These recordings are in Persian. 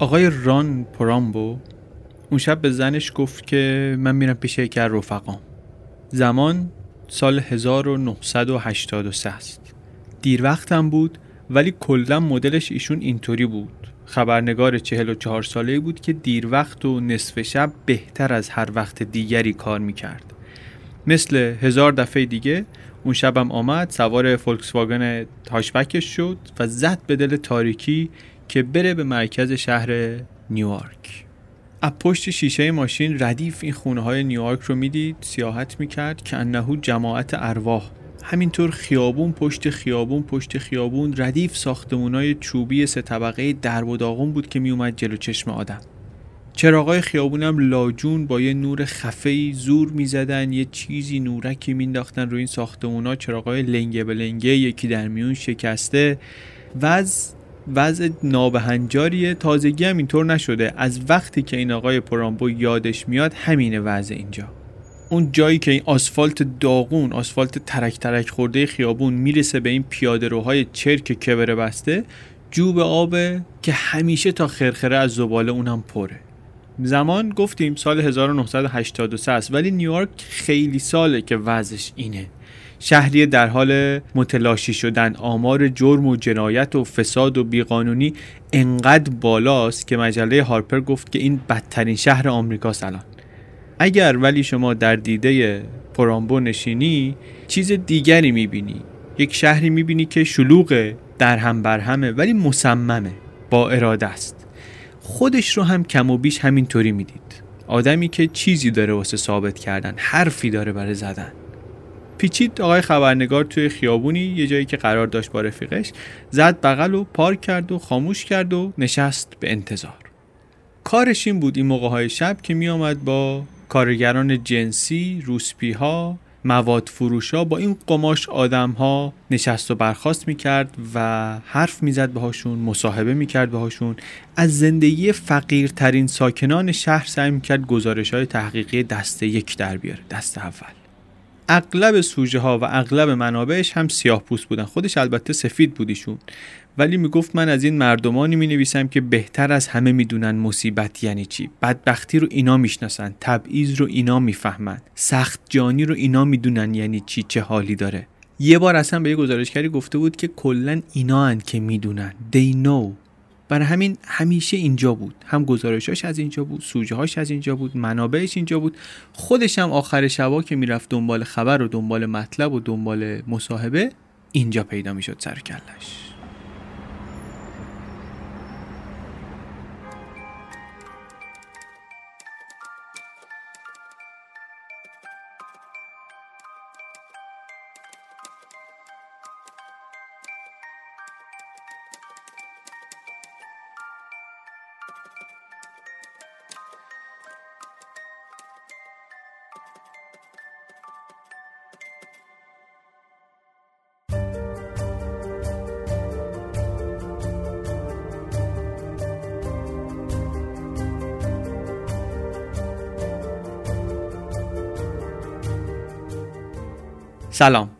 آقای ران پرامبو اون شب به زنش گفت که من میرم پیش یکی از رفقام. زمان سال 1983 است. دیر وقتم بود ولی کلا مدلش ایشون اینطوری بود. خبرنگار 44 ساله بود که دیر وقت و نصف شب بهتر از هر وقت دیگری کار می‌کرد. مثل هزار دفعه دیگه اون شبم آمد سوار فولکس واگن هاشبکش شد و زد به دل تاریکی که بره به مرکز شهر نیویورک. از پشت شیشه ماشین ردیف این خونه های نیویورک رو می‌دید سیاحت می‌کرد که انهو جماعت ارواح. همینطور خیابون پشت خیابون پشت خیابون ردیف ساختمونای چوبی سه طبقه درب و داغون بود که میومد جلو چشم آدم. چراغای خیابونم لاجون با یه نور خفه‌ای زور می‌زدن یه چیزی نورکی مینداختن روی این ساختمونا چراغای لنگه به لنگه یکی در میون شکسته. وضع وضع نابهنجاریه تازگی هم اینطور نشده. از وقتی که این آقای پرامبو یادش میاد همینه وضع اینجا. اون جایی که این آسفالت داغون آسفالت ترک ترک خورده خیابون می‌رسه به این پیاده روهای چرک کبره بسته جوب آبه که همیشه تا خرخره از زباله اونم پره. زمان گفتیم سال 1983 است ولی نیویورک خیلی ساله که وضعش اینه. شهری در حال متلاشی شدن. آمار جرم و جنایت و فساد و بیقانونی انقدر بالاست که مجله هارپر گفت که این بدترین شهر آمریکاست الان. اگر ولی شما در دیده پرامبو نشینی چیز دیگری می‌بینی. یک شهری می‌بینی که شلوغه در هم بر همه ولی مصممه. با اراده است. خودش رو هم کم و بیش همینطوری می‌دید. آدمی که چیزی داره واسه ثابت کردن حرفی داره برای زدن. پیچید آقای خبرنگار توی خیابونی یه جایی که قرار داشت با رفیقش زد بغل و پارک کرد و خاموش کرد و نشست به انتظار. کارش این بود این موقع های شب که می آمد با کارگران جنسی، روسپی ها، مواد فروش ها با این قماش آدم ها نشست و برخواست می‌کرد و حرف می‌زد بهاشون مصاحبه می‌کرد بهاشون از زندگی فقیرترین ساکنان شهر سعی می‌کرد گزارش های تحقیقی دست یک در بیاره دست اول. اغلب سوژه ها و اغلب منابعش هم سیاه پوست بودن. خودش البته سفید بودیشون ولی می‌گفت من از این مردمانی می نویسم که بهتر از همه می‌دونن مصیبت یعنی چی. بدبختی رو اینا می‌شناسن تبعیض رو اینا می‌فهمن سخت جانی رو اینا می‌دونن یعنی چی چه حالی داره. یه بار اصلا به یه گزارشگری گفته بود که کلا اینا هن که می‌دونن. They know. برای همین همیشه اینجا بود. هم گزارشاش از اینجا بود سوژه هاش از اینجا بود منابعش اینجا بود. خودش هم آخر شبا که می‌رفت دنبال خبر و دنبال مطلب و دنبال مصاحبه اینجا پیدا می‌شد سر کلش. سلام.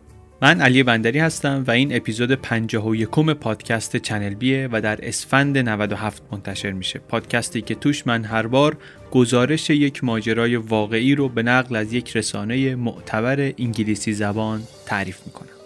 من علی بندری هستم و این اپیزود 51 پادکست چنل بیه و در اسفند 97 منتشر میشه. پادکستی که توش من هر بار گزارش یک ماجرای واقعی رو به نقل از یک رسانه معتبر انگلیسی زبان تعریف می‌کنم.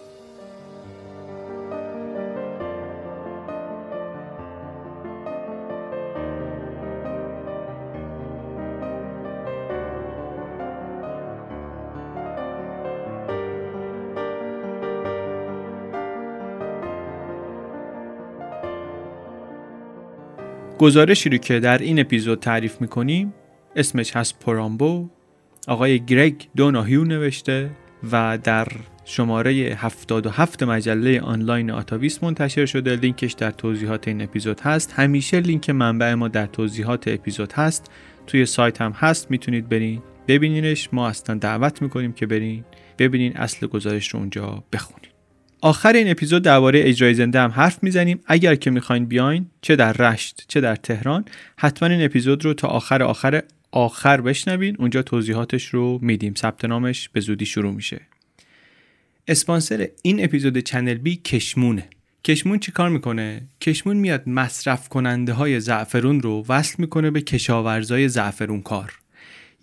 گزارشی رو که در این اپیزود تعریف می‌کنیم اسمش هست پرامبو. آقای گرگ دوناهیو نوشته و در شماره 77 مجله آنلاین آتاویس منتشر شده. لینکش در توضیحات این اپیزود هست. همیشه لینک منبع ما در توضیحات اپیزود هست. توی سایت هم هست. می‌تونید برین ببینینش. ما اصلا دعوت می‌کنیم که برین ببینین اصل گزارش رو اونجا بخونین آخر این اپیزود درباره اجرای زنده هم حرف می‌زنیم. اگر که می‌خواین بیاین چه در رشت چه در تهران حتما این اپیزود رو تا آخر آخر آخر بشنوین. اونجا توضیحاتش رو میدیم. ثبت نامش به زودی شروع میشه. اسپانسر این اپیزود چنل بی کشمونه. کشمون چی کار می‌کنه؟ کشمون میاد مصرف کننده های زعفرون رو وصل می‌کنه به کشاورزای زعفرون کار.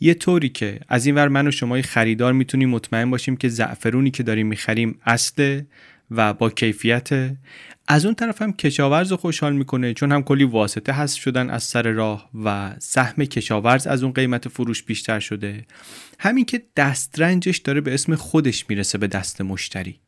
یه طوری که از این ور من و شما خریدار می‌تونیم مطمئن باشیم که زعفرونی که داریم می‌خریم اصله و با کیفیت از اون طرف هم کشاورز خوشحال می‌کنه چون هم کلی واسطه هست شدن از سر راه و سهم کشاورز از اون قیمت فروش بیشتر شده. همین که دسترنجش داره به اسم خودش می‌رسه به دست مشتری.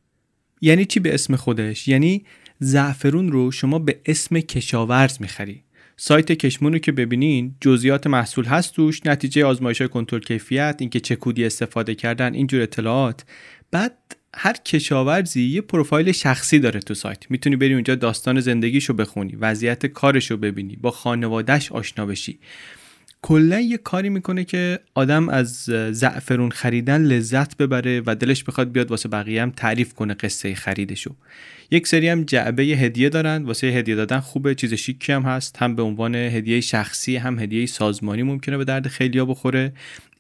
یعنی چی به اسم خودش؟ یعنی زعفرون رو شما به اسم کشاورز می‌خری. سایت کشمون رو که ببینین جزئیات محصول هست توش نتیجه آزمایش های کنترل کیفیت اینکه چه کودی استفاده کردن اینجور اطلاعات. بعد هر کشاورزی یه پروفایل شخصی داره تو سایت. می‌تونی بری اونجا داستان زندگیشو بخونی وضعیت کارشو ببینی با خانوادهش آشنا بشی. کلا یه کاری می‌کنه که آدم از زعفرون خریدن لذت ببره و دلش بخواد بیاد واسه بقیه هم تعریف کنه قصه خریدشو. یک سری هم جعبه هدیه دارن واسه هدیه دادن خوبه چیز شیکی هم هست هم به عنوان هدیه شخصی هم هدیه سازمانی ممکنه به درد خیلیا بخوره.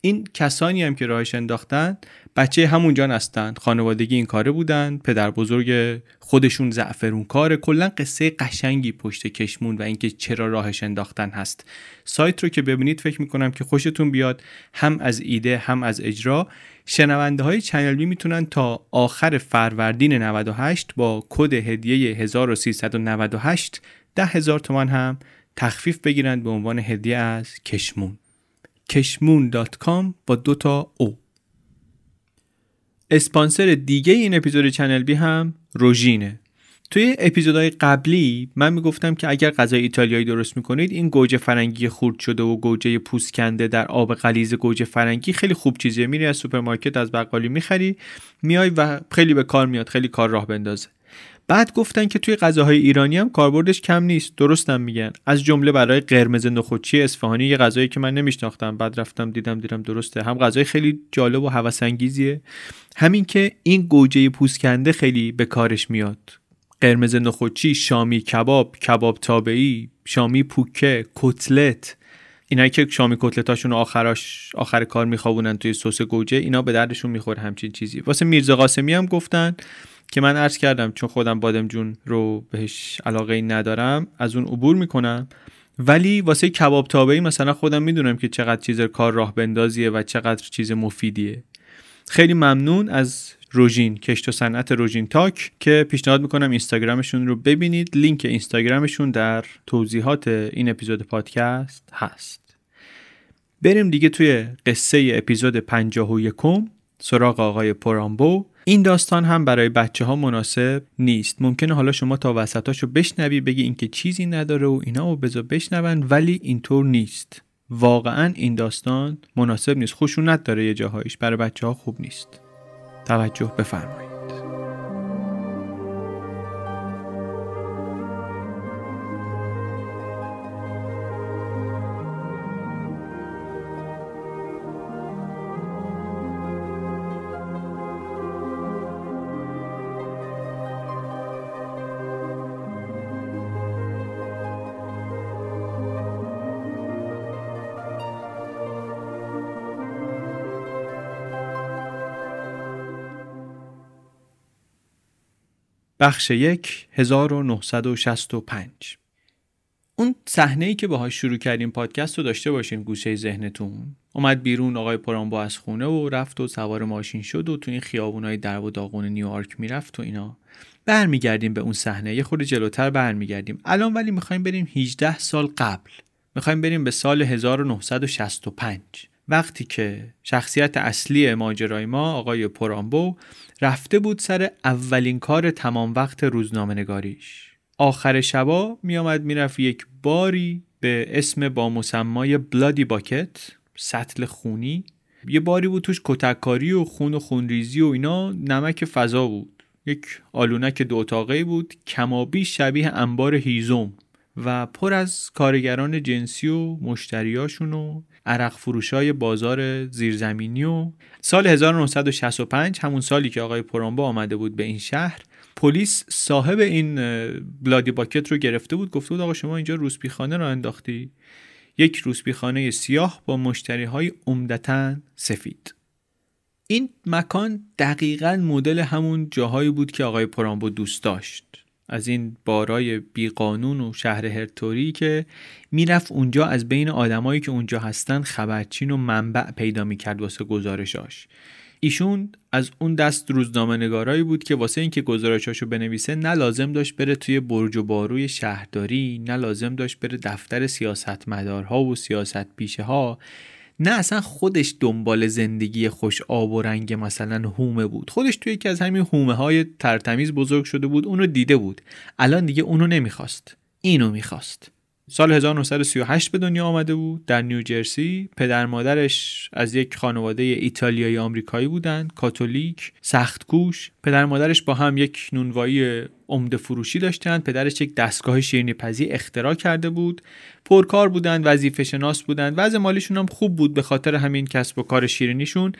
این کسانی هم که راهش انداختن بچه همونجا هستند خانوادگی این کاره بودن پدر بزرگ خودشون زعفرون کاره. کلا قصه قشنگی پشت کشمون و اینکه چرا راهش انداختن هست. سایت رو که ببینید فکر می‌کنم که خوشتون بیاد هم از ایده هم از اجرا. شنونده های چنل بی می‌تونن تا آخر فروردین 98 با کد هدیه 1398 ده هزار تومان هم تخفیف بگیرند به عنوان هدیه از کشمون کشمون.com با دو تا او. اسپانسر دیگه این اپیزود چنل بی هم روژینه. توی اپیزودهای قبلی من می‌گفتم که اگر غذای ایتالیایی درست می‌کنید این گوجه فرنگی خورد شده و گوجه پوست کنده در آب غلیظ گوجه فرنگی خیلی خوب چیزیه. میری از سوپرمارکت از بقالی می‌خری میای و خیلی به کار میاد خیلی کار راه بندازه. بعد گفتن که توی غذاهای ایرانی هم کاربردش کم نیست. درستم میگن. از جمله برای قرمز نخودچی اصفهانی یه غذایی که من نمیشناختم. بعد رفتم دیدم دیدم درسته. هم غذای خیلی جالب و هوسانگیزیه. همین که این گوجه پوسکنده خیلی به کارش میاد. قرمز نخودچی شامی کباب کباب تابعی شامی پوکه کتلت. اینایی که شامی کتلتاشون آخراش آخر کار میخوابونن توی سس گوجه اینا به دردشون می‌خوره همچین چیزی. واسه میرزا قاسمی هم گفتن که من عرض کردم چون خودم بادمجون رو بهش علاقه ندارم از اون عبور می‌کنم. ولی واسه کباب تابعی مثلا خودم می‌دونم که چقدر چیز کار راه بندازیه و چقدر چیز مفیدیه. خیلی ممنون از روژین کشت و صنعت روژین تاک که پیشنهاد می‌کنم اینستاگرامشون رو ببینید. لینک اینستاگرامشون در توضیحات این اپیزود پادکست هست. بریم دیگه توی قصه اپیزود 51 سراغ آقای پرامبو. این داستان هم برای بچه ها مناسب نیست. ممکنه حالا شما تا وسطاشو بشنوی بگی اینکه چیزی نداره و اینا و بذار بشنون ولی اینطور نیست. واقعا این داستان مناسب نیست. خشونت داره یه جاهایش برای بچه ها خوب نیست. توجه بفرمایید. بخش یک 1965 اون صحنه ای که باهاش شروع کردیم پادکست رو داشته باشین گوشه ذهنتون. اومد بیرون آقای پرامبو از خونه و رفت و سوار ماشین شد و تو این خیابونای در و داغون نیویورک می‌رفت و اینا. برمیگردیم به اون صحنه یه خورده جلوتر برمیگردیم. الان ولی می‌خوایم بریم 18 سال قبل. می‌خوایم بریم به سال 1965 وقتی که شخصیت اصلی ماجرای ما آقای پرامبو رفته بود سر اولین کار تمام وقت روزنامه نگاریش آخر شبا میآمد می‌رفت یک باری به اسم با مسمای بلادی باکت سطل خونی. یه باری بود توش کتککاری و خون و خونریزی و اینا نمک فضا بود. یک آلونک دو اتاقه بود کمابی شبیه انبار هیزم و پر از کارگران جنسی و مشتریاشون و عرق فروشای بازار زیرزمینی و سال 1965 همون سالی که آقای پرامبا آمده بود به این شهر پلیس صاحب این بلادی باکت رو گرفته بود گفته بود آقا شما اینجا روسپیخانه رو انداختی. یک روسپیخانه سیاه با مشتری های عمدتا سفید. این مکان دقیقا مدل همون جاهایی بود که آقای پرامبو دوست داشت. از این بارای بیقانون و شهر هرتوری که می‌رفت اونجا از بین آدمایی که اونجا هستن خبرچین و منبع پیدا می‌کرد واسه گزارشاش. ایشون از اون دست روزنامه نگارایی بود که واسه اینکه گزارشاشو بنویسه نه لازم داشت بره توی برج و باروی شهرداری نه لازم داشت بره دفتر سیاستمدارها و سیاست پیشه ها نه اصلا خودش دنبال زندگی خوش آب و رنگ مثلا هومه بود. خودش توی یکی از همین هومه های ترتمیز بزرگ شده بود اونو دیده بود. الان دیگه اونو نمی‌خواست. اینو می‌خواست. سال 1938 به دنیا آمده بود. در نیوجرسی پدر مادرش از یک خانواده ایتالیایی آمریکایی بودند کاتولیک سخت کوش پدر مادرش با هم یک نونوایی عمده فروشی داشتند. پدرش یک دستگاه شیرینی پزی اختراع کرده بود. پرکار بودند وظیفه شناس بودند. وضع مالیشون هم خوب بود به خاطر همین کسب و کار شیرینیشون.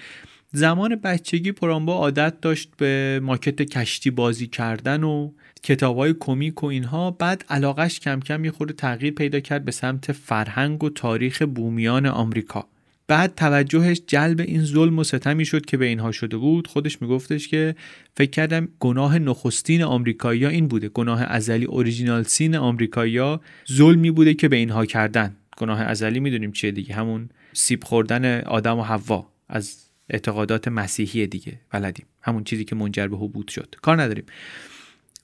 زمان بچگی پرامبا عادت داشت به ماکت کشتی بازی کردن و کتاب های کمیک و اینها بعد علاقش کم کم یه تغییر پیدا کرد به سمت فرهنگ و تاریخ بومیان آمریکا. بعد توجهش جلب این ظلم و ستمی شد که به اینها شده بود. خودش میگفتش که فکر کردم گناه نخستین آمریکایی‌ها این بوده. گناه ازلی اوریجینال سین آمریکایی‌ها ظلمی بوده که به اینها کردن. گناه ازلی می‌دونیم چیه دیگه؟ همون سیب خوردن آدم و حوا. از اعتقادات مسیحی دیگه بلدیم همون چیزی که منجر به حبوط شد. کار نداریم.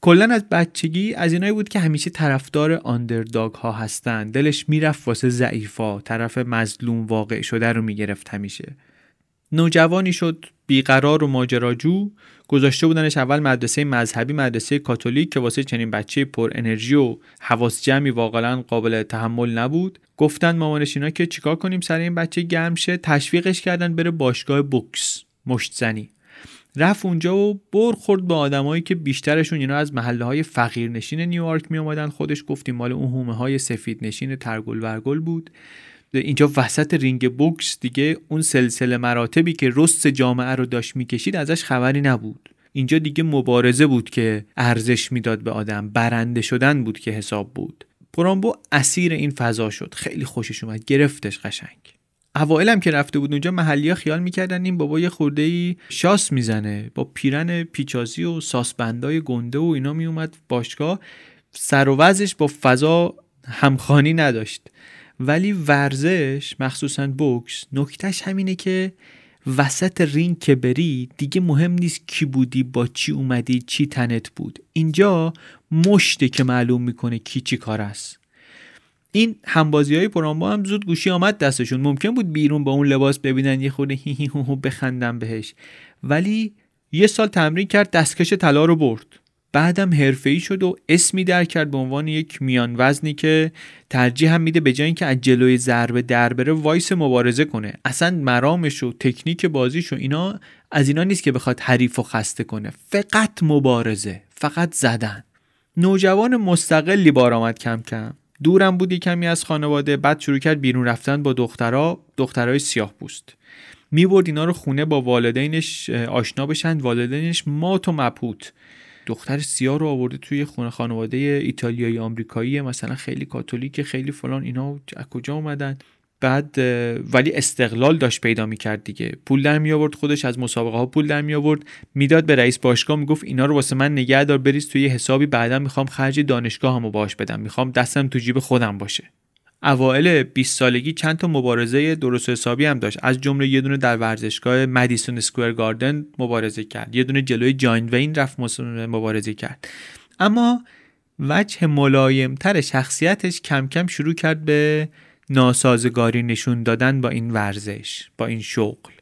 کلا از بچگی از اینایی بود که همیشه طرفدار آندرداگ ها هستن. دلش می‌رفت واسه ضعیفا. طرف مظلوم واقع شده رو می‌گرفت همیشه. نوجوانی شد بیقرار و ماجراجو. گذاشته بودنش اول مدرسه مذهبی مدرسه کاتولیک که واسه چنین بچه پر انرژی و حواس جمعی واقعا قابل تحمل نبود. گفتن مامانش اینا که چیکار کنیم سر این بچه گرم شه؟ تشویقش کردن بره باشگاه بوکس. مشت زنی. رفت اونجا و بر خورد به آدمایی که بیشترشون اینا از محله های فقیرنشین نیویورک می اومدن خودش گفتیم مال اون هومه های سفید نشین ترگل ورگل بود. اینجا وسط رینگ بوکس دیگه اون سلسله مراتبی که رست جامعه رو داشت می‌کشید ازش خبری نبود. اینجا دیگه مبارزه بود که ارزش می‌داد به آدم برنده شدن بود که حساب بود. پرامبو اسیر این فضا شد. خیلی خوشش اومد گرفتش قشنگ. اوائلم که رفته بود اونجا محلی ها خیال می‌کردن این بابا یه خورده ای شاس می‌زنه با پیرن پیچازی و ساسبندای گنده و اینا میومد باشگاه. سر و با فضا همخانی نداشت. ولی ورزش مخصوصا بوکس نکتهش همینه که وسط رینگ که بری دیگه مهم نیست کی بودی با چی اومدی چی تنت بود. اینجا مشته که معلوم می‌کنه کی چی کار است. این همبازی های پرامبا هم زود گوشی آمد دستشون. ممکن بود بیرون با اون لباس ببینن یه خورده هی هی هو بخندن بهش. ولی یه سال تمرین کرد دستکش طلا رو برد. بعدم حرفه‌ای شد و اسمی در کرد به عنوان یک میان وزنی که ترجیح هم میده به جای اینکه از جلوی ضربه در بره وایس مبارزه کنه. اصلا مرامش و تکنیک بازیش و اینا از اینا نیست که بخواد حریف و خسته کنه. فقط مبارزه فقط زدن. نوجوان مستقلی بار آمد کم کم. دورم بودی کمی از خانواده بعد شروع کرد بیرون رفتن با دخترها دخترای سیاه پوست. می‌برد اینا رو خونه با والدینش آشنا بشن. والدینش مات و مبهوت. دختر سیاه رو آورده توی خونه خانواده ایتالیایی آمریکایی مثلا خیلی کاتولیک خیلی فلان اینا از کجا اومدن؟ بعد ولی استقلال داشت پیدا می‌کرد دیگه. پول در می آورد خودش از مسابقه ها پول در می آورد می‌داد به رئیس باشگاه می‌گفت اینا رو واسه من نگه دار بریز توی حسابی بعدا می‌خوام خرج دانشگاه همو باش بدم. می‌خوام دستم تو جیب خودم باشه. اوایل 20 سالگی چند تا مبارزه درست حسابی هم داشت. از جمله یه دونه در ورزشگاه مدیسون اسکوئر گاردن مبارزه کرد. یه دونه جلوی جاین وین رفت مبارزه کرد. اما وجه ملایمتر شخصیتش کم کم شروع کرد به ناسازگاری نشون دادن با این ورزش با این شغل.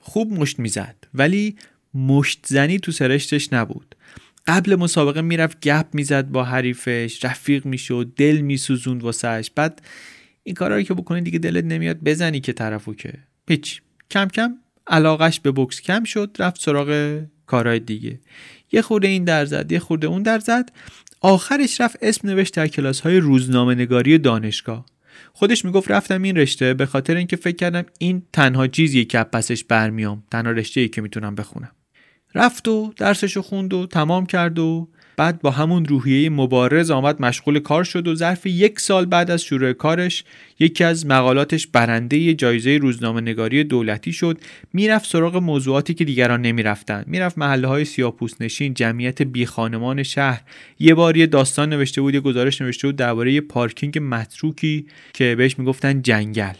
خوب مشت می‌زد ولی مشت زنی تو سرشتش نبود. قبل مسابقه می‌رفت گپ می‌زد با حریفش رفیق می‌شد دل میسوزوند واسهش بعد این کارا که بکنی دیگه دلت نمیاد بزنی که طرفو که. پیچ کم کم علاقش به بکس کم شد رفت سراغ کارهای دیگه. یه خورده این در زد یه خورده اون در زد. آخرش رفت اسم نوشت در کلاس های روزنامه نگاری دانشگاه. خودش می‌گفت رفتم این رشته به خاطر اینکه فکر کردم این تنها چیزیه که پسش برمیام. تنها رشته ای که می‌تونم بخونم. رفت و درسشو خوند و تمام کرد و بعد با همون روحیه مبارز آمد مشغول کار شد و ظرف یک سال بعد از شروع کارش یکی از مقالاتش برنده جایزه روزنامه نگاری دولتی شد. می‌رفت سراغ موضوعاتی که دیگران نمی‌رفتن. می‌رفت محله های سیاه‌پوست نشین جمعیت بی خانمان شهر یه بار یه داستان نوشته بود یه گزارش نوشته بود درباره یه پارکینگ متروکی که بهش می‌گفتن جنگل.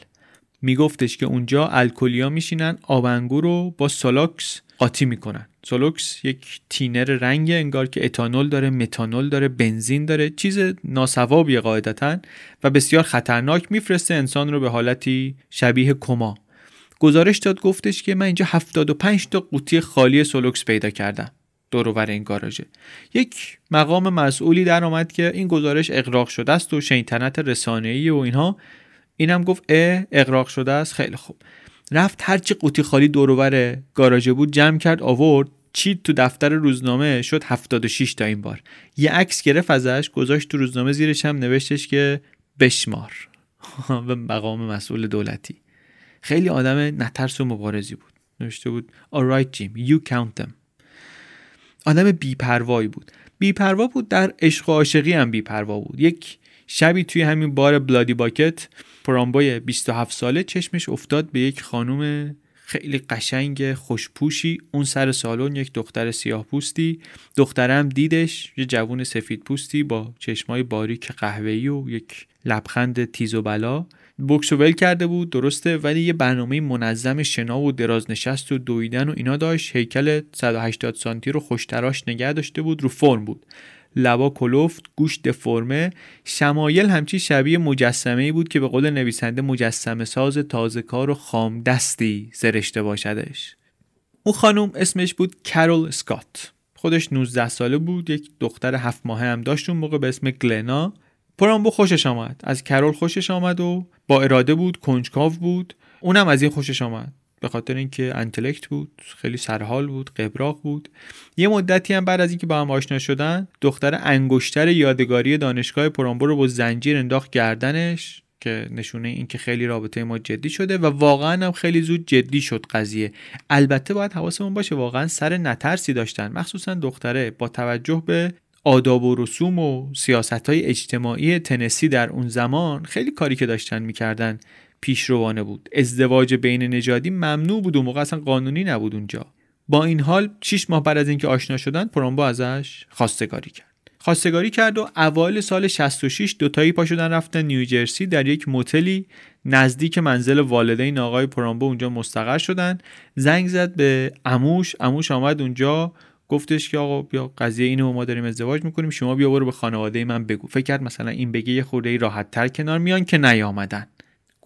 میگفتش که اونجا الکلیا میشینن آبنگو رو با Solox قاطی می‌کنن. Solox یک تینر رنگ انگار که اتانول داره متانول داره بنزین داره. چیز ناسوابی قاعدتا و بسیار خطرناک میفرسته. انسان رو به حالتی شبیه کما. گزارش داد گفتش که من اینجا 75 تا قوطی خالی سولوکس پیدا کردم. دورور این گاراژه. یک مقام مسئولی در آمد که این گزارش اقراق شده است و شیطنت رسانه‌ای و اینها. اینم گفت اه اقراق شده است خیلی خوب. رفت هرچی قوطی خالی دورور گاراژه بود جمع کرد آورد چید تو دفتر روزنامه شد 76 تا این بار. یه عکس گرفت ازش گذاشت تو روزنامه زیرش هم نوشتش که بشمار. به مقام مسئول دولتی. خیلی آدم نترس و مبارزی بود. نوشته بود alright جیم you count them. آدم بیپروایی بود. بیپروا بود در عشق و عاشقی هم بیپروا بود. یک شبی توی همین بار بلادی باکت پرامبوی 27 ساله چشمش افتاد به یک خانم خیلی قشنگ خوشپوشی. اون سر سالن یک دختر سیاه پوستی دخترم دیدش یه جوون سفید پوستی با چشمای باریک قهوه‌ای و یک لبخند تیز و بلا. بکس ول کرده بود درسته ولی یه برنامه منظم شنا و دراز نشست و دویدن و اینا داشت. هیکل 180 سانتی رو خوشتراش نگه داشته بود رو فرم بود. لبا کلفت گوش دفرمه. شمایل همچی شبیه مجسمه ای بود که به قول نویسنده مجسمه ساز تازه کار و خام دستی زرشته باشدش. اون خانم اسمش بود کرول سکات. خودش 19 ساله بود یک دختر هفت ماهه هم داشت اون موقع به اسم گلنا. پرامبو خوشش آمد. از کرول خوشش آمد و با اراده بود کنجکاو بود. اونم از این خوشش آمد. به خاطر اینکه انتلکت بود خیلی سرحال بود قبراق بود. یه مدتی هم بعد از اینکه با هم آشنا شدن دختر انگشتر یادگاری دانشگاه پرامبو رو با زنجیر انداخت گردنش که نشونه این که خیلی رابطه ما جدی شده و واقعا هم خیلی زود جدی شد قضیه. البته باید حواسمون باشه واقعا سر نترسی داشتن. مخصوصا دختره با توجه به آداب و رسوم و سیاست های اجتماعی تنسی در اون زمان خیلی کاری که داشتن می‌کردن. پیشروانه بود. ازدواج بین نژادی ممنوع بود و موقع اصلا قانونی نبود اونجا. با این حال 6 ماه بعد از اینکه آشنا شدن پرومبو ازش خواستگاری کرد. خواستگاری کرد و اوایل سال 66 دوتایی پا شدن رفتن نیوجرسی در یک موتلی نزدیک منزل والدین آقای پرومبو اونجا مستقر شدن. زنگ زد به اموش اموش آمد اونجا. گفتش که آقا بیا قضیه اینو ما داریم ازدواج می‌کنیم. شما بیا برو به خانواده من بگو. فکر کرد مثلا این بگه یه خورده راحت تر کنار میان که نیامدن.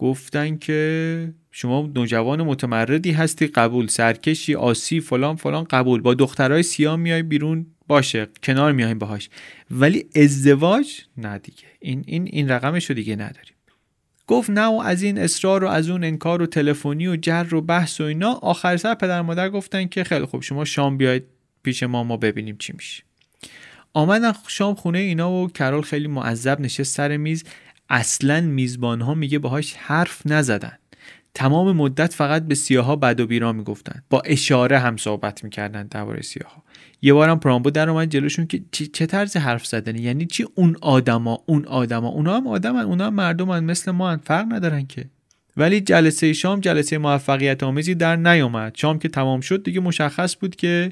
گفتن که شما نوجوان متمردی هستی قبول. سرکشی آسی فلان فلان قبول. با دخترای سیاه میای بیرون باشه. کنار میایم باهاش. ولی ازدواج؟ نه دیگه. این این این رقمش رو دیگه نداریم. گفت نه و از این اصرار و از اون انکار و تلفنی و جر و بحث و اینا. آخر سر پدر مادر گفتن که خیلی خوب شما شام بیاید پیش ما ما ببینیم چی میشه. آمدن شام خونه اینا و کرول خیلی معذب نشست سر میز. اصلا میزبان ها میگه باهاش حرف نزدن. تمام مدت فقط به سیاها بد و بیرا می‌گفتن. با اشاره هم صحبت می‌کردن درباره سیاها. یه بارم پرامبو در اومد جلوشون که چه طرز حرف زدنی؟ یعنی چی اون آدما اون آدما؟ اونا هم آدمن اونا هم مردمن. مثل ما هن. فرق ندارن که. ولی جلسه شام جلسه موفقیت آمیزی در نیامد شام که تمام شد دیگه مشخص بود که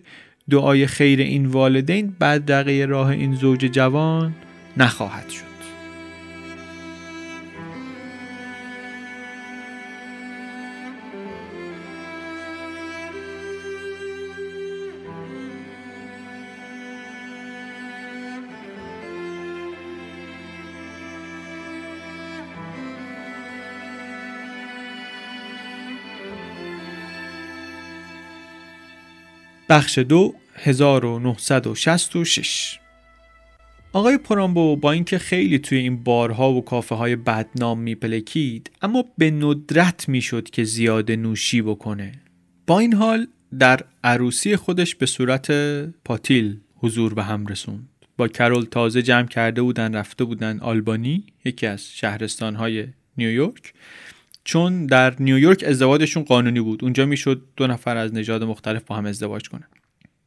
دعای خیر این والدین بعد راه این زوج جوان نخواهد شد. بخش دو 1966 آقای پرامبو با اینکه خیلی توی این بارها و کافه های بدنام میپلکید اما به ندرت می‌شد که زیاده نوشی بکنه. با این حال در عروسی خودش به صورت پاتیل حضور به هم رسوند. با کرول تازه جمع کرده بودن رفته بودن آلبانی یکی از شهرستانهای نیویورک. چون در نیویورک ازدواجشون قانونی بود. اونجا می‌شد دو نفر از نژاد مختلف با هم ازدواج کنن.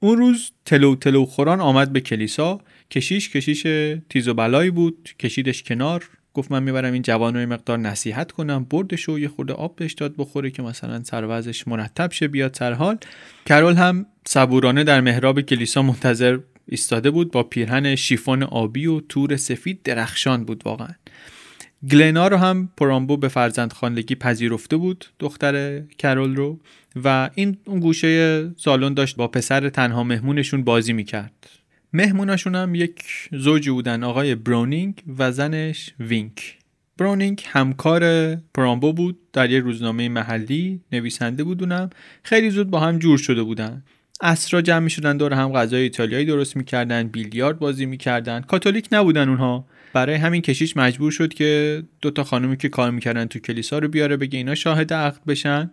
اون روز تلو تلو خوران آمد به کلیسا. کشیش کشیش تیز و بلایی بود. کشیدش کنار. گفت من می‌برم این جوان رو مقدار نصیحت کنم. بردش و یه خورده آب بهش داد بخوره که مثلا سروزش مرتب شه بیاد سر حال. کرول هم صبورانه در محراب کلیسا منتظر ایستاده بود. با پیرهن شیفون آبی و تور سفید درخشان بود واقعا. گلنا رو هم پرامبو به فرزند خاندگی پذیرفته بود دختر کرول رو. و این اون گوشه سالن داشت با پسر تنها مهمونشون بازی می‌کرد. مهموناشون هم یک زوجی بودن آقای برونینگ و زنش وینک. برونینگ همکار پرامبو بود در یک روزنامه محلی نویسنده بودونم خیلی زود با هم جور شده بودن. اسرا جمع می شدن دور هم غذای ایتالیایی درست می‌کردن بیلیارد بازی می‌کردن. کاتولیک نبودن اونها. برای همین کشیش مجبور شد که دو تا خانومی که کار می‌کردن تو کلیسا رو بیاره بگه اینا شاهد عقد بشن.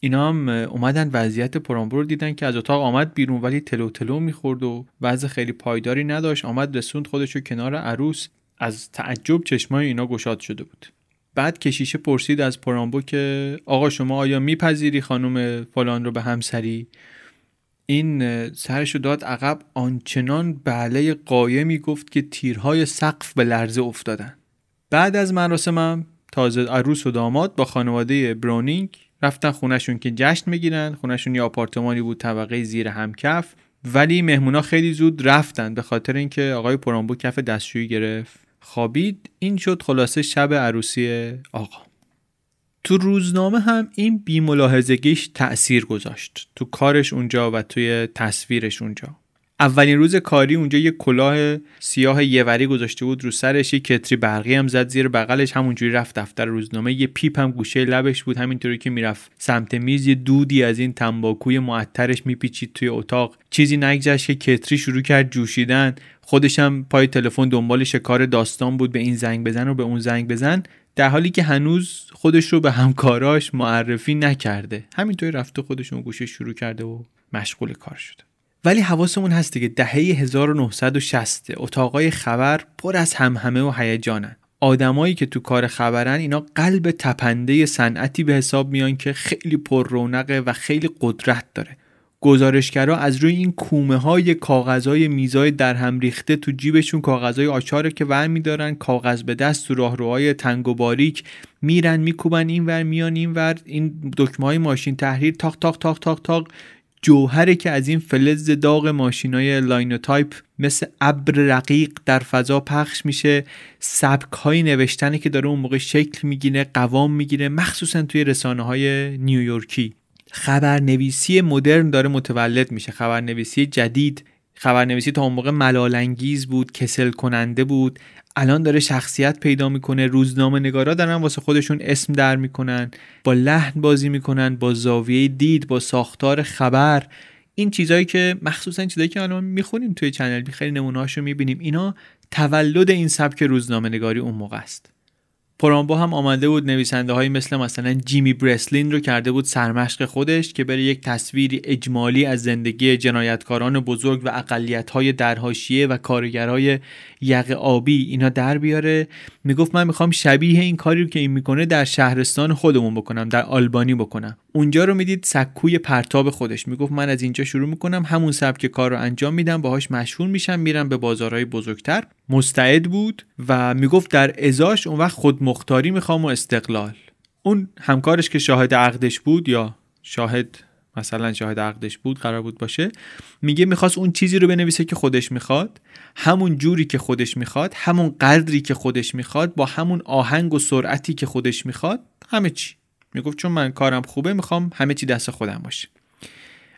اینا هم اومدن وضعیت پرامبو رو دیدن که از اتاق آمد بیرون ولی تلو تلو می‌خورد و وضع خیلی پایداری نداشت. آمد رسوند خودش رو کنار عروس. از تعجب چشمای اینا گشاد شده بود. بعد کشیشه پرسید از پرامبو که آقا شما آیا میپذیری خانم فلان رو به همسری؟ این سرشو داد عقب آنچنان بله قایمی گفت که تیرهای سقف به لرزه افتادن. بعد از مراسمم تازه عروس و داماد با خانواده برونینگ رفتن خونشون که جشن می‌گیرن. خونشون یه آپارتمانی بود طبقه زیر همکف. ولی مهمونا خیلی زود رفتن به خاطر اینکه آقای پرامبو کف دستشویی گرفت. خوابید. این شد خلاصه شب عروسی آقا. تو روزنامه هم این بیملاحظگیش تأثیر گذاشت. تو کارش اونجا و توی تصویرش اونجا. اولین روز کاری اونجا یه کلاه سیاه یوری گذاشته بود رو سرش یه کتری برقی هم زد زیر بغلش همونجوری رفت دفتر روزنامه. یه پیپ هم گوشه لبش بود همینطوری که می‌رفت سمت میز یه دودی از این تنباکوی معطرش میپیچید توی اتاق. چیزی نگذشت که کتری شروع کرد جوشیدن. خودش هم پای تلفن دنبال شکار داستان بود به این زنگ بزن و به اون زنگ بزن. در حالی که هنوز خودش رو به همکاراش معرفی نکرده. همینطوری رفته خودش اون گوشه شروع کرده و مشغول کار شده. ولی حواسمون هست که دهه 1960 اتاقای خبر پر از همهمه و هیجانن. آدمایی که تو کار خبرن اینا قلب تپنده صنعتی به حساب میان که خیلی پر رونقه و خیلی قدرت داره. گزارشگرا از روی این کومه های کاغذهای میزای در هم ریخته تو جیبشون کاغذهای آچهاره که ور میدارن کاغذ به دست تو راهروهای تنگ و باریک میرن میکوبن این ور میان این ور این دکمه های ماشین تحریر تاق تاق تاق تاق تاق. جوهره که از این فلز داغ ماشینای لاینوتایپ مثل ابر رقیق در فضا پخش میشه. سبک های نوشتنه که داره اون موقع شکل می‌گیره قوام می‌گیره مخصوصا توی رسانه های نیویورکی. خبرنویسی مدرن داره متولد میشه. خبرنویسی جدید خبرنویسی تا اون موقع ملالانگیز بود کسل کننده بود. الان داره شخصیت پیدا می‌کنه. روزنامه نگارا دارن واسه خودشون اسم در می‌کنن. با لحن بازی می‌کنن با زاویه دید با ساختار خبر. این چیزهایی که مخصوصا چیزایی که الان می‌خونیم توی چنل خیلی نمونه‌هاشو می‌بینیم. اینا تولد این سبک روزنامه نگاری اون موقع است. پرامبو هم آمده بود نویسنده های مثل مثلا جیمی برسلین رو کرده بود سرمشق خودش که بره یک تصویری اجمالی از زندگی جنایتکاران بزرگ و اقلیت های درهاشیه و کارگرای یق آبی اینا در بیاره. می‌گفت من می‌خوام شبیه این کاری رو که این می‌کنه در شهرستان خودمون بکنم در آلبانی بکنم. اونجا رو می‌دید سکوی پرتاب خودش. می‌گفت من از اینجا شروع می‌کنم همون سبک کار رو انجام میدم باهاش مشهور میشم میرم به بازارهای بزرگتر. مستعد بود و می‌گفت در ازاش اون وقت خود مختاری می‌خوام و استقلال. اون همکارش که شاهد عقدش بود یا شاهد مثلا شاهد عقدش بود قرار بود باشه میگه می‌خواست اون چیزی رو بنویسه که خودش می‌خواد. همون جوری که خودش می‌خواد همون قدری که خودش می‌خواد با همون آهنگ و سرعتی که خودش می‌خواد همه چی. می‌گفت چون من کارم خوبه می‌خوام همه چی دست خودم باشه.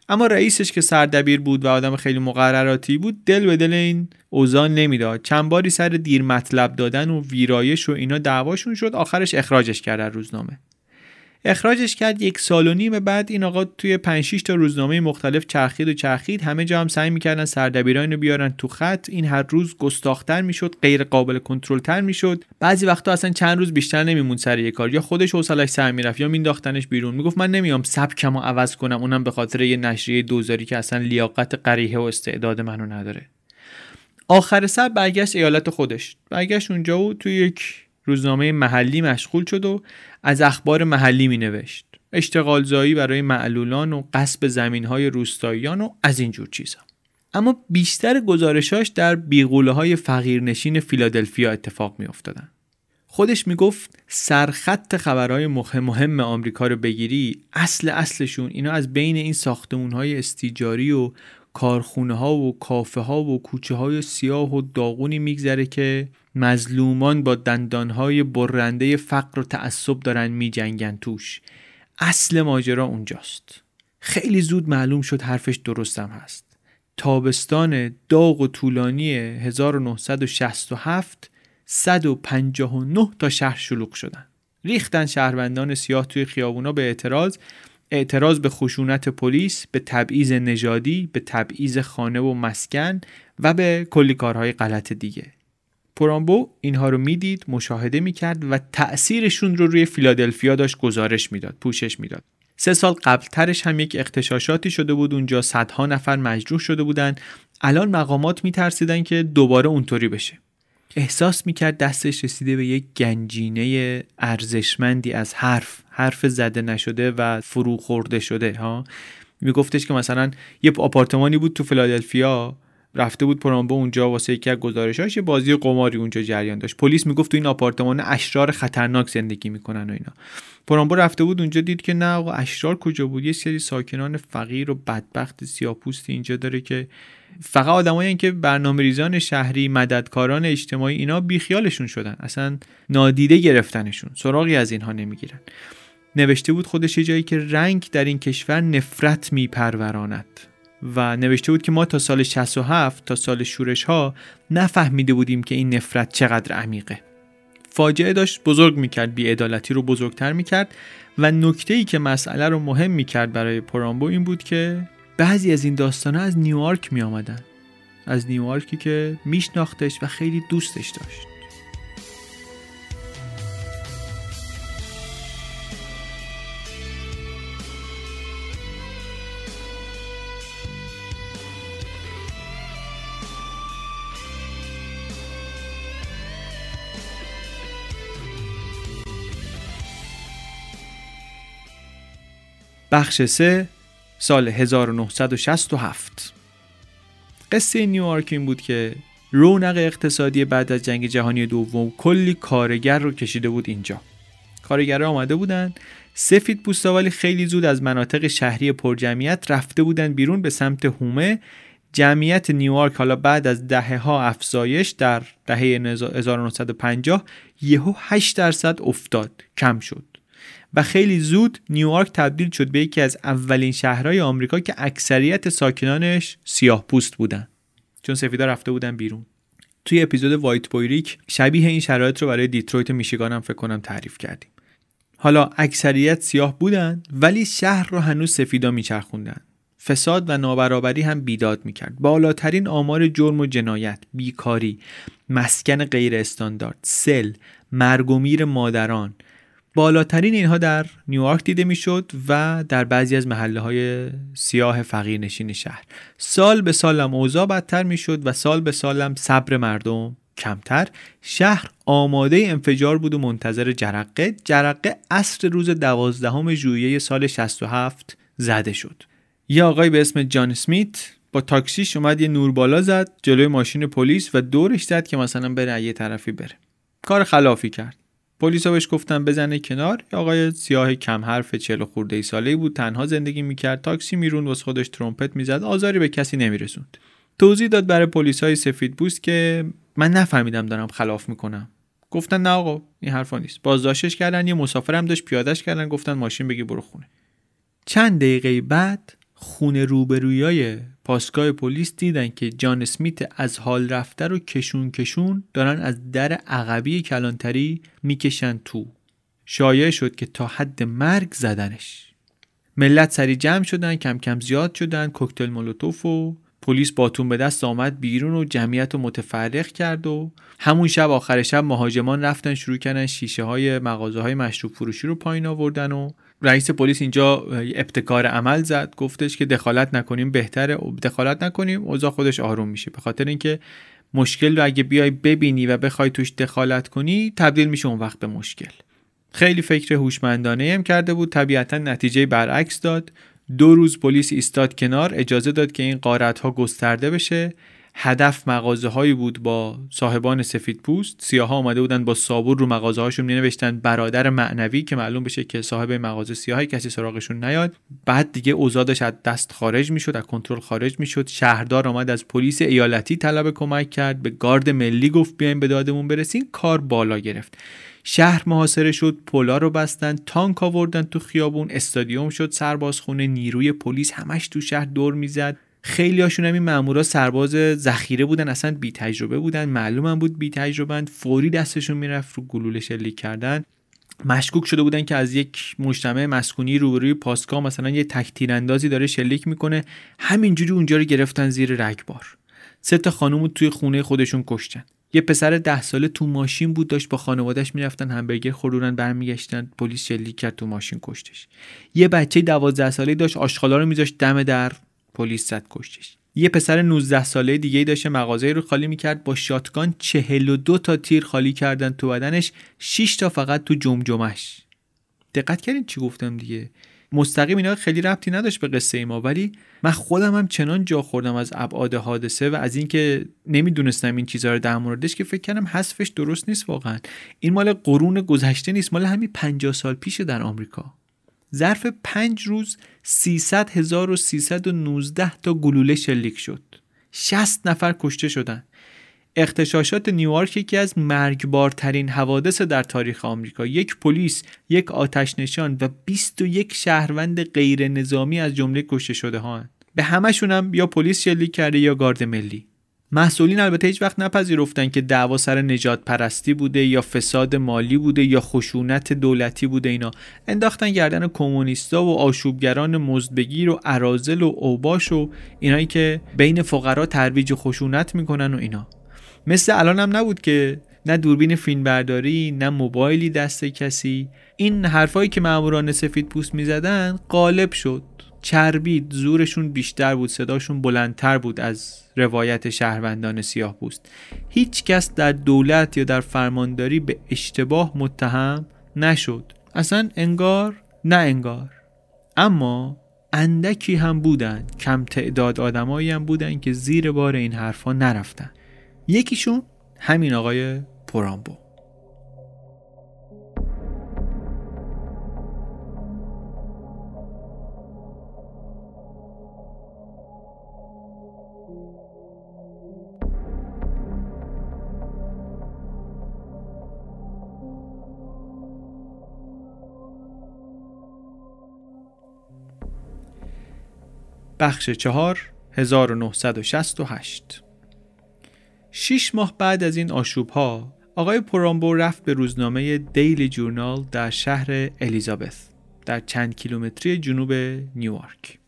اما رئیسش که سردبیر بود و آدم خیلی مقرراتی بود دل به دل این اوضاع نمی‌داد. چند باری سر دیر مطلب دادن و ویرایش و اینا دعواشون شد آخرش اخراجش کرد روزنامه. اخراجش کرد یک سال و نیم بعد این آقا توی 5 تا روزنامه مختلف چرخید و چرخید. همه جا هم سعی می‌کردن سردبیران رو بیارن تو خط. این هر روز گستاختر می‌شد غیر قابل کنترل تر می‌شد. بعضی وقتا اصلا چند روز بیشتر نمیمون سر یه کار. یا خودش حوصلش سر می‌رفت یا مینداختنش بیرون. می‌گفت من نمیام سبکمو عوض کنم. اونم به خاطر یه نشریه دوزاری که اصلا لیاقت قریحه و استعداد منو نداره. آخر سر برگشت ایالت خودش. برگشت اونجا و توی یک روزنامه محلی مشغول شد و از اخبار محلی می نوشت اشتغالزایی برای معلولان و قصب زمین های روستاییان و از اینجور چیزا اما بیشتر گزارشاش در بیغوله های فقیرنشین فیلادلفیا اتفاق می افتادن. خودش می‌گفت سرخط خبرهای مهم آمریکا رو بگیری اصل اصلشون اینا از بین این ساختمون های استیجاری و کارخونه ها و کافه ها و کوچه های سیاه و داغونی میگذره که مظلومان با دندان های برنده فقر و تعصب دارن میجنگن توش اصل ماجرا اونجاست. خیلی زود معلوم شد حرفش درستم هست. تابستان داغ و طولانی 1967 159 تا شهر شلوغ شدن. ریختن شهروندان سیاه توی خیابونا به اعتراض اعتراض به خشونت پلیس به تبعیض نژادی به تبعیض خانه و مسکن و به کلی کارهای غلط دیگه. پرامبو اینها رو می‌دید مشاهده می‌کرد و تأثیرشون رو روی فیلادلفیا داشت گزارش می‌داد پوشش می‌داد. سه سال قبل ترش هم یک اختشاشاتی شده بود اونجا صدها نفر مجروح شده بودن. الان مقامات میترسیدن که دوباره اونطوری بشه. احساس می‌کرد دستش رسیده به یک گنجینه ارزشمندی از حرف حرف زده نشده و فرو خورده شده ها؟ میگفتش که مثلا یه آپارتمانی بود تو فیلادلفیا رفته بود پرامبو اونجا واسه یکی از گزارشاش یه بازی قماری اونجا جریان داشت. پلیس می‌گفت تو این آپارتمان اشرار خطرناک زندگی می‌کنن و اینا. پرامبو رفته بود اونجا دید که نه آقا اشرار کجا بود؟ یه سری ساکنان فقیر و بدبخت سیاپوستی اینجا داره که فقط آدمایی که برنامه ریزان شهری مددکاران اجتماعی اینا بیخیالشون شدن. اصلا نادیده گرفتنشون. سراغی از اینها نمی‌گیرن. نوشته بود خودش جایی که رنگ در این کشور نفرت میپروراند. و نوشته بود که ما تا سال 67 تا سال شورش ها نفهمیده بودیم که این نفرت چقدر عمیقه. فاجعه داشت بزرگ می‌کرد بیعدالتی رو بزرگتر می‌کرد و نکته ای که مسئله رو مهم می‌کرد برای پرامبو این بود که بعضی از این داستانها از نیویورک می آمدن از نیویورکی که میشناختش و خیلی دوستش داشت. بخش 3 سال 1967 قصه نیویورک این بود که رونق اقتصادی بعد از جنگ جهانی دوم کلی کارگر رو کشیده بود اینجا. کارگرها آمده بودن سفید پوستا ولی خیلی زود از مناطق شهری پرجمعیت رفته بودن بیرون به سمت هومه. جمعیت نیویورک حالا بعد از دهه ها افزایش در دهه 1950 یهو 8 درصد افتاد کم شد. و خیلی زود نیویورک تبدیل شد به یکی از اولین شهرهای آمریکا که اکثریت ساکنانش سیاه پوست بودن. چون سفیدا رفته بودن بیرون. توی اپیزود White Boy Rick شبیه این شرایط رو برای دیترویت میشیگان هم فکر کنم تعریف کردیم. حالا اکثریت سیاه بودن ولی شهر رو هنوز سفیدا میچرخوندن. فساد و نابرابری هم بیداد می‌کرد. بالاترین آمار جرم و جنایت بیکاری مسکن غیر استاندارد سل مرگ و میر مادران بالاترین اینها در نیویورک دیده می‌شد و در بعضی از محله های سیاه فقیرنشین شهر. سال به سالم اوضاع بدتر می‌شد و سال به سالم صبر مردم کمتر. شهر آماده انفجار بود و منتظر جرقه. جرقه اصر روز دوازدهم ژوئیه سال 67 زده شد. یه آقای به اسم جان سمیت با تاکسیش اومد یه نور بالا زد جلوی ماشین پلیس و دورش زد که مثلا بره یه طرفی بره. کار خلافی کرد. پلیسا بهش گفتن بزنه کنار. آقای سیاه کم حرف چهل خورده ای ساله بود تنها زندگی می‌کرد. تاکسی میرون واسه خودش ترومپت می‌زد. آزاری به کسی نمیرسوند. توضیح داد برای پلیسای سفید بوست که من نفهمیدم دارم خلاف می‌کنم. گفتن نه آقا این حرفا نیست. بازداشتش کردن یه مسافرم داشت پیادش کردن گفتن ماشین بگی برو خونه. چند دقیقه بعد خونه روبرویای پاسگاه پلیس دیدن که جان اسمیت از حال رفته رو کشون کشون دارن از در عقبی کلانتری می‌کشن تو. شایع شد که تا حد مرگ زدنش. ملت سری جمع شدن کم کم زیاد شدن کوکتل مولوتوف و پلیس باتون به دست آمد بیرون و جمعیت رو متفرق کرد و همون شب آخر شب مهاجمان رفتن شروع کردن شیشه های مغازه های مشروب فروشی رو پایین آوردن و رئیس پلیس اینجا ابتکار عمل زد گفتش که دخالت نکنیم بهتره دخالت نکنیم اوضاع خودش آروم میشه. به خاطر اینکه مشکل رو اگه بیای ببینی و بخوای توش دخالت کنی تبدیل میشه اون وقت به مشکل. خیلی فکر هوشمندانه هم کرده بود. طبیعتا نتیجه برعکس داد. دو روز پلیس ایستاد کنار اجازه داد که این قارت ها گسترده بشه. هدف مغازه هایی بود با صاحبان سفید پوست. سیاه ها آمده بودن با صابون رو مغازه هاشون می نوشتن برادر معنوی که معلوم بشه که صاحب مغازه سیاهی کسی سراغشون نیاد. بعد دیگه اوزادش از دست خارج می‌شد از کنترل خارج می‌شد. شهردار آمد از پلیس ایالتی طلب کمک کرد. به گارد ملی گفت بیاین به دادمون برسین کار بالا گرفت. شهر محاصره شد پلا رو بستن تانک آوردن تو خیابون. استادیوم شد سربازخونه نیروی پلیس همش تو شهر دور می‌زد. خیلی هاشون هم این مامورا سرباز ذخیره بودن اصلا بی تجربه بودن. معلوم بود بی تجربه فوری دستشون می‌رفت رو گلوله شلیک کردن. مشکوک شده بودن که از یک مجتمع مسکونی روبروی پاسکا مثلا یه تک تیراندازی داره شلیک می‌کنه. همینجوری اونجا رو گرفتن زیر رگبار سه تا خانوم توی خونه خودشون کشتن. یه پسر ده ساله تو ماشین بود داشت با خانوادهش می‌رفتن همبرگر خورورن برمیگشتن پلیس شلیک کرد تو ماشین کشتش. یه بچه دوازده ساله داشت آشغالا رو میذاشت دم در. پلیس زد کشتش. یه پسر 19 ساله دیگه داشته مغازه رو خالی می‌کرد با شاتگان 42 تا تیر خالی کردن تو بدنش 6 تا فقط تو جمجمش دقت کردین چی گفتم دیگه؟ مستقیم اینا خیلی ربطی نداشت به قصه ای ما ولی من خودم هم چنان جا خوردم از ابعاد حادثه و از اینکه نمی‌دونستم این چیزها رو در موردش که فکر کردم حذفش درست نیست واقعا. این مال قرون گذشته نیست مال همین 50 سال پیشه در آمریکا. ظرف پنج روز 300,319 تا گلوله شلیک شد. 60 نفر کشته شدن. اختشاشات نیویورک یکی از مرگبارترین حوادث در تاریخ آمریکا. یک پلیس یک آتش نشان و 21 شهروند غیر نظامی از جمله کشته شده ها به همشون هم یا پلیس شلیک کرده یا گارد ملی. مسئولین البته هیچ وقت نپذیرفتن که دعوا سر نجات پرستی بوده یا فساد مالی بوده یا خشونت دولتی بوده اینا. انداختن گردن کمونیستا و آشوبگران مزدبگیر و ارازل و اوباش و اینایی که بین فقرا ترویج خشونت می‌کنن و اینا. مثل الان هم نبود که نه دوربین فیلم برداری نه موبایلی دست کسی. این حرفایی که ماموران سفید پوست می‌زدن غالب شد. چربید زورشون بیشتر بود صداشون بلندتر بود از روایت شهروندان سیاه پوست. هیچ کس در دولت یا در فرمانداری به اشتباه متهم نشد. اصلا انگار نه انگار. اما اندکی هم بودن کم تعداد آدمایی هم بودن که زیر بار این حرفا نرفتن. یکیشون همین آقای پورامبو بخش چهار 1968 شیش ماه بعد از این آشوب ها آقای پورامبو رفت به روزنامه دیلی جورنال در شهر الیزابث در چند کیلومتری جنوب نیویورک.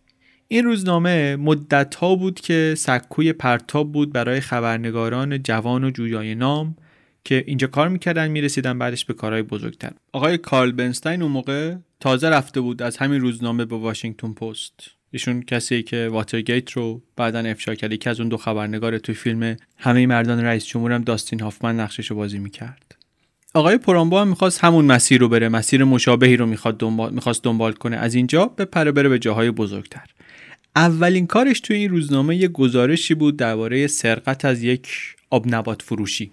این روزنامه مدت ها بود که سکوی پرتاب بود برای خبرنگاران جوان و جویای نام که اینجا کار می‌کردن می‌رسیدن بعدش به کارهای بزرگتر. آقای کارل بنستین اون موقع تازه رفته بود از همین روزنامه به واشنگتن پست. ایشون کسی که واترگیت رو بعدا افشا کرد. که از اون دو خبرنگار توی فیلم همه مردان رئیس جمهورم داستین هافمن نقشش رو بازی می‌کرد. آقای پرامبو هم می‌خواست همون مسیر رو بره مسیر مشابهی رو می‌خواد دنبال می‌خواست دنبال کنه. از اینجا به پره بره به جاهای بزرگتر. اولین کارش توی این روزنامه یه گزارشی بود درباره سرقت از یک آب نبات فروشی.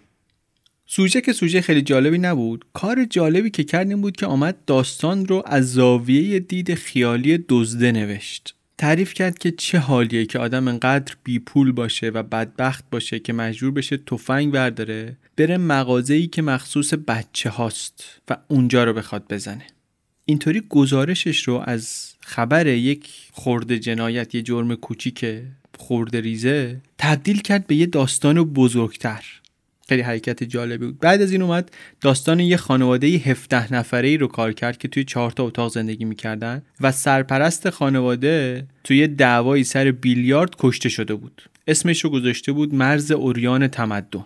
سوژه که سوژه خیلی جالبی نبود. کار جالبی که کردیم بود که آمد داستان رو از زاویه دید خیالی دزده نوشت. تعریف کرد که چه حالیه که آدم انقدر بی پول باشه و بدبخت باشه که مجبور بشه تفنگ برداره بره مغازه‌ای که مخصوص بچه هاست و اونجا رو بخواد بزنه. اینطوری گزارشش رو از خبر یک خورده جنایت یه جرم کوچیک خورده ریزه تبدیل کرد به یه داستان بزرگتر. خیلی حرکت جالبی بود. بعد از این اومد داستان یه خانواده 17 نفره ای رو کار کرد که توی چهار تا اتاق زندگی می‌کردن و سرپرست خانواده توی دعوایی سر بیلیارد کشته شده بود. اسمش رو گذاشته بود مرز اوریان تمدن.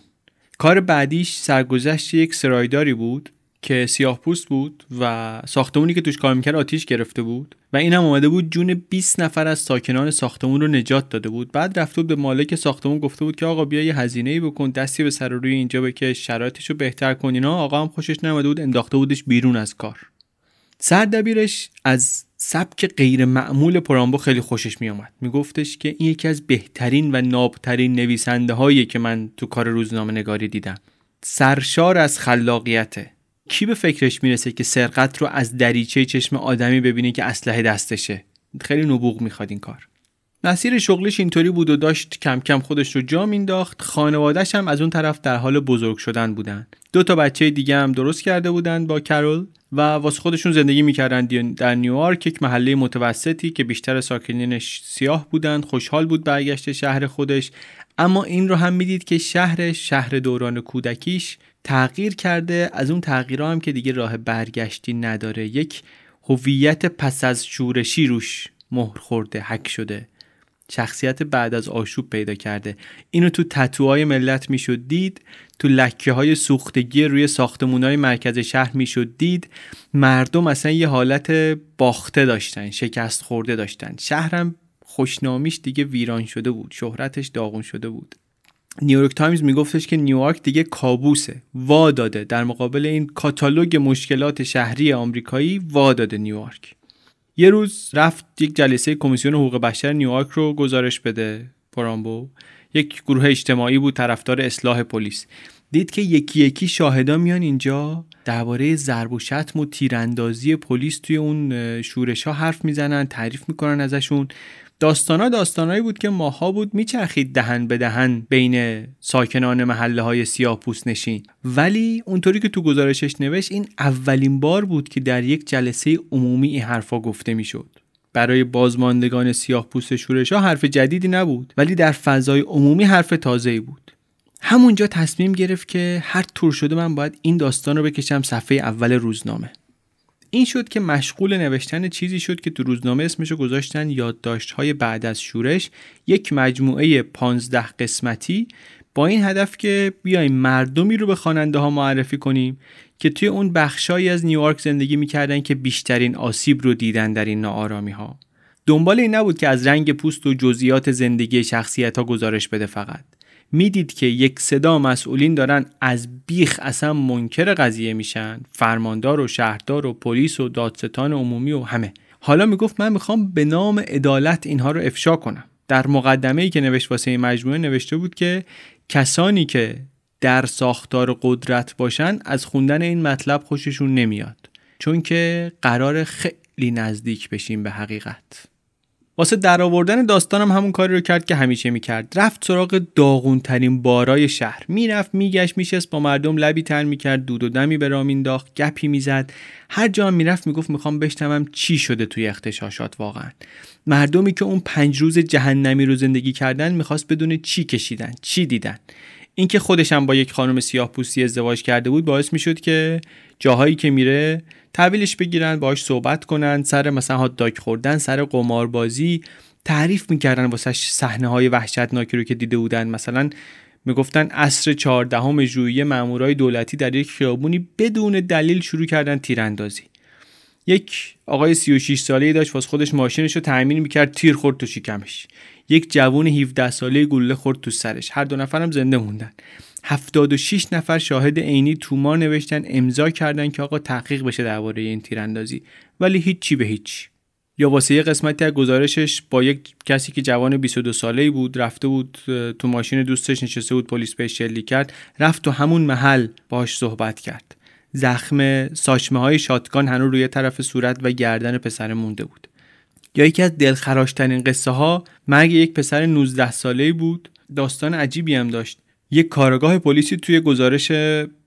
کار بعدیش سرگذشت یک سرایداری بود که سیاه پوست بود و ساختمونی که توش کار می‌کرد آتیش گرفته بود و اینم اومده بود جون 20 نفر از ساکنان ساختمون رو نجات داده بود. بعد رفته بود به مالک ساختمون گفته بود که آقا بیا یه هزینه ای بکن دستی به سر روی اینجا بکش شرایطش رو بهتر کن. اینا آقا هم خوشش نمیاد بود انداخته بودش بیرون از کار. سردبیرش از سبک غیر معمول پرامبو خیلی خوشش می آمد می گفتش که این یکی از بهترین و نابترین نویسنده هایی که من تو کار روزنامه نگاری دیدم. سرشار از خلاقیته. کی به فکرش می‌رسه که سرقت رو از دریچه چشم آدمی ببینه که اسلحه دستشه؟ خیلی نبوغ می‌خواد این کار. مسیر شغلش اینطوری بود و داشت کم کم خودش رو جا مینداخت. خانوادهش هم از اون طرف در حال بزرگ شدن بودن. دو تا بچه دیگه هم درست کرده بودن با کرول. و واسه خودشون زندگی می‌کردن در نیویورک یک محله متوسطی که بیشتر ساکنینش سیاه بودن خوشحال بود برگشت شهر خودش. اما این رو هم می‌دید که شهر شهر دوران کودکیش تغییر کرده. از اون تغییرها هم که دیگه راه برگشتی نداره. یک هویت پس از شورشی روش مهر خورده حک شده. شخصیت بعد از آشوب پیدا کرده. اینو تو تتوهای ملت می‌شد دید تو لکه های سوختگی روی ساختمون های مرکز شهر می‌شد دید. مردم اصلا یه حالت باخته داشتن شکست خورده داشتن. شهرم خوشنامیش دیگه ویران شده بود شهرتش داغون شده بود. نیویورک تایمز میگفتش که نیویورک دیگه کابوسه وا داده در مقابل این کاتالوگ مشکلات شهری آمریکایی وا داده نیویورک. یه روز رفت یک جلسه کمیسیون حقوق بشر نیویورک رو گزارش بده پرامبو. یک گروه اجتماعی بود طرفدار اصلاح پلیس. دید که یکی یکی شاهدا میان اینجا درباره ضرب و شتم و تیراندازی پلیس توی اون شورش ها حرف می‌زنن تعریف می‌کنن ازشون. داستانا داستانایی بود که ماها بود میچرخید دهن به دهن بین ساکنان محله های سیاه پوست نشین. ولی اونطوری که تو گزارشش نوشت این اولین بار بود که در یک جلسه عمومی این حرفا گفته می‌شد. برای بازماندگان سیاه پوست شورش ها حرف جدیدی نبود ولی در فضای عمومی حرف تازه‌ای بود. همونجا تصمیم گرفت که هر طور شده من باید این داستان رو بکشم صفحه اول روزنامه. این شد که مشغول نوشتن چیزی شد که تو روزنامه اسمشو گذاشتن یادداشت های بعد از شورش. یک مجموعه 15 قسمتی. با این هدف که بیایم مردمی رو به خواننده ها معرفی کنیم که توی اون بخشایی از نیویورک زندگی می‌کردن که بیشترین آسیب رو دیدن در این ناآرامی ها دنبال این نبود که از رنگ پوست و جزئیات زندگی شخصیت ها گزارش بده فقط. می‌دید که یک صدا مسئولین دارن از بیخ اصلا منکر قضیه میشن فرماندار و شهردار و پلیس و دادستان عمومی و همه. حالا می‌گفت من می‌خوام به نام عدالت اینها رو افشا کنم. در مقدمه ای که نوشت واسه مجموعه نوشته بود که کسانی که در ساختار قدرت باشن از خوندن این مطلب خوششون نمیاد چون که قرار خیلی نزدیک بشیم به حقیقت. واسه درآوردن داستانم همون کاری رو کرد که همیشه می‌کرد. رفت سراغ داغون ترین بارای شهر. می‌رفت میگشت میشست با مردم لبی تر می‌کرد دود و دمی به راه مینداخت گپی می‌زد. هر جا می‌رفت می‌گفت می‌خوام بشنوم چی شده توی اختشاشات واقعا. مردمی که اون پنج روز جهنمی رو زندگی کردن می‌خواست بدون چی کشیدن چی دیدن. اینکه خودشم با یک خانم سیاه پوستی ازدواج کرده بود باعث می‌شد که جاهایی که میره تحویلش بگیرن باهاش صحبت کنن سر مثلا هات داگ خوردن سر قماربازی تعریف می‌کردن واسه صحنه های وحشتناکی رو که دیده بودن. مثلا می‌گفتن عصر چهاردهم ژوئیه مامورای دولتی در یک خیابونی بدون دلیل شروع کردن تیراندازی. یک آقای 36 ساله داشت واسه خودش ماشینش رو تعمین می‌کرد تیر خورد تو شکمش. یک جوون 17 ساله گلوله خورد تو سرش. هر دو نفرم زنده موندن. 76 نفر شاهد عینی تومار نوشتن امضا کردن که آقا تحقیق بشه درباره این تیراندازی. ولی هیچی به هیچ. یا واسه یه قسمتی از گزارشش با یک کسی که جوان 22 ساله بود رفته بود تو ماشین دوستش نشسته بود پلیس بهش شلیک کرد رفت تو همون محل باش صحبت کرد. زخم ساچمه های شاتگان هنوز روی طرف صورت و گردن پسر مونده بود. یا یکی از دلخراشترین قصه ها مرگ یک پسر 19 ساله بود. داستان عجیبی هم داشت. یک کارگاه پلیسی توی گزارش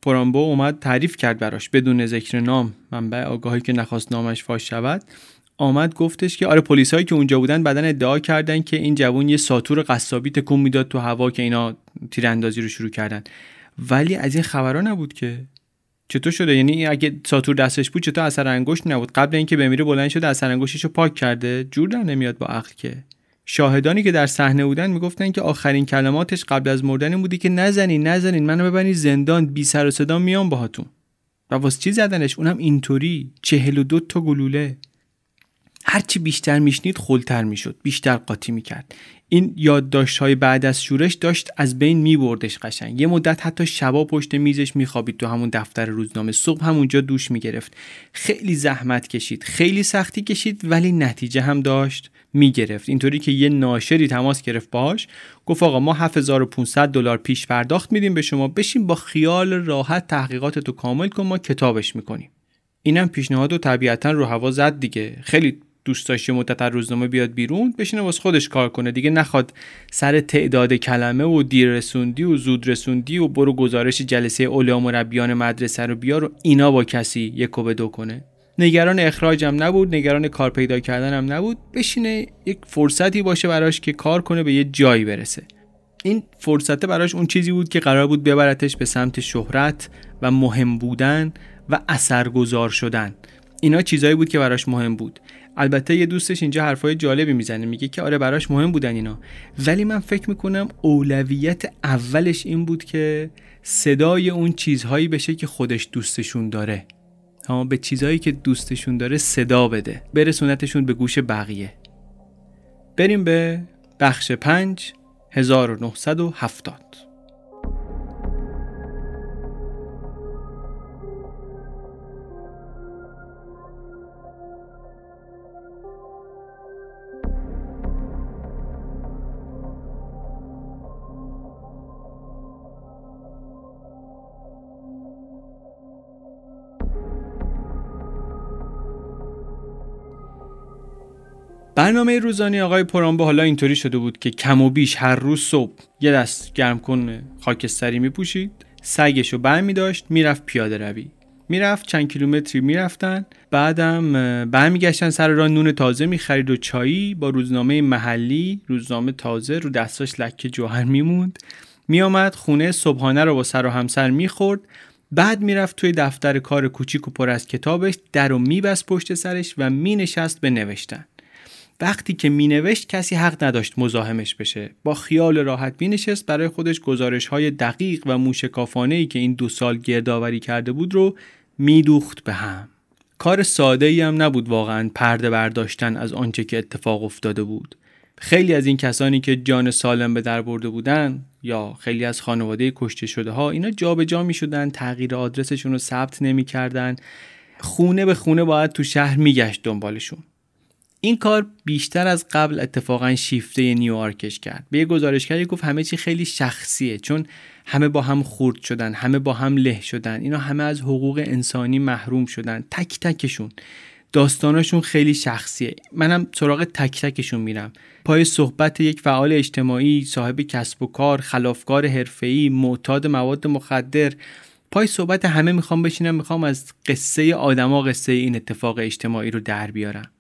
پرامبو اومد تعریف کرد براش بدون ذکر نام. منبع آگاهی که نخواست نامش فاش شود آمد گفتش که آره پلیسایی که اونجا بودن بعدن ادعا کردن که این جوون یه ساتور قصابی تکون می‌داد تو هوا که اینا تیراندازی رو شروع کردن. ولی از این خبرها نبود که. چطور شده؟ یعنی اگه ساتور دستش بود چطور اثر انگشت نبود؟ قبل اینکه بمیره بلند شده اثر انگشتش رو پاک کرده. جور در نمیاد با عقل که. شاهدانی که در صحنه بودن می‌گفتن که آخرین کلماتش قبل از مردن بودی که نزنین نزنین منو ببرین زندان بی سر و صدا میام باهاتون. و واسه چی زدنش؟ اونم اینطوری چهل و دو تا گلوله. هرچی بیشتر میشنید خلتر می‌شد بیشتر قاطی می‌کرد. این یادداشت های بعد از شورش داشت از بین میبردش قشنگ. یه مدت حتی شبا پشت میزش میخوابید تو همون دفتر روزنامه. صبح همونجا دوش می‌گرفت. خیلی زحمت کشید خیلی سختی کشید ولی نتیجه هم داشت. می‌گرفت. اینطوری که یه ناشری تماس گرفت باش گفت آقا ما 7500 دلار پیش پرداخت میدیم به شما بشین با خیال راحت تحقیقاتتو کامل کن ما کتابش می‌کنیم. اینم پیشنهاد و طبیعتا رو هوا زد دیگه. خیلی دوست داشت مدت روزنامه بیاد بیرون بشینه واسه خودش کار کنه. دیگه نخواد سر تعداد کلمه و دیر رسوندی و زود رسوندی و برو گزارش جلسه اولیاء مربیان مدرسه رو بیار و اینا با کسی یک و دو کنه. نگران اخراجم نبود نگران کار پیدا کردنم نبود. بشینه یک فرصتی باشه براش که کار کنه به یه جایی برسه. این فرصته براش اون چیزی بود که قرار بود ببرتش به سمت شهرت و مهم بودن و اثرگذار شدن. اینا چیزایی بود که براش مهم بود. البته یه دوستش اینجا حرفای جالبی می‌زنه میگه که آره براش مهم بودن اینا. ولی من فکر می‌کنم اولویت اولش این بود که صدای اون چیزهایی بشه که خودش دوستشون داره. ها به چیزهایی که دوستشون داره صدا بده. برسونتشون به گوش بقیه. بریم به بخش 5 1970 برنامه روزانه آقای پرامبو حالا اینطوری شده بود که کم و بیش هر روز صبح یه دست گرم کن خاکستری میپوشید سگش رو بر می داشت می‌رفت پیاده روی. می‌رفت چند کیلومتری می‌رفتن بعدم برمیگشتن سر راه نون تازه می‌خرید و چایی با روزنامه محلی روزنامه تازه رو دستاش لکه جوهر میموند. میآمد خونه صبحانه رو با سر و همسر می‌خورد. بعد می‌رفت توی دفتر کار کوچیک و پر از کتابش در و میبست پشت سرش و مینشست به نوشتن. وقتی که مینوشت کسی حق نداشت مزاحمش بشه. با خیال راحت مینشست برای خودش گزارش های دقیق و موشکافانه ای که این دو سال گردآوری کرده بود رو میدوخت به هم. کار ساده ای هم نبود واقعا پرده برداشتن از آنچه که اتفاق افتاده بود. خیلی از این کسانی که جان سالم به در برده بودن یا خیلی از خانواده کشته شده ها اینا جابجا جا می شدن تغییر آدرسشون رو ثبت نمی کردن. خونه به خونه باید تو شهر میگشت دنبالشون. این کار بیشتر از قبل اتفاقا شیفته نیویورکش کرد. به یه گزارشگری گفت همه چی خیلی شخصیه چون همه با هم خورد شدن همه با هم له شدن اینا همه از حقوق انسانی محروم شدن تک تکشون. داستاناشون خیلی شخصیه. منم سراغ تک تکشون میرم. پای صحبت یک فعال اجتماعی صاحب کسب و کار خلافکار حرفه‌ای معتاد مواد مخدر. پای صحبت همه می‌خوام بشینم می‌خوام از قصه آدما قصه این اتفاق اجتماعی رو در بیارم.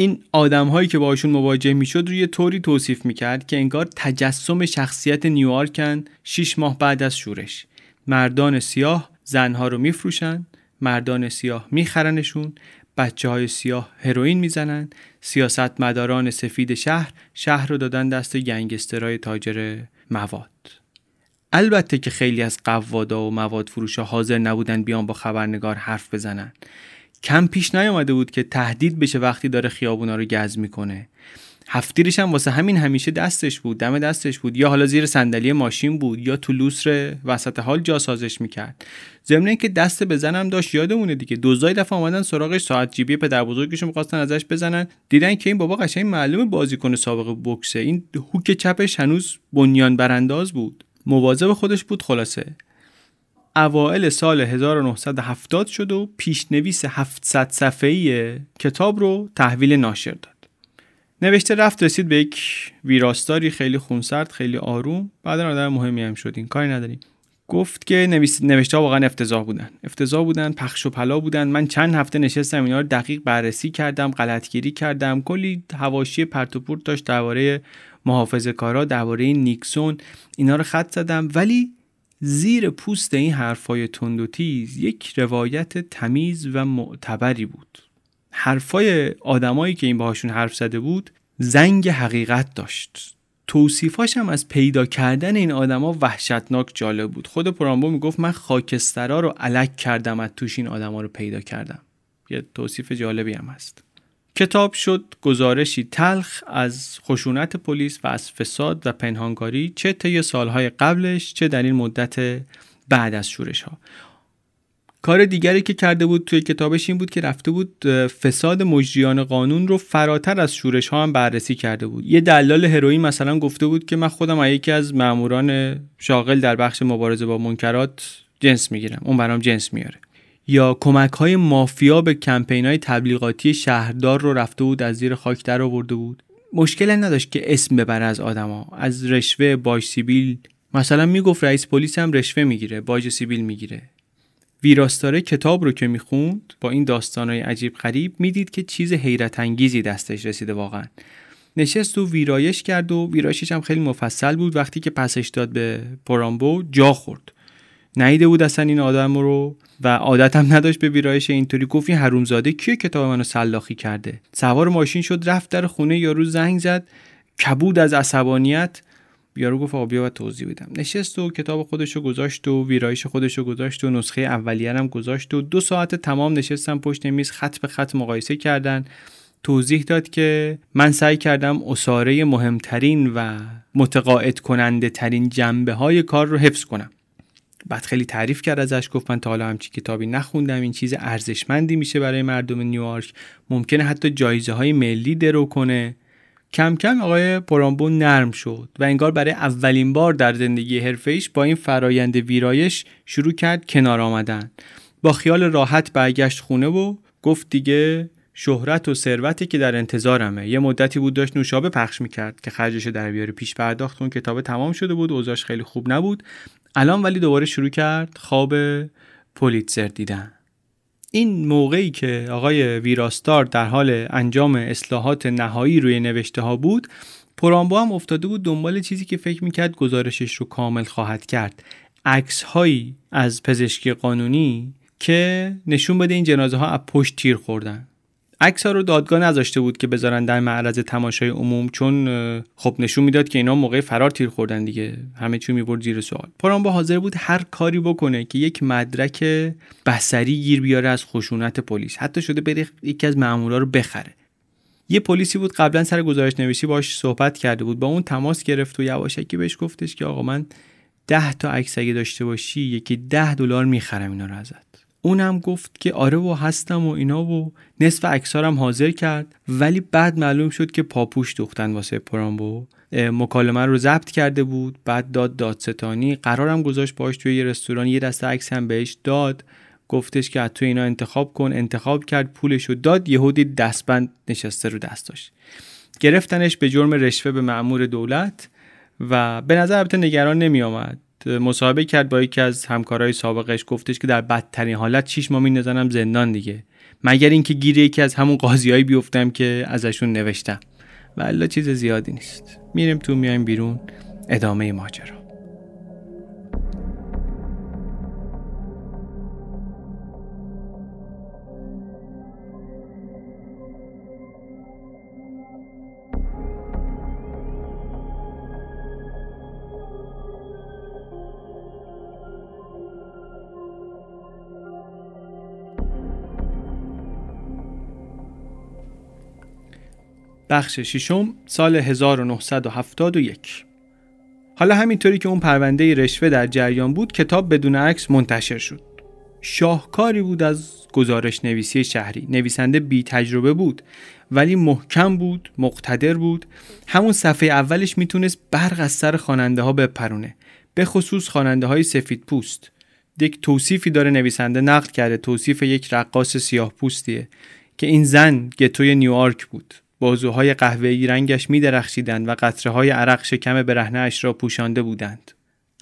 این آدم هایی که باشون مواجه می‌شد روی طوری توصیف می‌کرد که انگار تجسم شخصیت نیویورکن 6 ماه بعد از شورش. مردان سیاه زنها رو میفروشن مردان سیاه میخرنشون بچه های سیاه هروئین می‌زنن سیاست مداران سفید شهر شهر رو دادن دست گنگسترای تاجر مواد. البته که خیلی از قوادا و مواد فروش حاضر نبودن بیان با خبرنگار حرف بزنن. کم پیش نیامده بود که تهدید بشه وقتی داره خیابونا رو گز می‌کنه. هفتیرش هم واسه همین همیشه دستش بود دم دستش بود. یا حالا زیر صندلی ماشین بود یا تو لوسر وسط حال جا سازش می‌کرد. ضمن که دست بزنم داشت یادمونه دیگه. دوزای دفعه اومدن سراغش ساعت جیبی پدر بزرگش می‌خواستن ازش بزنن. دیدن که این بابا قشنگ معلومه بازیکن سابق بوکسه این هوک چپش هنوز بنیان برانداز بود. مواظب خودش بود خلاصه. اوائل سال 1970 شد و پیشنویس 700 صفحه‌ای کتاب رو تحویل ناشر داد. نوشته رفت رسید به یک ویراستاری خیلی خونسرد خیلی آروم. بعد آدم مهمی هم شدین کاری نداریم گفت که نوشته ها واقعا افتضاح بودن. افتضاح بودن پخش و پلا بودن. من چند هفته نشستم اینا رو دقیق بررسی کردم غلطگیری کردم. کلی حواشی پرت و پورت داشت درباره محافظه کارا درباره نیکسون. اینا رو خط زدم. ولی زیر پوست این حرفای تند و تیز یک روایت تمیز و معتبری بود. حرفای آدمایی که این باهاشون حرف زده بود زنگ حقیقت داشت. توصیفاش هم از پیدا کردن این آدما وحشتناک جالب بود. خود پرامبو می‌گفت من خاکسترا رو علک کردم از توش این آدما رو پیدا کردم. یه توصیف جالبی هم هست. کتاب شد گزارشی تلخ از خشونت پلیس و از فساد و پنهانکاری چه طی سالهای قبلش چه در این مدت بعد از شورش ها کار دیگری که کرده بود توی کتابش این بود که رفته بود فساد مجریان قانون رو فراتر از شورش ها هم بررسی کرده بود. یه دلال هروئین مثلا گفته بود که من خودم یکی از ماموران شاغل در بخش مبارزه با منکرات جنس می‌گیرم. اون برام جنس میاره. یا کمک های مافیا به کمپین های تبلیغاتی شهردار رو رفته بود از زیر خاک در آورده بود. مشکل نداشت که اسم ببره از آدما. از رشوه باج سیبیل مثلا می‌گفت رئیس پلیس هم رشوه می‌گیره باج سیبیل می‌گیره. ویراستاره کتاب رو که می‌خوند با این داستانهای عجیب غریب می‌دید که چیز حیرت انگیزی دستش رسیده واقعا. نشست و ویرایش کرد و ویرایشش هم خیلی مفصل بود. وقتی که پسش داد به پرامبو جا خورد. نیده بود اصلا این آدم رو و عادت هم نداشت به ویرایش اینطوری. گفت این حرومزاده کیه کتاب منو سلاخی کرده؟ سوار ماشین شد رفت در خونه یارو زنگ زد. کبود از عصبانیت. یارو گفت آقا بیا و توضیح بدم. نشست و کتاب خودشو گذاشت و ویرایش خودشو گذاشت و نسخه اولیه هم گذاشت و دو ساعت تمام نشستم پشت میز خط به خط مقایسه کردن. توضیح داد که من سعی کردم اساره مهمترین و متقاعد کننده ترین جنبه های کار رو حفظ کنم. بعد خیلی تعریف کرد ازش گفت من تا حالا همچی کتابی نخوندم این چیز ارزشمندی میشه برای مردم نیویورک ممکنه حتی جایزه های ملی درو کنه. کم کم آقای پرامبو نرم شد و انگار برای اولین بار در زندگی حرفه‌ایش با این فرایند ویرایش شروع کرد کنار آمدن. با خیال راحت برگشت خونه و گفت دیگه شهرت و ثروتی که در انتظارمه. یه مدتی بود داشت نوشابه پخش می‌کرد که خرجش در بیاره. پیش پرداخت اون کتاب تمام شده بود اوضاعش خیلی خوب نبود. الان ولی دوباره شروع کرد خواب پولیتزر دیدن. این موقعی که آقای ویراستار در حال انجام اصلاحات نهایی روی نوشته ها بود پرامبو هم افتاده بود دنبال چیزی که فکر می‌کرد گزارشش رو کامل خواهد کرد. عکس هایی از پزشکی قانونی که نشون بده این جنازه ها از پشت تیر خوردن. عکس رو دادگاه نذاشته بود که بذارن در معرض تماشای عموم چون خب نشون می‌داد که اینا موقع فرار تیر خوردن دیگه. همه چی می‌برد زیر سوال. با حاضر بود هر کاری بکنه که یک مدرک بسری گیر بیاره از خشونت پلیس. حتی شده بره یکی از مامورا رو بخره. یه پلیسی بود قبلا سر گزارش نویسی باش صحبت کرده بود. با اون تماس گرفت و یواشکی بهش گفتش که آقا من ده تا عکس اگه داشته باشی یکی ده دلار می‌خرم اینا رو ازت. اونم گفت که آره و هستم و اینا و نصف اکسارم حاضر کرد ولی بعد معلوم شد که پاپوش دوختن واسه پرامبو مکالمه رو ضبط کرده بود. بعد داد دادستانی. قرارم گذاشت باش توی یه رستوران. یه دسته عکس هم بهش داد. گفتش که تو اینا انتخاب کن. انتخاب کرد. پولش رو داد. یهودی دستبند نشسته رو دستاش. گرفتنش به جرم رشوه به معمور دولت و به نظر البته نگران نمی آمد مصاحبه کرد با یکی از همکارای سابقش. گفتش که در بدترین حالت شیش ماه میندازنم زندان دیگه. مگر اینکه گیر یکی از همون قاضیایی بیفتم که ازشون نوشتم. و چیز زیادی نیست. میریم تو میایم بیرون. ادامه ماجرا. بخش ششم سال 1971 حالا همینطوری که اون پرونده رشوه در جریان بود کتاب بدون عکس منتشر شد. شاهکاری بود از گزارش نویسی شهری. نویسنده بی تجربه بود ولی محکم بود مقتدر بود. همون صفحه اولش می‌تونست برق از سر خواننده ها بپرونه. به خصوص خواننده های سفید پوست. یک توصیفی داره نویسنده نقل کرده توصیف یک رقاص سیاه پوستیه که این زن گتوی نیویورک بود. بازوهای قهوه‌ای رنگش می درخشیدند و قطره های عرق شکم برهنه اش را پوشانده بودند.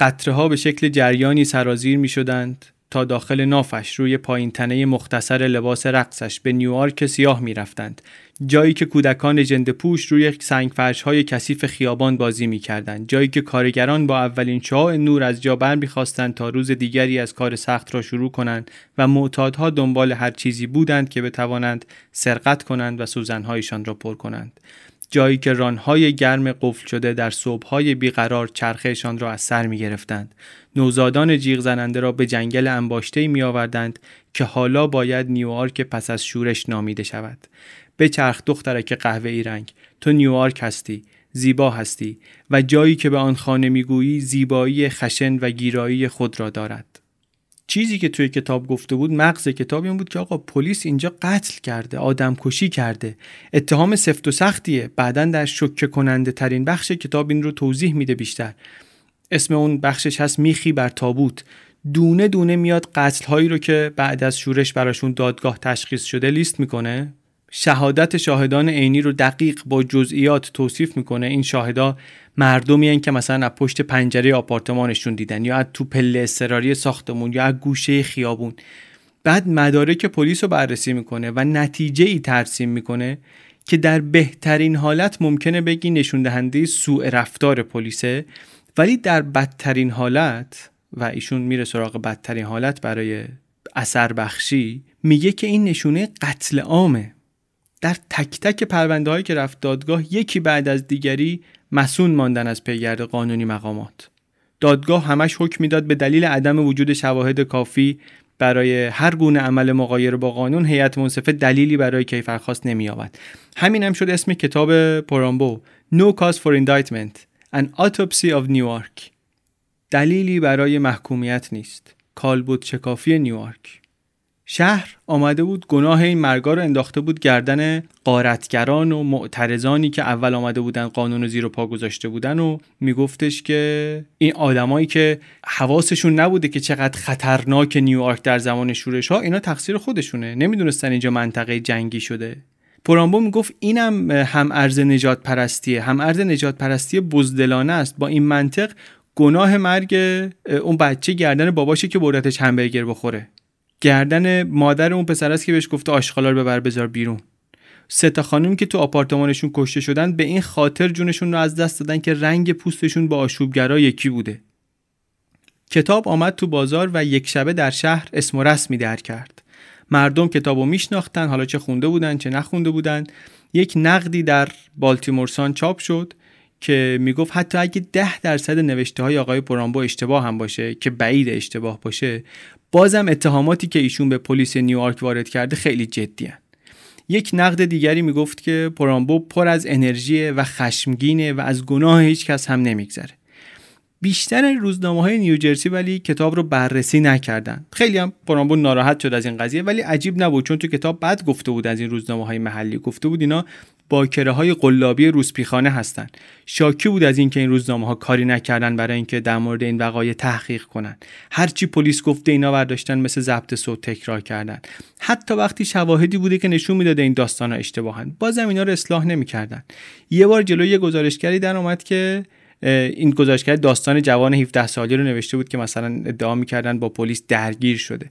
قطره ها به شکل جریانی سرازیر می شدند تا داخل نافش روی پایین تنه مختصر لباس رقصش به نیویورک سیاه می رفتند. جایی که کودکان جند پوش روی سنگ فرش های کثیف خیابان بازی می کردند. جایی که کارگران با اولین شعاع نور از جا بر می تا روز دیگری از کار سخت را شروع کنند و معتادها دنبال هر چیزی بودند که بتوانند سرقت کنند و سوزنهایشان را پر کنند. جایی که رانهای گرم قفل شده در صبحهای بیقرار چرخهشان را از سر می گرفتند. نوزادان جیغ زننده را به جنگل انباشته می آوردند که حالا باید نیویورک پس از شورش نامیده شود. به چرخ دخترک قهوه ای رنگ تو نیویورک هستی زیبا هستی و جایی که به آن خانه می‌گویی زیبایی خشن و گیرایی خود را دارد چیزی که توی کتاب گفته بود مغز کتاب این بود که آقا پلیس اینجا قتل کرده آدم کشی کرده. اتهام سفت و سختیه. بعدا در شکه کننده ترین بخش کتاب این رو توضیح میده بیشتر. اسم اون بخشش هست میخی بر تابوت. دونه دونه میاد قتل هایی رو که بعد از شورش براشون دادگاه تشخیص شده لیست می‌کنه. شهادت شاهدان عینی رو دقیق با جزئیات توصیف می‌کنه. این شاهدا مردمی که مثلا از پشت پنجره آپارتمانشون دیدن یا از تو پله اضطراری ساختمون یا از گوشه خیابون. بعد مدارک پلیس رو بررسی می‌کنه و نتیجه ای ترسیم می‌کنه که در بهترین حالت ممکنه بگی نشون دهنده سوء رفتار پلیسه ولی در بدترین حالت و ایشون میره سراغ بدترین حالت برای اثر بخشی میگه که این نشونه قتل عامه. در تک تک پرونده هایی که رفت دادگاه یکی بعد از دیگری مسون ماندن از پیگرد قانونی مقامات. دادگاه همش حکم می‌داد به دلیل عدم وجود شواهد کافی برای هر گونه عمل مقایر با قانون هیئت منصفه دلیلی برای کیفرخواست نمی آورد همین هم شد اسم کتاب پرامبو No Cause for Indictment An Autopsy of Newark دلیلی برای محکومیت نیست. کالبوت چکافی نیویورک. شهر آمده بود گناه این مرگا رو انداخته بود گردن قارتگران و معترضانی که اول آمده بودن قانون رو زیر پا گذاشته بودن و میگفتش که این آدمایی که حواسشون نبوده که چقدر خطرناک نیویورک در زمان شورش ها اینا تقصیر خودشونه نمی‌دونستن اینجا منطقه جنگی شده. پرامبو می‌گفت اینم هم ارز نجات پرستیه هم ارز نجات پرستی بزدلانه است. با این منطق گناه مرگ اون بچه گردن باباشه که بردتش همبرگر بخوره. گردن مادر اون پسر است که بهش گفته آشغالا رو ببر بذار بیرون. سه تا خانم که تو آپارتمانشون کشته شدن به این خاطر جونشون رو از دست دادن که رنگ پوستشون با آشوبگرا یکی بوده. کتاب آمد تو بازار و یک شبه در شهر اسم و رسمی در کرد. مردم کتابو میشناختن حالا چه خونده بودن چه نخونده بودن. یک نقدی در بالتیمورسان چاپ شد که می‌گفت حتی اگه ده درصد نوشته های آقای پرامبو اشتباه هم باشه که بعید اشتباه باشه بازم اتهاماتی که ایشون به پلیس نیویورک وارد کرده خیلی جدی. یک نقد دیگری می‌گفت که پرامبو پر از انرژی و خشمگینه و از گناه هیچ کس هم نمیگذره بیشتر روزنامه های نیوجرسی ولی کتاب رو بررسی نکردن. خیلی هم پرامبو ناراحت شد از این قضیه ولی عجیب نبود چون تو کتاب بد گفته بود از این روزنامه های محلی. گفته بود اینا باکره های قلابی روسپیخانه هستند شاکی بود از اینکه این روزنامه ها کاری نکردن برای اینکه در مورد این وقایع تحقیق کنن. هرچی پلیس گفته اینا برداشتن مثل ضبط صوت تکرار کردن. حتی وقتی شواهدی بوده که نشون می‌داده این داستان ها اشتباهن. بازم اینا رو اصلاح نمی‌کردن. یه بار جلوی یه گزارشگری در اومد که این گزارشگر داستان جوان 17 سالی رو نوشته بود که مثلا ادعا می‌کردن با پلیس درگیر شده.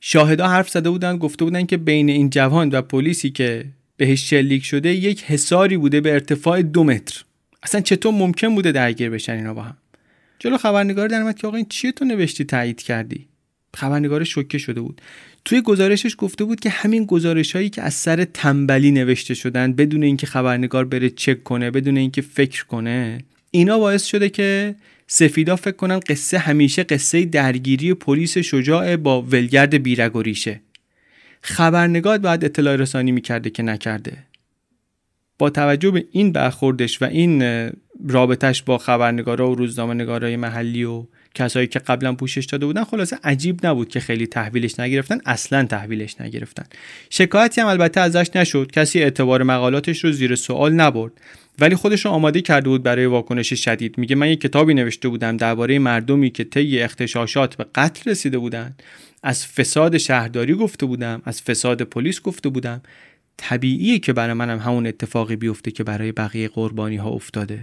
شاهدا حرف زده بودن گفته بودن که بین این جوان و پلیسی که بهش شلیک شده یک حساری بوده به ارتفاع دو متر. اصلا چطور ممکن بوده درگیر بشن اینا با هم؟ جلو خبرنگار در که آقا این چیه تو نوشتی تایید کردی؟ خبرنگار شوکه شده بود. توی گزارشش گفته بود که همین گزارش هایی که از سر تنبلی نوشته شدن بدون اینکه خبرنگار بره چک کنه بدون اینکه فکر کنه اینا باعث شده که سفیدا فکر کنن قصه همیشه قصه درگیری پلیس شجاع با ولگرد بیرگ و ریشه. خبرنگار باید اطلاع رسانی می‌کرده که نکرده. با توجه به این برخوردش و این رابطش با خبرنگارا و روزنامه نگارای محلی و کسایی که قبلا پوشش داده بودن خلاصه عجیب نبود که خیلی تحویلش نگرفتن اصلا تحویلش نگرفتن. شکایتی هم البته ازش نشد. کسی اعتبار مقالاتش رو زیر سوال نبرد. ولی خودش رو آماده کرده بود برای واکنش شدید. میگه من یک کتابی نوشته بودم درباره مردمی که طی اختشاشات به قتل رسیده بودند. از فساد شهرداری گفته بودم از فساد پلیس گفته بودم. طبیعیه که برای منم همون اتفاقی بیفته که برای بقیه قربانی ها افتاده.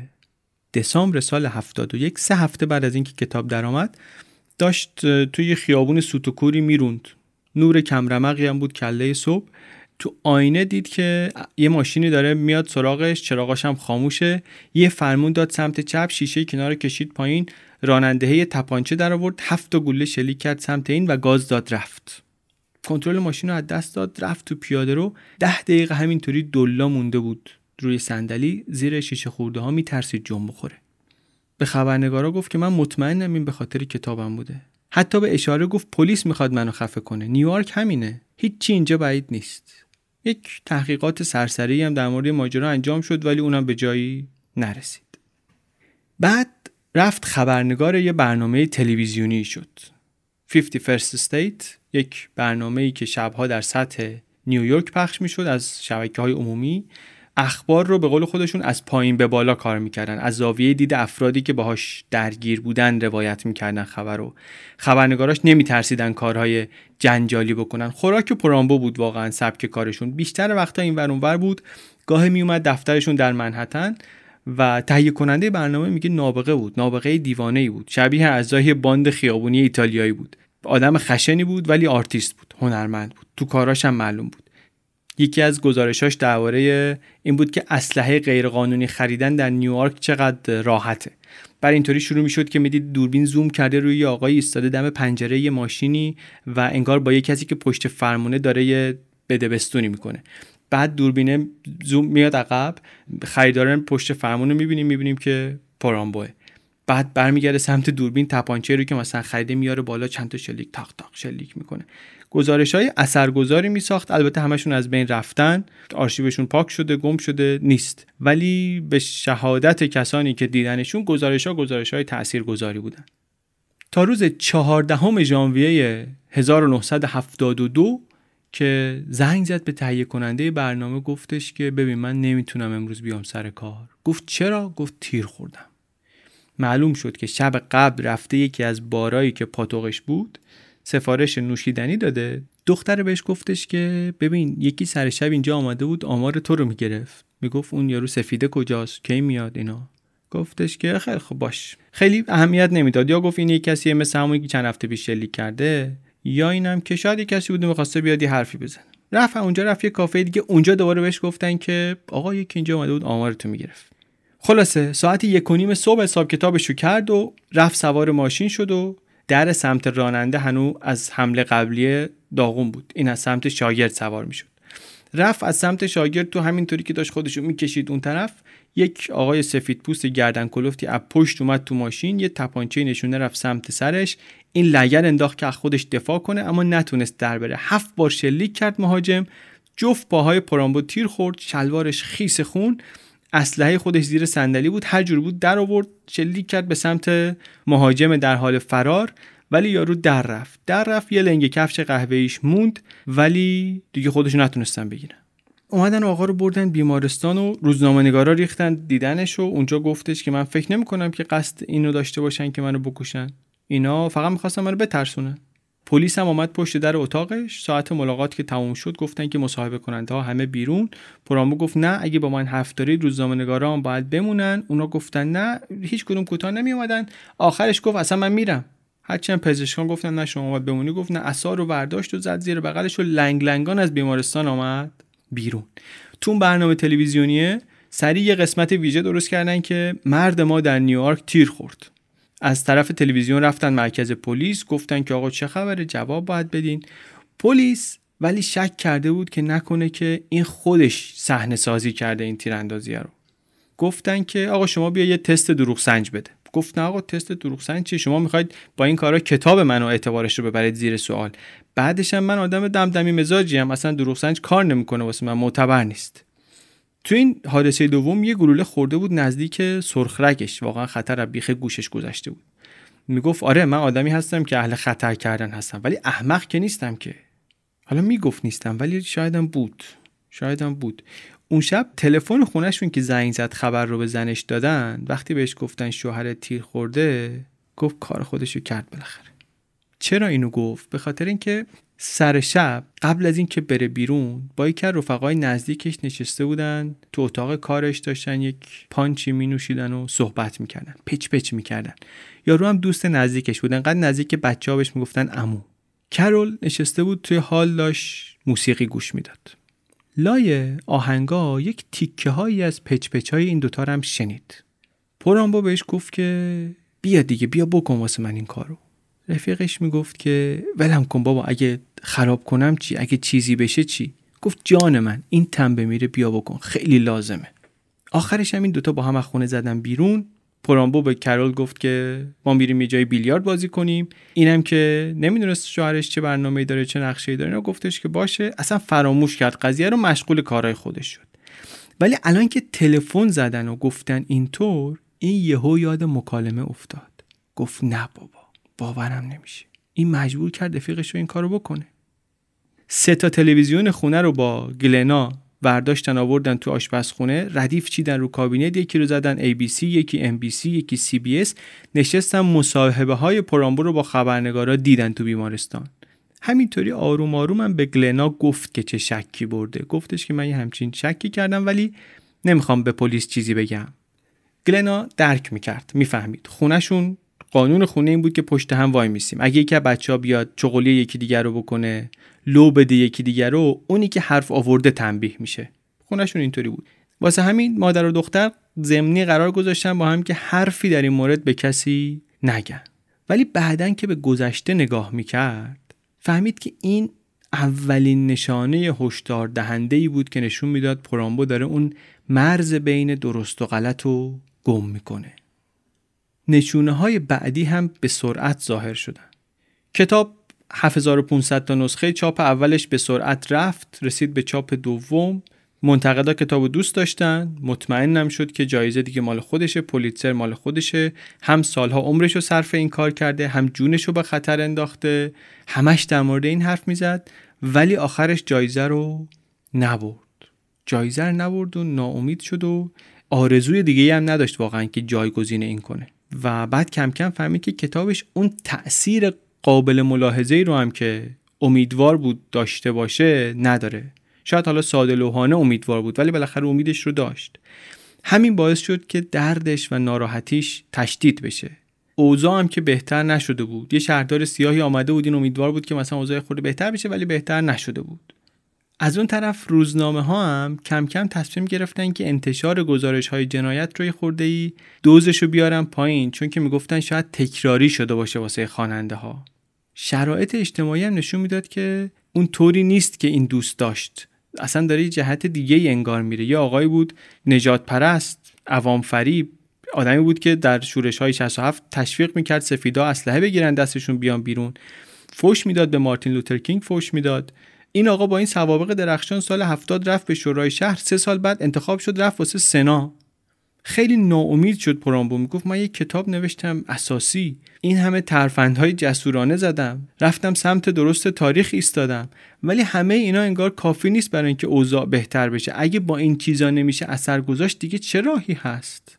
دسامبر سال 71 سه هفته بعد از اینکه کتاب درآمد داشت توی خیابون سوتوکوری می‌روند. نور کمرمقی هم بود کله صبح. تو آینه دید که یه ماشینی داره میاد سراغش چراغاش هم خاموشه. یه فرمون داد سمت چپ شیشه کنار کشید پایین. رانندهه تپانچه در آورد هفت گوله شلیک کرد سمت این و گاز داد رفت. کنترل ماشین رو از دست داد رفت تو پیاده رو. ده دقیقه همینطوری دلا مونده بود. روی صندلی زیر شیشه خورده ها میترسید جنب بخوره. به خبرنگارا گفت که من مطمئنم این به خاطر کتابم بوده. حتی به اشاره گفت پلیس می‌خواد منو خفه کنه. نیویورک همینه. هیچی اینجا بعید نیست. یک تحقیقات سرسری هم در مورد ماجرا انجام شد ولی اونم به جایی نرسید. بعد رفت خبرنگار یه برنامه تلویزیونی شد. 50 First State یک برنامه ای که شبها در سطح نیویورک پخش می‌شد از شبکه های عمومی اخبار رو به قول خودشون از پایین به بالا کار می‌کردن. از زاویه دید افرادی که باهاش درگیر بودن روایت می‌کردن خبر رو. خبرنگاراش نمیترسیدن کارهای جنجالی بکنن. خوراک پرامبو بود واقعا سبک کارشون. بیشتر وقتا این ور بود. گاهی میومد دفترشون در منهتن و تهیه کننده برنامه میگه نابغه بود. نابغه دیوانه ای بود. شبیه اعضای باند خیابونی ایتالیایی بود. آدم خشنی بود ولی آرتیست بود. هنرمند بود. تو کاراش هم معلوم بود. یکی از گزارشاش درباره این بود که اسلحه غیرقانونی خریدن در نیویورک چقدر راحته. بر اینطوری شروع می‌شد که می‌دید دوربین زوم کرده روی آقای ایستاده دم پنجره یه ماشینی و انگار با یه کسی که پشت فرمونه داره یه بدبستونی می‌کنه. بعد دوربینه زوم میاد عقب خریداران پشت فرمون می‌بینیم می‌بینیم که پرامبوه بعد برمیگرده سمت دوربین تپانچه رو که مثلا خریده میاره بالا چند تا شلیک تاق تاق شلیک می‌کنه. گزارش های اثرگذاری می ساخت البته همشون از بین رفتن. آرشیوشون پاک شده گم شده نیست. ولی به شهادت کسانی که دیدنشون گزارش ها گزارش های تأثیر گذاری بودن. تا روز چهاردهم ژانویه 1972 که زنگ زد به تهیه کننده برنامه گفتش که ببین من نمی‌تونم امروز بیام سر کار. گفت چرا؟ گفت تیر خوردم. معلوم شد که شب قبل رفته یکی از بارایی که پاتوقش بود سفارش نوشیدنی داده. دختر بهش گفتش که ببین یکی سر شب اینجا آمده بود آمار تو رو می‌گرفت. می‌گفت اون یارو سفیده کجاست؟ کی میاد اینا؟ گفتش که خیلی خب باش. خیلی اهمیت نمی‌داد. یا گفت این یک کسی مثل همونی که چند هفته پیش شلیک کرده یا اینم که شاید یک کسی بوده می‌خواسته بیاد یه حرفی بزنه. رفت اونجا رفت یه کافه دیگه. اونجا دوباره بهش گفتن که آقا یکی اینجا اومده بود آمارتو می‌گرفت. خلاصه ساعت یک و نیم صبح حساب کتابشو کرد و رفت سوار ماشین شد و در سمت راننده هنو از حمله قبلی داغون بود. این از سمت شاگرد سوار می‌شد. رفت از سمت شاگرد تو همینطوری که داشت خودشو می‌کشید اون طرف یک آقای سفید پوست گردن کلفتی از پشت اومد تو ماشین یه تپانچه نشونه رفت سمت سرش. این لگر انداخت که خودش دفاع کنه اما نتونست در بره. هفت بار شلیک کرد مهاجم. جفت پاهای پرامبو تیر خورد شلوارش خیس خون. اسلحه خودش زیر صندلی بود هر جور بود در آورد شلیک کرد به سمت مهاجم در حال فرار ولی یارو در رفت. در رفت یه لنگ کفش قهوه‌ایش موند ولی دیگه خودش نتونستن بگیرن. اومدن آقا رو بردن بیمارستان و روزنامه نگارا ریختن دیدنش و اونجا گفتش که من فکر نمی کنم که قصد اینو داشته باشن که منو بکشن. اینا فقط می‌خواستن منو بترسونن. پلیس هم آمد پشت در اتاقش. ساعت ملاقات که تموم شد گفتن که مصاحبه کننده ها همه بیرون. پرامو گفت نه اگه با من حرف دارید روزنامه نگارا هم باید بمونن. اونا گفتن نه هیچ کدوم کوتاه نمی اومدن آخرش گفت اصلا من میرم. هرچند پزشکان گفتن نه شما باید بمونی. گفت نه اثار رو برداشت و زد زیر بغلش و لنگ لنگان از بیمارستان آمد بیرون. تو برنامه تلویزیونیه. سریع یه قسمت ویژه درست کردن که مرد ما در نیویورک تیر خورد. از طرف تلویزیون رفتن مرکز پلیس گفتن که آقا چه خبره؟ جواب باید بدین. پلیس ولی شک کرده بود که نکنه که این خودش صحنه سازی کرده این تیراندازی رو. گفتن که آقا شما بیا یه تست دروغ سنج بده. گفت نه آقا تست دروغ سنج چیه؟ شما می‌خواید با این کارا کتاب منو اعتبارش رو ببرید زیر سوال. بعدش هم من آدم دمدمی مزاجی هم اصلا دروغ سنج کار نمی‌کنه واسه من معتبر نیست. تو این حادثه دوم یه گلوله خورده بود نزدیک سرخرگش واقعا خطر از بیخ گوشش گذشته بود. می‌گفت آره من آدمی هستم که اهل خطر کردن هستم ولی احمق که نیستم که. حالا می‌گفت نیستم ولی شایدم بود. شایدم بود. اون شب تلفن خونهشون که زنگ زد خبر رو به زنش دادن وقتی بهش گفتن شوهر تیر خورده گفت کار خودشو کرد بالاخره. چرا اینو گفت؟ به خاطر اینکه سر شب قبل از اینکه بره بیرون با یکی از رفقای نزدیکش نشسته بودن تو اتاق کارش داشتن یک پانچی می نوشیدن و صحبت می‌کردن پچ پچ می‌کردن. یارو هم دوست نزدیکش بود انقدر نزدیک بچه ها بهش می‌گفتن امو کرول نشسته بود توی حال داشت موسیقی گوش می‌داد. لای آهنگا یک تیکه هایی از پچ پچ های این دوتا هم شنید. پرامبا بهش گفت که بیا دیگه بیا بکن واسه من این کارو. رفیقش می‌گفت که ولم کن بابا اگه خراب کنم چی؟ اگه چیزی بشه چی؟ گفت جان من این تن میره بیا بکن خیلی لازمه. آخرش هم این دوتا با هم از خونه زدن بیرون. پرامبو به کرول گفت که ما میریم یه جای بیلیارد بازی کنیم. اینم که نمی‌دونست شوهرش چه برنامه‌ای داره چه نقشه‌ای داره. اینا گفتش که باشه. اصلا فراموش کرد قضیه رو مشغول کارهای خودش شد. ولی الان که تلفن زدن و گفتن اینطور این یهو یاد مکالمه افتاد. گفت نه بابا. باورم نمیشه. این مجبور کرد رفیقش رو این کارو بکنه. سه تا تلویزیون خونه رو با گلنا برداشتن آوردن تو آشپزخونه. ردیف چیدن رو کابینت یکی رو زدن ABC یکی NBC یکی CBS نشستن مصاحبه های پرامبو رو با خبرنگارا دیدن تو بیمارستان. همینطوری آروم آروم هم به گلنا گفت که چه شکی برده. گفتش که من یه همچین شکی کردم ولی نمی‌خوام به پلیس چیزی بگم. گلنا درک می‌کرد می‌فهمید. خونهشون قانون خونه این بود که پشت هم وای میسیم. اگه یکی از بچه ها بیاد چغلی یکی دیگر رو بکنه لو بده یکی دیگر رو اونی که حرف آورده تنبیه میشه. خونهشون اینطوری بود. واسه همین مادر و دختر زمینی قرار گذاشتن با هم که حرفی در این مورد به کسی نگن. ولی بعدا که به گذشته نگاه می‌کرد فهمید که این اولین نشانه هشدار دهنده ای بود که نشون می‌داد پرامبو داره اون مرز بین درست و غلط رو گم می‌کنه. نشونه های بعدی هم به سرعت ظاهر شدن. کتاب 7500 تا نسخه چاپ اولش به سرعت رفت رسید به چاپ دوم. منتقدا کتاب دوست داشتن. مطمئنم شد که جایزه دیگه مال خودشه پولیتسر مال خودشه. هم سالها عمرش رو صرف این کار کرده هم جونش رو به خطر انداخته. همش در مورد این حرف می‌زد ولی آخرش جایزه رو نبرد. جایزه رو نبرد و ناامید شد و آرزوی دیگه هم نداشت واقعا که جایگزین این کنه. و بعد کم کم فهمید که کتابش اون تأثیر قابل ملاحظه رو هم که امیدوار بود داشته باشه نداره. شاید حالا ساده لوحانه امیدوار بود ولی بالاخره امیدش رو داشت. همین باعث شد که دردش و ناراحتیش تشدید بشه. اوضاع هم که بهتر نشده بود. یه شهردار سیاهی آمده بود این امیدوار بود که مثلا اوضاع خود بهتر بشه ولی بهتر نشده بود. از اون طرف روزنامه ها هم کم کم تصمیم گرفتن که انتشار گزارش های جنایت روی خورده ای دوزشو بیارن پایین چون که می‌گفتن شاید تکراری شده باشه واسه خواننده ها شرایط اجتماعی هم نشون می‌داد که اون طوری نیست که این دوست داشت. اصلا داره جهت دیگه ای انگار میره. یه آقایی بود نجات پرست عوام فریب آدمی بود که در شورش های 67 تشویق می‌کرد سفیدا اسلحه بگیرن دستشون بیان بیرون. فوش می‌داد به مارتین لوتر کینگ فوش می‌داد. این آقا با این سوابق درخشان سال 70 رفت به شورای شهر سه سال بعد انتخاب شد رفت واسه سنا. خیلی ناامید شد پرامبو می‌گفت من یک کتاب نوشتم اساسی. این همه ترفندهای جسورانه زدم. رفتم سمت درست تاریخ ایستادم. ولی همه اینا انگار کافی نیست برای اینکه اوضاع بهتر بشه. اگه با این چیزا نمیشه اثر گذاشت دیگه چه راهی هست؟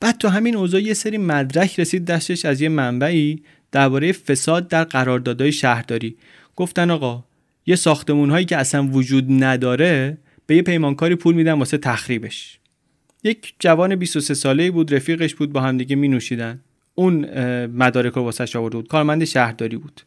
بعد تو همین اوضاع یه سری مدرک رسید دستش از یه منبعی درباره فساد در قراردادهای شهرداری. گفتن آقا یه ساختمون هایی که اصلا وجود نداره به یه پیمانکاری پول میدن واسه تخریبش. یک جوان 23 ساله بود رفیقش بود با همدیگه می نوشیدن اون مدارک رو واسش آورده بود. کارمند شهرداری بود.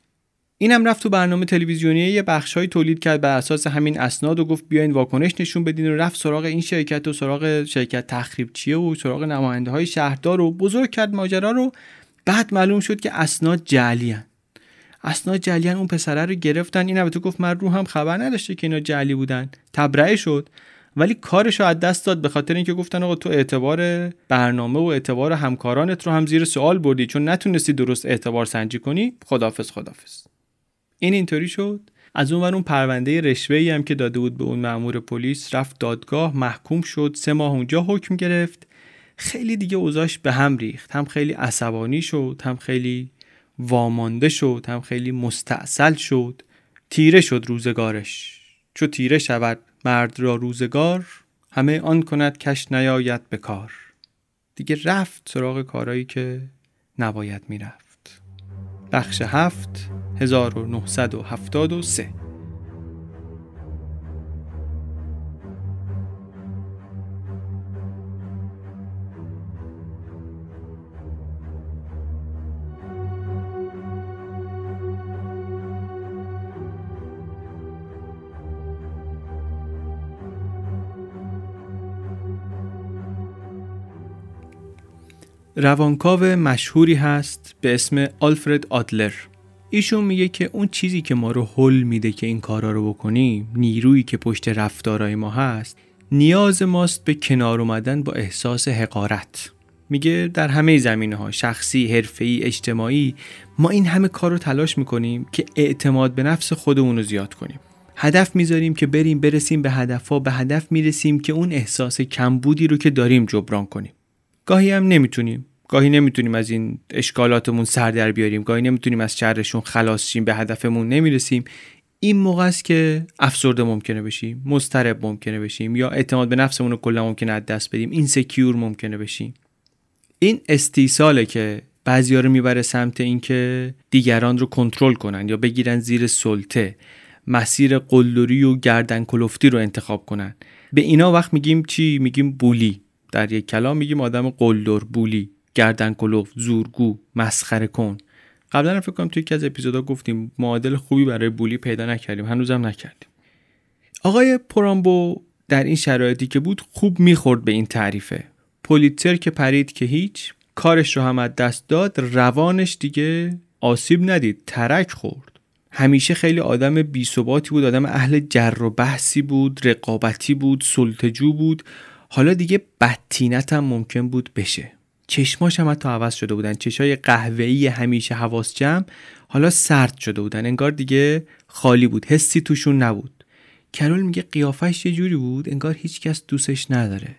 اینم رفت تو برنامه تلویزیونی یه بخشهایی تولید کرد بر اساس همین اسناد و گفت بیاین واکنش نشون بدین و رفت سراغ این شرکت و سراغ شرکت تخریب چیه و سراغ نماینده های شهردار و بزرگ کرد ماجرا رو. بعد معلوم شد که اسناد جعلی اسناد جلیان اون پسره رو گرفتن. این البته گفت من رو هم خبر نداشته که اینا جلی بودن. تبرئه شد. ولی کارش رو از دست داد به خاطر اینکه گفتن آقا تو اعتبار برنامه و اعتبار همکارانت رو هم زیر سوال بردی. چون نتونستی درست اعتبار سنجی کنی خدافظ خدافظ این اینطوری شد. از اون اون پرونده رشوه ای هم که داده بود به اون مأمور پلیس رفت دادگاه محکوم شد. سه ماه اونجا حکم گرفت. خیلی دیگه اوضاش به هم ریخت. هم خیلی عصبانی شد هم خیلی وامانده شد هم خیلی مستاصل شد. تیره شد روزگارش. چو تیره شود مرد را روزگار همه آن کند کش نیاید به کار. دیگه رفت سراغ کارایی که نباید می‌رفت. بخش هفت 1973 روانکاو مشهوری هست به اسم آلفرد آدلر ایشون میگه که اون چیزی که ما رو حل میده که این کارا رو بکنیم نیرویی که پشت رفتارای ما هست نیاز ماست به کنار اومدن با احساس حقارت. میگه در همه زمینه ها شخصی، حرفه‌ای، اجتماعی ما این همه کار رو تلاش می‌کنیم که اعتماد به نفس خودمون رو زیاد کنیم. هدف می‌ذاریم که بریم برسیم به هدفها به هدف می‌رسیم که اون احساس کمبودی رو که داریم جبران کنیم. گاهی هم نمی‌تونیم. گاهی نمی‌تونیم از این اشکالاتمون سر در بیاریم. گاهی نمی‌تونیم از شرشون خلاص شیم به هدفمون نمی‌رسیم. این موقع است که افسرده ممکنه بشیم مضطرب ممکنه بشیم یا اعتماد به نفسمون رو کلا ممکنه از دست بدیم. این سکیور ممکنه بشیم. این استیصاله که بعضیا رو می‌بره سمت اینکه دیگران رو کنترل کنن یا بگیرن زیر سلطه مسیر قلدری و گردن کلفتی رو انتخاب کنن. به اینا وقت میگیم چی؟ میگیم بولی. در یک کلام میگیم آدم قلدر بولی گردن کلوف زورگو مسخره کن. قبلا فکر کنم توی یکی از اپیزودا گفتیم معادل خوبی برای بولی پیدا نکردیم هنوزم نکردیم. آقای پرامبو در این شرایطی که بود خوب می‌خورد به این تعریفه. پولیتر که پرید که هیچ کارش رو هم از دست داد روانش دیگه آسیب ندید ترک خورد. همیشه خیلی آدم بیثباتی بود آدم اهل جر و بحثی بود رقابتی بود سلطجو بود. حالا دیگه بدتینت هم ممکن بود بشه. چشماش هم حتی عوض شده بودن. چشای قهوه‌ای همیشه حواس جمع حالا سرد شده بودن. انگار دیگه خالی بود. حسی توشون نبود. کرول میگه قیافش یه جوری بود؟ انگار هیچکس دوستش نداره.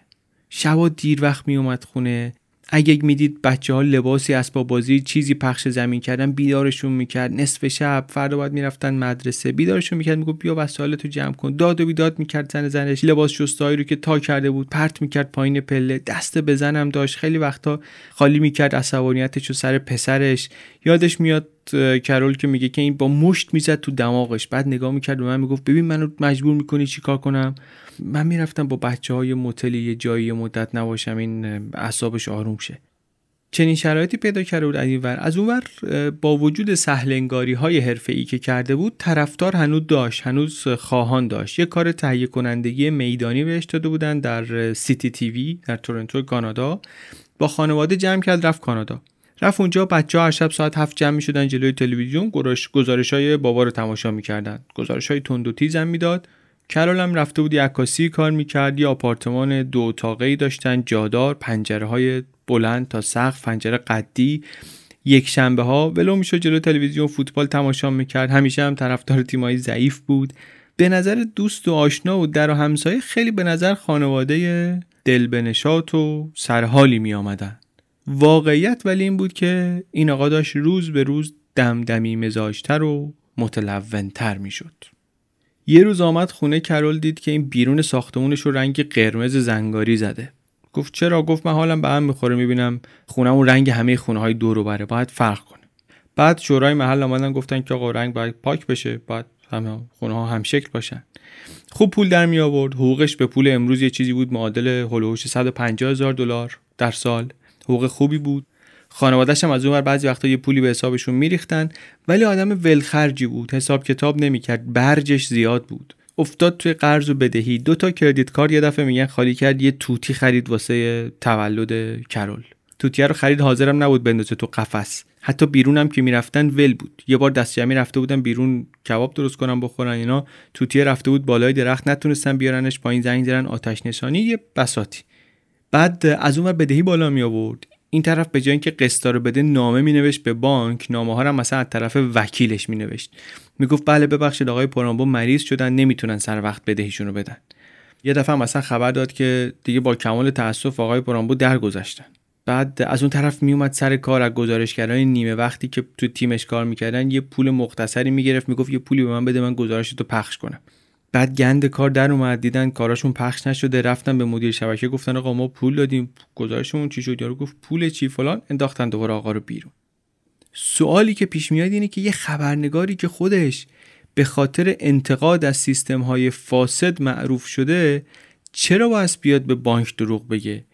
شبا دیر وقت میومد خونه. اگه می‌دید بچه ها لباسی اسباب بازی چیزی پخش زمین کردن بیدارشون می‌کرد. نصف شب فردا باید می‌رفتن مدرسه. بیدارشون می‌کرد می‌گفت بیا وسایلتو جمع کن. داد و بیداد می‌کرد زن زنش. لباس شستایی رو که تا کرده بود پرت می‌کرد پایین پله. دست بزنم داشت. خیلی وقتا خالی می‌کرد عصبانیتش رو سر پسرش. یادش میاد کرول که میگه که این با مشت می‌زد تو دماغش. بعد نگاه می‌کرد و من می‌گفت ببین منو مجبور می‌کنی چیکار کنم؟ من می‌رفتم با بچه های متلی یه جایی مدت نباشم این اعصابش آروم شه. چنین شرایطی پیدا کرده بود از این ور. از اون ور با وجود سهلنگاری های حرفه ای که کرده بود طرفدار هنوز داشت هنوز خواهان داشت. یه کار تهیه کنندگی میدانی بهش داده بودن در سیتی تیوی در تورنتو کانادا. با خانواده جمع کرد رفت کانادا. رفت اونجا بچه ها هر شب ساعت هفت جمع می شدن جلوی تلویزیون گزارش های بابا رو تماشا می‌کردن. گزارش های تند و تیز می‌داد. کرول هم رفته بود عکاسی کار می‌کرد یه آپارتمان دو اتاقه ای داشتن جادار پنجره های بلند تا سقف پنجره قدی یک شنبه ها ولو می‌شد جلو تلویزیون فوتبال تماشا می‌کرد همیشه هم طرفدار تیمایی ضعیف بود به نظر دوست و آشنا و در و همسایه خیلی به نظر خانواده دلبنشات و سرحالی می آمدن. واقعیت ولی این بود که این آقا داشت روز به روز دمدمی مزاجتر و متلونتر می شد. یه روز آمد خونه کرول دید که این بیرون ساختمونش رو رنگ قرمز زنگاری زده. گفت چرا؟ گفت من حالم به هم می‌خوره می‌بینم خونمون رنگ همه خونه های دور بره باید فرق کنه. بعد شورای محل آمدن گفتن که آقا رنگ باید پاک بشه باید همه خونه ها هم شکل باشن. خوب پول در می آورد حقوقش به پول امروز یه چیزی بود معادل هلوهوش 150 هزار دلار در سال. حقوق خوبی بود. خانوادهش هم از اون بعضی وقتا یه پولی به حسابشون میریختن ولی آدم ولخرجی بود. حساب کتاب نمی‌کرد. برجش زیاد بود. افتاد توی قرض و بدهی. دو تا کردیت کارت یه دفعه میگن خالی کرد یه توتی خرید واسه تولد کرول. توتیه رو خرید حاضرم نبود بندازه تو قفس. حتی بیرونم که می‌رفتن ول بود. یه بار دست جمعی رفته بودن بیرون کباب درست کنم بخورن اینا. توتیه رفته بود بالای درخت نتونستن بیارنش پایین زنگ زدن آتش نشانی یه بساتی بعد از اون بدهی بالا می آورد این طرف به جای اینکه قسطا رو بده نامه می نوشت به بانک. نامه ها رو مثلا از طرف وکیلش می نوشت می‌گفت بله ببخشید آقای پرامبو مریض شدن نمی‌تونن سر وقت بدهیشون رو بدن. یه دفعه مثلا خبر داد که دیگه با کمال تاسف آقای پرامبو درگذشتن. بعد از اون طرف میومد سر کار از گزارشگرای نیمه وقتی که تو تیمش کار می‌کردن یه پول مختصری می‌گرفت می‌گفت یه پولی به من بده من گزارش تو پخش کنم. بعد گند کار در اومد دیدن کاراشون پخش نشده. رفتن به مدیر شبکه گفتن آقا ما پول دادیم. گزارشمون چی شد؟ یارو گفت پول چی فلان. انداختن دوباره آقا رو بیرون. سوالی که پیش میاد اینه که یه خبرنگاری که خودش به خاطر انتقاد از سیستم های فاسد معروف شده چرا باید بیاد به بانک دروغ بگه؟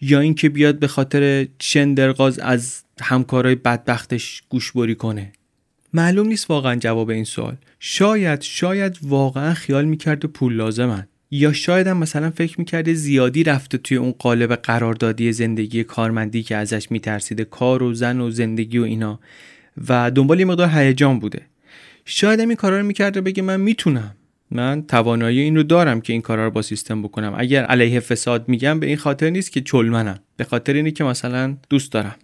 یا اینکه بیاد به خاطر شندرغاز از همکارای بدبختش گوشبری کنه؟ معلوم نیست واقعا جواب این سوال. شاید شاید واقعا خیال می‌کرده پول لازمن. یا شاید هم مثلا فکر می‌کرده زیادی رفته توی اون قالب قراردادی زندگی کارمندی که ازش میترسیده کار و زن و زندگی و اینا. و دنبال یه مقدار هیجان بوده. شاید هم این کارا رو می‌کرده بگه من می‌تونم. من توانایی این رو دارم که این کارا رو با سیستم بکنم. اگر علیه فساد میگم به این خاطر نیست که چلمنم. به خاطر اینه که مثلا دوست دارم.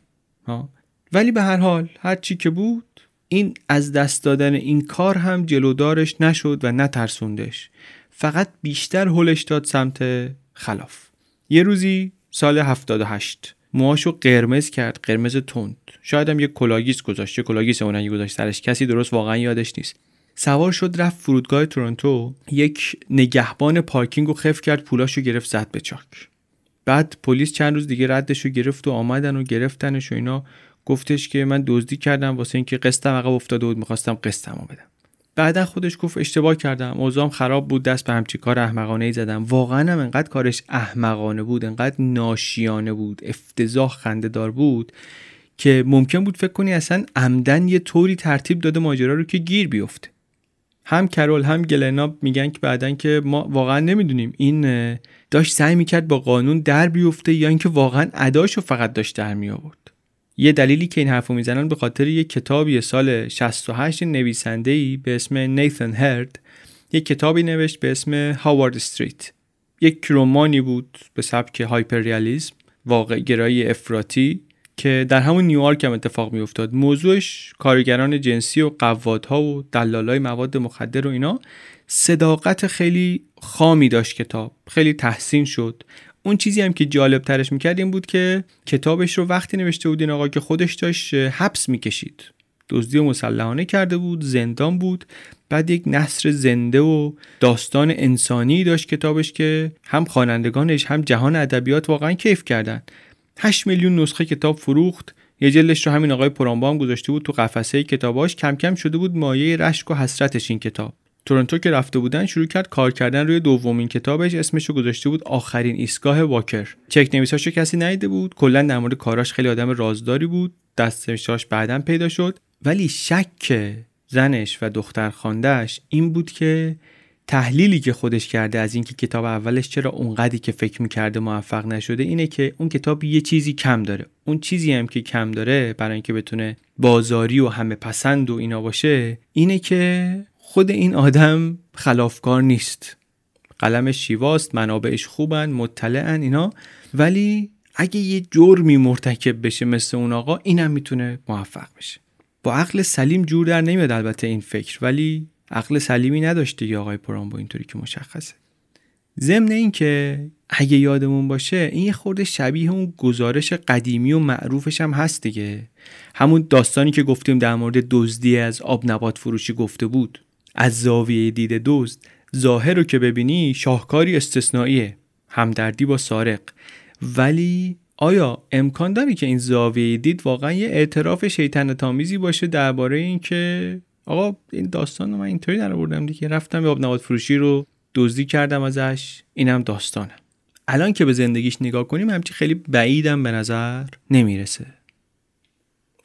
ها؟ ولی به هر حال هر چی که بود این از دست دادن این کار هم جلودارش نشد و نترسوندش. فقط بیشتر هلش داد سمت خلاف. یه روزی سال 78 موهاشو قرمز کرد قرمز تند. شاید هم یه کلاه‌گیس گذاشت یه کلاه‌گیس اونایی گذاشت سرش. کسی درست واقعا یادش نیست. سوار شد رفت فرودگاه تورنتو. یک نگهبان پارکینگ رو خف کرد پولاشو گرفت زد به چاک. بعد پلیس چند روز دیگه ردش رو گرفت و آمدن و گرفتنش و اینا. گفتش که من دزدی کردم واسه اینکه قسطم عقب افتاده بود می‌خواستم قسطمو بدم. بعدا خودش گفت اشتباه کردم اوضاعم خراب بود دست به همچی کار احمقانه ای زدم. واقعا هم انقدر کارش احمقانه بود انقدر ناشیانه بود افتضاح خنده دار بود که ممکن بود فکر کنی اصلا عمدن یه طوری ترتیب داده ماجرا رو که گیر بیفته. هم کرول هم گلنا میگن که بعدا که ما واقعا نمی‌دونیم این داشت سعی می‌کرد با قانون در بیفته یا اینکه واقعا اداشو فقط داشت در می آورد یه دلیلی که این حرفو می‌زنن به خاطر یه کتابی سال 68 نویسنده به اسم نیثن هرد. یه کتابی نوشت به اسم هاوارد استریت. یک رمانی بود به سبک هایپر ریالیسم واقع گرایی افراطی که در همون نیویورک هم اتفاق می افتاد موضوعش کارگران جنسی و قوادها و دلالای مواد مخدر و اینا. صداقت خیلی خامی داشت کتاب. خیلی تحسین شد. اون چیزی هم که جالب ترش می‌کرد این بود که کتابش رو وقتی نوشته بود این آقا که خودش داشت حبس می‌کشید. دزدی و مسلحانه کرده بود زندان بود. بعد یک نصر زنده و داستان انسانی داشت کتابش که هم خوانندگانش هم جهان ادبیات واقعا کیف کردن. 8 میلیون نسخه کتاب فروخت. یه جلدش رو همین آقای پرانبا هم گذاشته بود تو قفسه کتاباش. کم کم شده بود مایه رشک و حسرتش این کتاب. تورنتو که رفته بودن شروع کرد کار کردن روی دومین کتابش اسمش رو گذاشته بود آخرین ایستگاه واکر. چک نویساشو کسی ندیده بود کلا در مورد کاراش خیلی آدم رازداری بود دستش بعدا پیدا شد. ولی شک زنش و دختر خاندهش این بود که تحلیلی که خودش کرده از اینکه کتاب اولش چرا اونقدی که فکر می‌کرده موفق نشده اینه که اون کتاب یه چیزی کم داره. اون چیزی هم که کم داره برای اینکه بتونه بازاری و همه پسند و اینا باشه اینه که خود این آدم خلافکار نیست. قلمش شیواست منابعش خوبن مطلعن اینا. ولی اگه یه جرمی مرتکب بشه مثل اون آقا اینم می‌تونه موفق بشه. با عقل سلیم جور در نمیاد البته این فکر. ولی عقل سلیمی نداشته یا آقای با اینطوری که مشخصه. ضمن این که اگه یادمون باشه این یه خورده شبیه اون گزارش قدیمی و معروفش هم هست دیگه. همون داستانی که گفتیم در مورد دزدی از آب نبات فروشی گفته بود. از زاویه دید دزد ظاهر رو که ببینی شاهکاری استثنائیه. همدردی با سارق. ولی آیا امکان داره که این زاویه دید واقعا یه اعتراف شیطنت تامیزی باشه درباره اینکه آقا این داستان رو من اینطوری در آوردم دیگه رفتم به آب فروشی رو دزدی کردم ازش. اینم داستانه. الان که به زندگیش نگاه کنیم همچی خیلی بعیدم به نظر نمی‌رسه.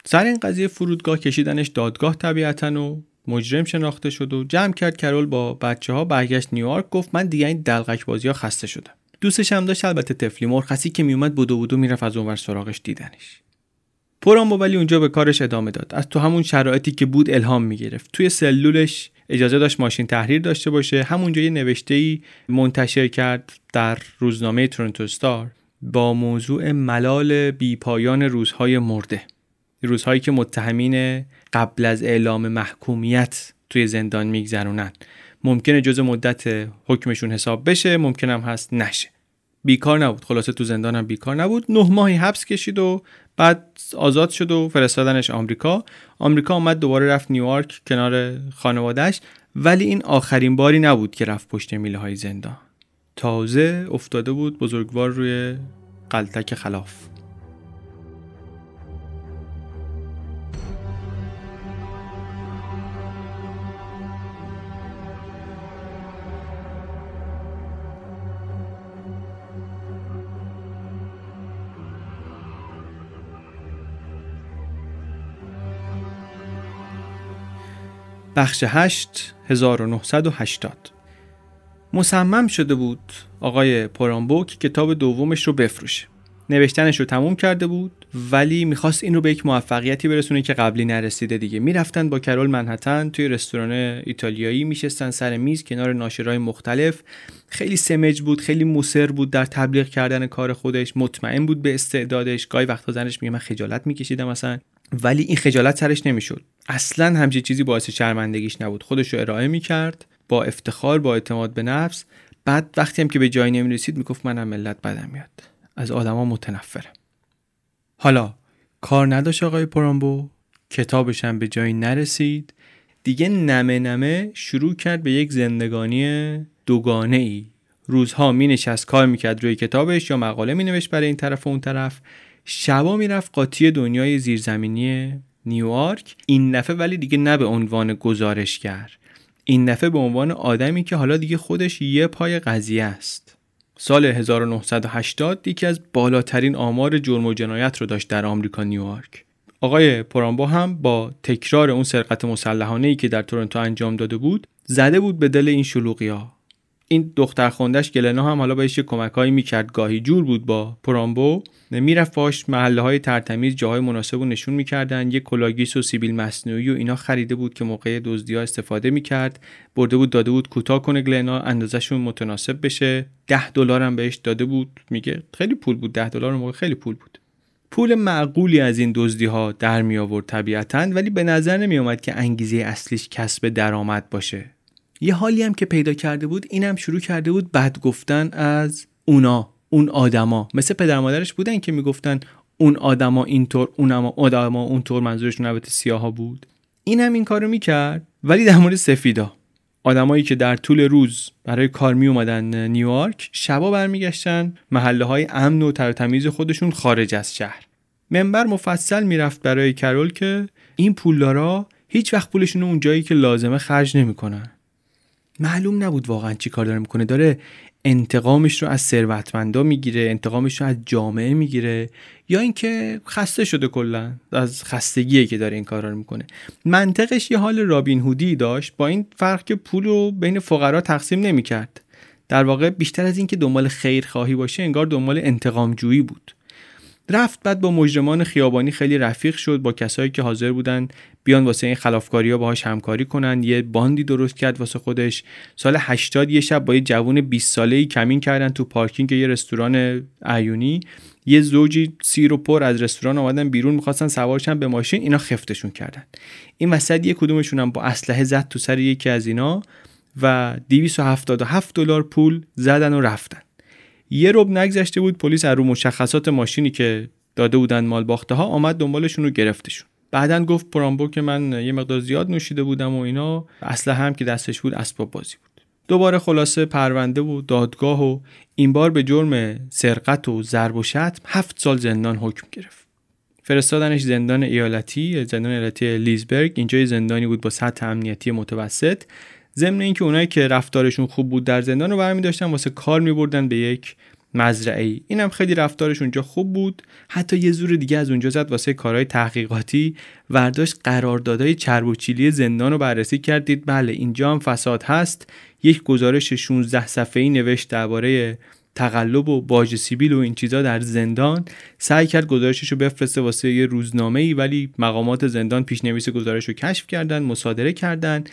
سر این قضیه فرودگاه کشیدنش دادگاه طبیعتا و مجرم شناخته شد و جمع کرد کرول با بچه ها برگشت نیویورک گفت من دیگه این دلغک بازی ها خسته شدم. دوستش هم داشت البته تفلی مرخصی که میومد بودو بودو می‌رفت از اونور سراغش دیدنش. پرامبو ولی اونجا به کارش ادامه داد. از تو همون شرایطی که بود الهام می‌گرفت. توی سلولش اجازه داشت ماشین تحریر داشته باشه. همونجا یه نوشته ای منتشر کرد در روزنامه تورنتو ستار با موضوع ملال بیپایان روزهای مرده. روزهایی که متهمین قبل از اعلام محکومیت توی زندان میگذرونن. ممکنه جز مدت حکمشون حساب بشه ممکنم هست نشه. بیکار نبود. خلاصه تو زندانم بیکار نبود. نه ماهی حبس کشید و بعد آزاد شد و فرستادنش آمریکا. آمریکا آمد دوباره رفت نیویورک کنار خانوادهش ولی این آخرین باری نبود که رفت پشت میله های زندان. تازه افتاده بود بزرگوار روی قلتک خلاف. بخش 8 1980 مصمم شده بود آقای پرامبو کتاب دومش رو بفروشه. نوشتنش رو تموم کرده بود ولی می‌خواست این رو به یک موفقیتی برسونه که قبلی نرسیده دیگه. می‌رفتن با کرول منحتن توی رستوران ایتالیایی میشستن سر میز کنار ناشرای مختلف. خیلی سمج بود خیلی موسر بود در تبلیغ کردن کار خودش. مطمئن بود به استعدادش. گاهی وقتا زنش میگه من خجالت میکشیدم مثلا ولی این خجالت سرش نمی‌شد. اصلا همچین چیزی باعث شرمندگیش نبود. خودش رو ارائه می‌کرد با افتخار با اعتماد به نفس. بعد وقتی هم که به جایی نمی‌رسید می‌گفت منم ملت بدم میاد. از آدما متنفرم. حالا کار نداشت آقای پرامبو. کتابش هم به جایی نرسید. دیگه نمه نمه شروع کرد به یک زندگانی دوگانه ای روزها می نشست کار می‌کرد روی کتابش یا مقاله می نوشت برای این طرف و اون طرف. شبا می‌رفت قاطی دنیای زیرزمینی نیویورک. این دفعه ولی دیگه نه به عنوان گزارشگر این دفعه به عنوان آدمی که حالا دیگه خودش یه پای قضیه است. سال 1980 یکی از بالاترین آمار جرم و جنایت رو داشت در آمریکا نیویورک. آقای پرامبو هم با تکرار اون سرقت مسلحانه ای که در تورنتو انجام داده بود زده بود به دل این شلوغی ها این دختر خوندش گلنا هم حالا بهش کمکهایی می‌کرد. گاهی جور بود با پرامبو. می‌رفت باش محله های ترتمیز جاهای مناسب رو نشون می‌کردن. یه کلاه‌گیس و سیبیل مصنوعی و اینا خریده بود که موقع دزدی ها استفاده می‌کرد. برده بود داده بود کوتاه کنه گلنا اندازشون متناسب بشه. ده دلار هم بهش داده بود. میگه خیلی پول بود. ده دلار موقع خیلی پول بود. پول معقولی از این دزدی ها در می آورد طبیعتا ولی به نظر نمی اومد که انگیزه اصلیش کسب درآمد باشه. یه حالی هم که پیدا کرده بود اینم شروع کرده بود بد گفتن از اونا اون آدما. مثل پدر مادرش بودن که می‌گفتن اون آدما اینطور اون آدما اونطور منظورشون البته سیاها بود. این هم این کارو می‌کرد ولی در مورد سفیدا. آدمایی که در طول روز برای کار می اومدن نیویورک شبا برمیگشتن محله های امن و ترتمیز خودشون خارج از شهر. منبر مفصل می‌رفت برای کرول که این پولدارا هیچ وقت پولشون اون جایی که لازمه خرج نمی‌کنن. معلوم نبود واقعا چی کار داره می‌کنه. داره انتقامش رو از ثروتمندا می‌گیره انتقامش رو از جامعه می‌گیره یا اینکه خسته شده کلا از خستگیه که داره این کارا رو می‌کنه. منطقش یه حال رابین هودی داشت با این فرق که پول رو بین فقرا تقسیم نمی‌کرد. در واقع بیشتر از اینکه دنبال خیر خواهی باشه انگار دنبال انتقام جویی بود. رفت بعد با مجرمان خیابانی خیلی رفیق شد با کسایی که حاضر بودن بیان واسه این خلافکاری ها باهاش همکاری کنن. یه باندی درست کرد واسه خودش. سال 80 یه شب با یه جوون 20 ساله ای کمین کردن تو پارکینگ یه رستوران عیونی. یه زوجی سیر و پر از رستوران آمدن بیرون می‌خواستن سوارشن به ماشین اینا خفتشون کردن. این وسط یه کدومشون هم با اسلحه زد تو سر یکی از اینا و 277 دلار پول زدن و رفتن. یه رب نگذشته بود پلیس از رو مشخصات ماشینی که داده بودن مال باخته ها آمد دنبالشون رو گرفتشون. بعدا گفت پرامبو که من یه مقدار زیاد نوشیده بودم و اینا اصلا هم که دستش بود اسباب بازی بود. دوباره خلاصه پرونده و دادگاه و این بار به جرم سرقت و ضرب و شتم هفت سال زندان حکم گرفت. فرستادنش زندان ایالتی زندان ایالتی لیزبرگ اینجا زندانی بود با سطح امنیتی متوسط. ضمن اینکه اونایی که رفتارشون خوب بود در زندان رو برمی داشتن واسه کار می بردن به یک مزرعه ای. اینم خیلی رفتارش اونجا خوب بود. حتی یه زور دیگه از اونجا زد واسه کارهای تحقیقاتی. ورداشت قراردادهای چرب زندان رو بررسی کردید. بله اینجا هم فساد هست. یک گزارش 16 صفحه‌ای نوشت درباره تقلب و باج سیبیل و این چیزا در زندان. سعی کرد گزارشش رو بفرسته واسه یه روزنامه ای ولی مقامات زندان پیشنویس گزارش رو کشف کردن مصادره کردن.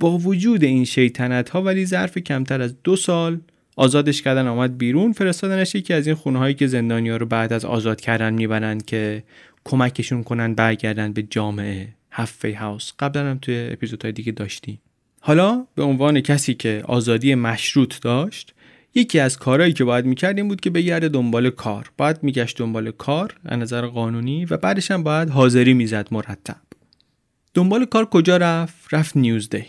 با وجود این شیطنت ها ولی ظرف کمتر از دو سال آزادش کردن آمد بیرون. فرستادنش یکی از این خونه هایی که زندانی ها رو بعد از آزاد کردن می‌برند که کمکشون کنن برگردن به جامعه. هفی هاوس. قبلا هم توی اپیزودهای دیگه داشتیم. حالا به عنوان کسی که آزادی مشروط داشت یکی از کارهایی که باید می‌کرد این بود که بگرده دنبال کار. باید میگشت دنبال کار از نظر قانونی و بعدش هم باید حاضری می‌زد مرتب. دنبال کار کجا رفت؟ رفت نیوزدی.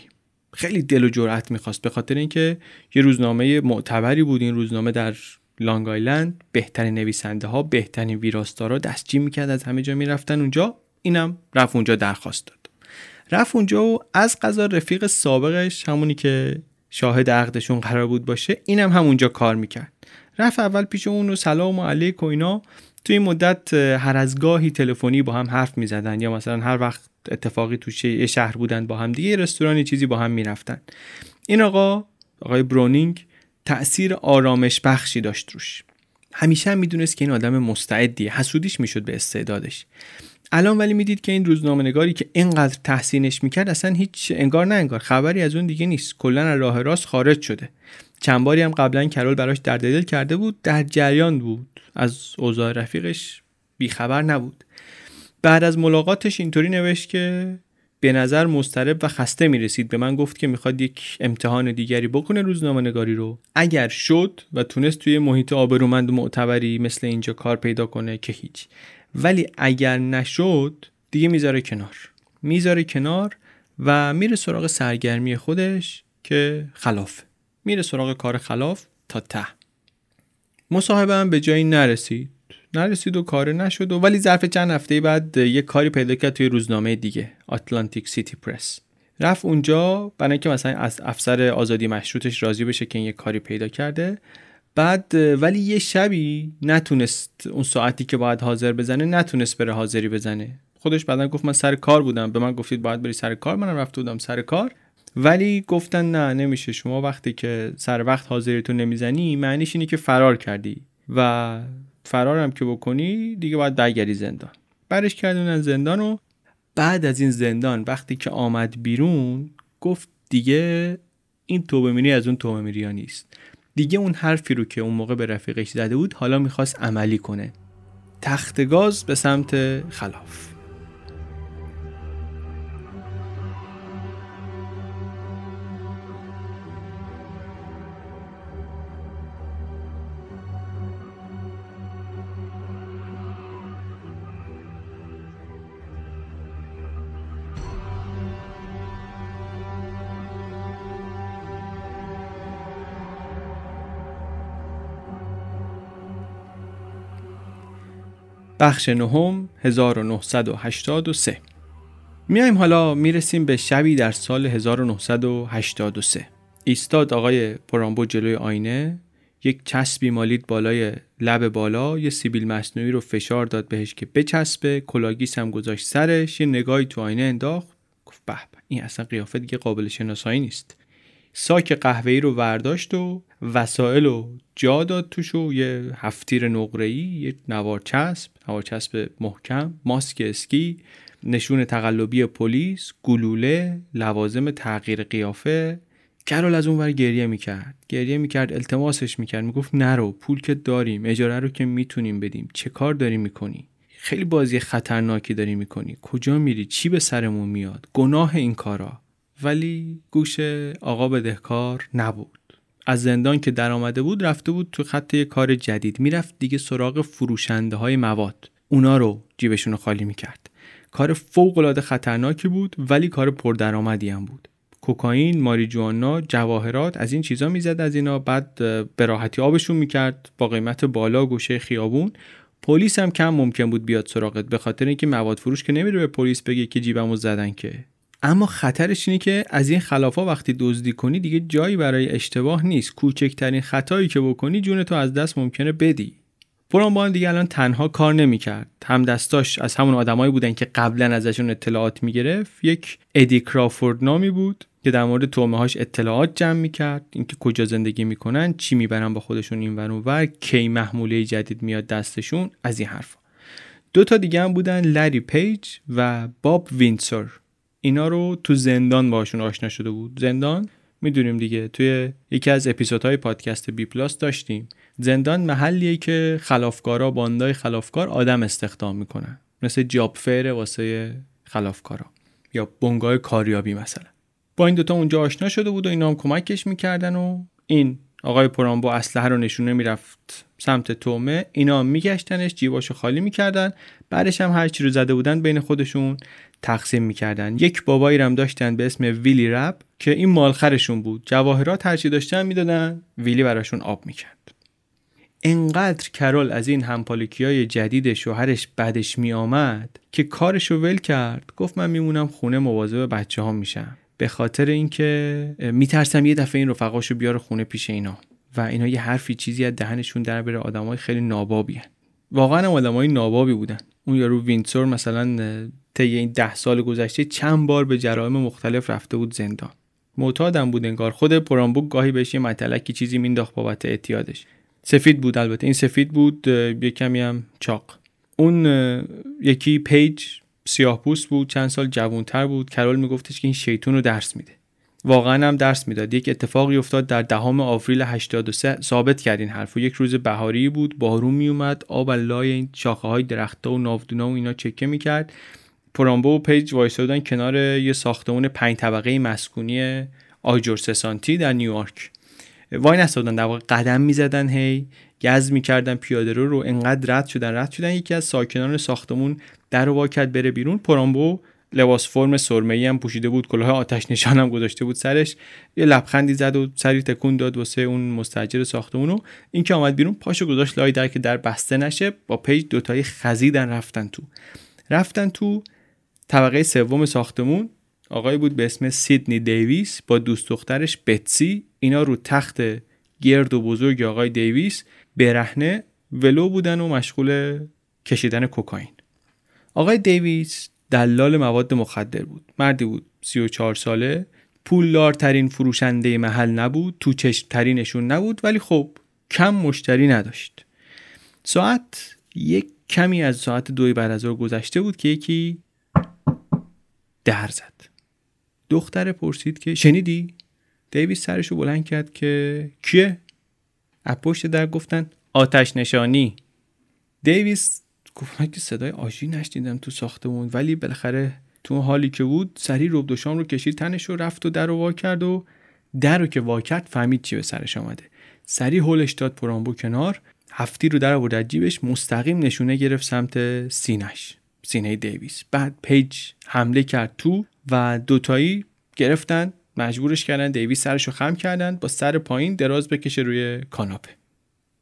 خیلی دل و جرأت می‌خواست. به خاطر اینکه یه روزنامه معتبری بود. این روزنامه در لانگ آیلند بهترین نویسنده ها بهترین ویراستارا دستجی می‌کرد. از همه جا می‌رفتن اونجا. اینم رفت اونجا درخواست داد. رفت اونجا و از قضا رفیق سابقش همونی که شاهد عقدشون قرار بود باشه اینم هم اونجا کار می‌کرد. رفت اول پیش اون و سلام و علیک و اینا. تو این مدت هر از گاهی تلفنی با هم حرف می‌زدن یا مثلا هر وقت اتفاقی تو یه شهر بودن با هم دیگه رستورانی چیزی با هم می‌رفتن. این آقا آقای برونینگ تأثیر آرامش بخشی داشت روش. همیشه هم می‌دونست که این آدم مستعدیه حسودیش می‌شد به استعدادش. الان ولی می‌دید که این روزنامه نگاری که اینقدر تحسینش می‌کرد اصلا هیچ انگار نه انگار خبری از اون دیگه نیست. کلا از راه راست خارج شده. چند باری هم قبلا کرول براش درد دل کرده بود در جریان بود. از اوضاع رفیقش بیخبر نبود. بعد از ملاقاتش اینطوری نوشت که به نظر مسترب و خسته می رسید به من گفت که می‌خواد یک امتحان دیگری بکنه روزنامه نگاری رو. اگر شد و تونست توی محیط آبرومند و معتبری مثل اینجا کار پیدا کنه که هیچ. ولی اگر نشد دیگه می‌ذاره کنار. می‌ذاره کنار و میره سراغ سرگرمی خودش که خلاف. میره سراغ کار خلاف تا ته. مصاحبه هم به جایی نرسید. نرسید و کار نشد و ولی ظرف چند هفته بعد یه کاری پیدا کرد توی روزنامه دیگه آتلانتیک سیتی پرس رفت اونجا برای اینکه مثلا از افسر آزادی مشروطش راضی بشه که این یه کاری پیدا کرده. بعد ولی یه شبی نتونست اون ساعتی که باید حاضر بزنه نتونست بره حاضری بزنه. خودش بعدا گفت من سر کار بودم. به من گفتید باید بری سر کار. منم رفته بودم سر کار. ولی گفتن نه نمیشه. شما وقتی که سر وقت حاضری نمی‌زنی معنیش اینه که فرار کردی و فرارم که بکنی دیگه باید برگردی زندان. برش کردن زندان و بعد از این زندان وقتی که آمد بیرون گفت دیگه این توبه میری از اون توبه میری نیست. دیگه اون حرفی رو که اون موقع به رفیقش زده بود حالا می‌خواست عملی کنه. تخت گاز به سمت خلاف. بخش نهم 1983 میایم حالا می‌رسیم به شبی در سال 1983 ایستاد آقای پرامبو جلوی آینه یک چسبی مالید بالای لب بالا یه سیبیل مصنوعی رو فشار داد بهش که بچسبه کلاه‌گیس هم گذاشت سرش یه نگاهی تو آینه انداخت. گفت به این اصلا قیافه دیگه قابل شناسایی نیست. ساک قهوه‌ای رو ورداشت و وسایل رو جا داد توش و یه هفتیر نقره‌ای یه نوار چسب نوار چسب محکم ماسک اسکی نشون تقلبی پلیس گلوله لوازم تغییر قیافه. کرول از اون ور گریه می‌کرد. گریه می‌کرد التماسش می‌کرد. می‌گفت نرو پول که داریم اجاره رو که می‌تونیم بدیم. چه کار داری می‌کنی؟ خیلی بازی خطرناکی داری می‌کنی. کجا میری؟ چی به سرمون میاد؟ گناه این کارا. ولی گوش آقا بدهکار نبود. از زندان که در آمده بود رفته بود تو خط یه کار جدید. می‌رفت دیگه سراغ فروشنده های مواد. اونا رو جیبشون رو خالی می‌کرد. کار فوق العاده خطرناکی بود ولی کار پردرآمدی هم بود. کوکائین، ماریجوانا، جواهرات از این چیزا می‌زد از اینا بعد به راحتی آبشون می‌کرد. با قیمت بالا گوشه خیابون. پلیس هم کم ممکن بود بیاد سراغت به خاطر اینکه مواد فروش که نمیره به پلیس بگه که جیبمو زدن که. اما خطرش اینه که از این خلافا وقتی دزدی کنی دیگه جایی برای اشتباه نیست. کوچکترین خطایی که بکنی جون تو از دست ممکنه بدی. پرامبو دیگه الان تنها کار نمی‌کرد. هم دستاش از همون آدمایی بودن که قبلا ازشون اطلاعات می‌گرفت. یک ادی کرافورد نامی بود که در مورد طعمه هاش اطلاعات جمع می‌کرد. اینکه کجا زندگی می‌کنن چی می‌برن با خودشون این ور ور کی محموله جدید میاد دستشون از این حرفا. دو تا دیگه هم بودن لری پیج و باب وینسور. اینا رو تو زندان باشون آشنا شده بود. زندان می‌دونیم دیگه توی یکی از اپیزودهای پادکست بی پلاس داشتیم. زندان محلیه که خلافکارا باندای خلافکار آدم استخدام می‌کنن. مثل جاب فیر واسه خلافکارا. یا بنگاه کاریابی مثلا. با این دوتا اونجا آشنا شده بود و اینا هم کمکش می‌کردن و این آقای پرامبو اسلحه رو نشونه می‌رفت سمت تومه. اینا میگشتنش جیباشو خالی می‌کردن. بعدش هم هر چی رو زده بودن بین خودشون. تقسیم می‌کردن. یک بابایی هم داشتن به اسم ویلی رب که این مالخرشون بود. جواهرات هرچی داشتن می‌دادن ویلی براشون آب می‌کرد. انقدر کرول از این همپالکی های جدید شوهرش بعدش میآمد که کارشو ول کرد. گفت من میمونم خونه مواظب بچه ها میشم. به خاطر اینکه میترسم یه دفعه این رفقاشو بیاره خونه پیش اینا. و اینا یه حرفی چیزی از دهنشون در بره. آدمای خیلی نابابی هن. واقعا آدمای نابابی بودن. اون یارو وینتسور مثلا طی این ده سال گذشته چند بار به جرایم مختلف رفته بود زندان. معتادم بود انگار. خود پرامبوک گاهی بهش یه متلکی چیزی مینداخت بابت اعتیادش. سفید بود البته. این سفید بود یه کمی هم چاق. اون یکی پیج سیاه پوست بود چند سال جوانتر بود. کرول میگفتش که این شیطون رو درس میده. واقعا هم درس می‌داد. یک اتفاقی افتاد در دهم آوریل 83 ثابت کرد این حرف و یک روز بهاری بود. بارون میومد آب لای این شاخه های درختها و ناودونا و اینا چکه می‌کرد. پرامبو و پیج وایسادن کنار یه ساختمون پنج طبقه مسکونی آجر سانتی در نیویورک. وای نستادن در واقع قدم می‌زدن هی گز می‌کردن پیاده رو رو انقدر رد شدن رد شدن. یکی از ساکنان ساختمون در رو کرد بره بیرون. پرامبو لباس فرم سرمه‌ای هم پوشیده بود. کلاه آتش نشان هم گذاشته بود سرش. یه لبخندی زد و سری تکون داد واسه اون مستاجر ساختمون رو این که آمد بیرون پاشو گذاشت لای در که در بسته نشه. با پیج دوتایی خزیدن رفتن تو. رفتن تو طبقه سوم ساختمون. آقای بود به اسم سیدنی دیویس با دوست دخترش بتسی. اینا رو تخت گرد و بزرگ آقای دیویس برهنه ولو بودن و مشغول کشیدن کوکائین. آقای دیویس دلال مواد مخدر بود. مردی بود 34 ساله. پولدارترین فروشنده محل نبود تو ترینشون نبود ولی خب کم مشتری نداشت. ساعت یک کمی از ساعت دوی بعد از گذشته بود که یکی در زد. دختر پرسید که شنیدی؟ دیویس سرشو بلند کرد که کیه؟ از پشت در گفتن آتش نشانی. دیویس گفت که صدای آژی نشنیدم تو ساختمون. ولی بالاخره تو حالی که بود سری روب شام رو کشید تنش رو رفت و در رو وا کرد و در رو که وا کرد فهمید چی به سرش آمده. سریع هولش داد پرامبو کنار هفتیر رو در آورد از جیبش مستقیم نشونه گرفت سمت سینش سینه دیویس. بعد پیج حمله کرد تو و دوتایی گرفتن مجبورش کردن دیویس سرش رو خم کردن با سر پایین دراز بکشه روی کاناپه.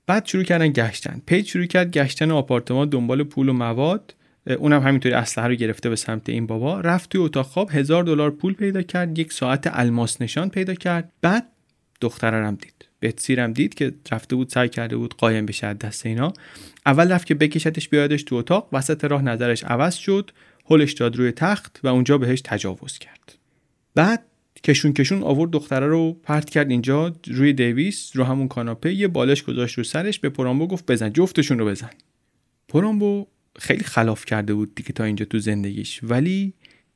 بعد شروع کردن گشتن. پیج شروع کرد گشتن آپارتمان دنبال پول و مواد. اونم همینطوری اسلحه رو گرفته به سمت این بابا. رفت توی اتاق خواب هزار دلار پول پیدا کرد یک ساعت الماس نشان پیدا کرد. بعد دخترم دید. بتسیرم دید که رفته بود سعی کرده بود قایم بشه دست اینا. اول رفت که بکشتش بیادش تو اتاق. وسط راه نظرش عوض شد. هلش داد روی تخت و اونجا بهش تجاوز کرد. بعد کشون کشون آورد دختره رو پرت کرد اینجا روی دیویس رو همون کاناپه یه بالش گذاشت رو سرش به پرامبو گفت بزن جفتشون رو بزن. پرامبو خیلی خلاف کرده بود دیگه تا اینجا تو زندگیش ولی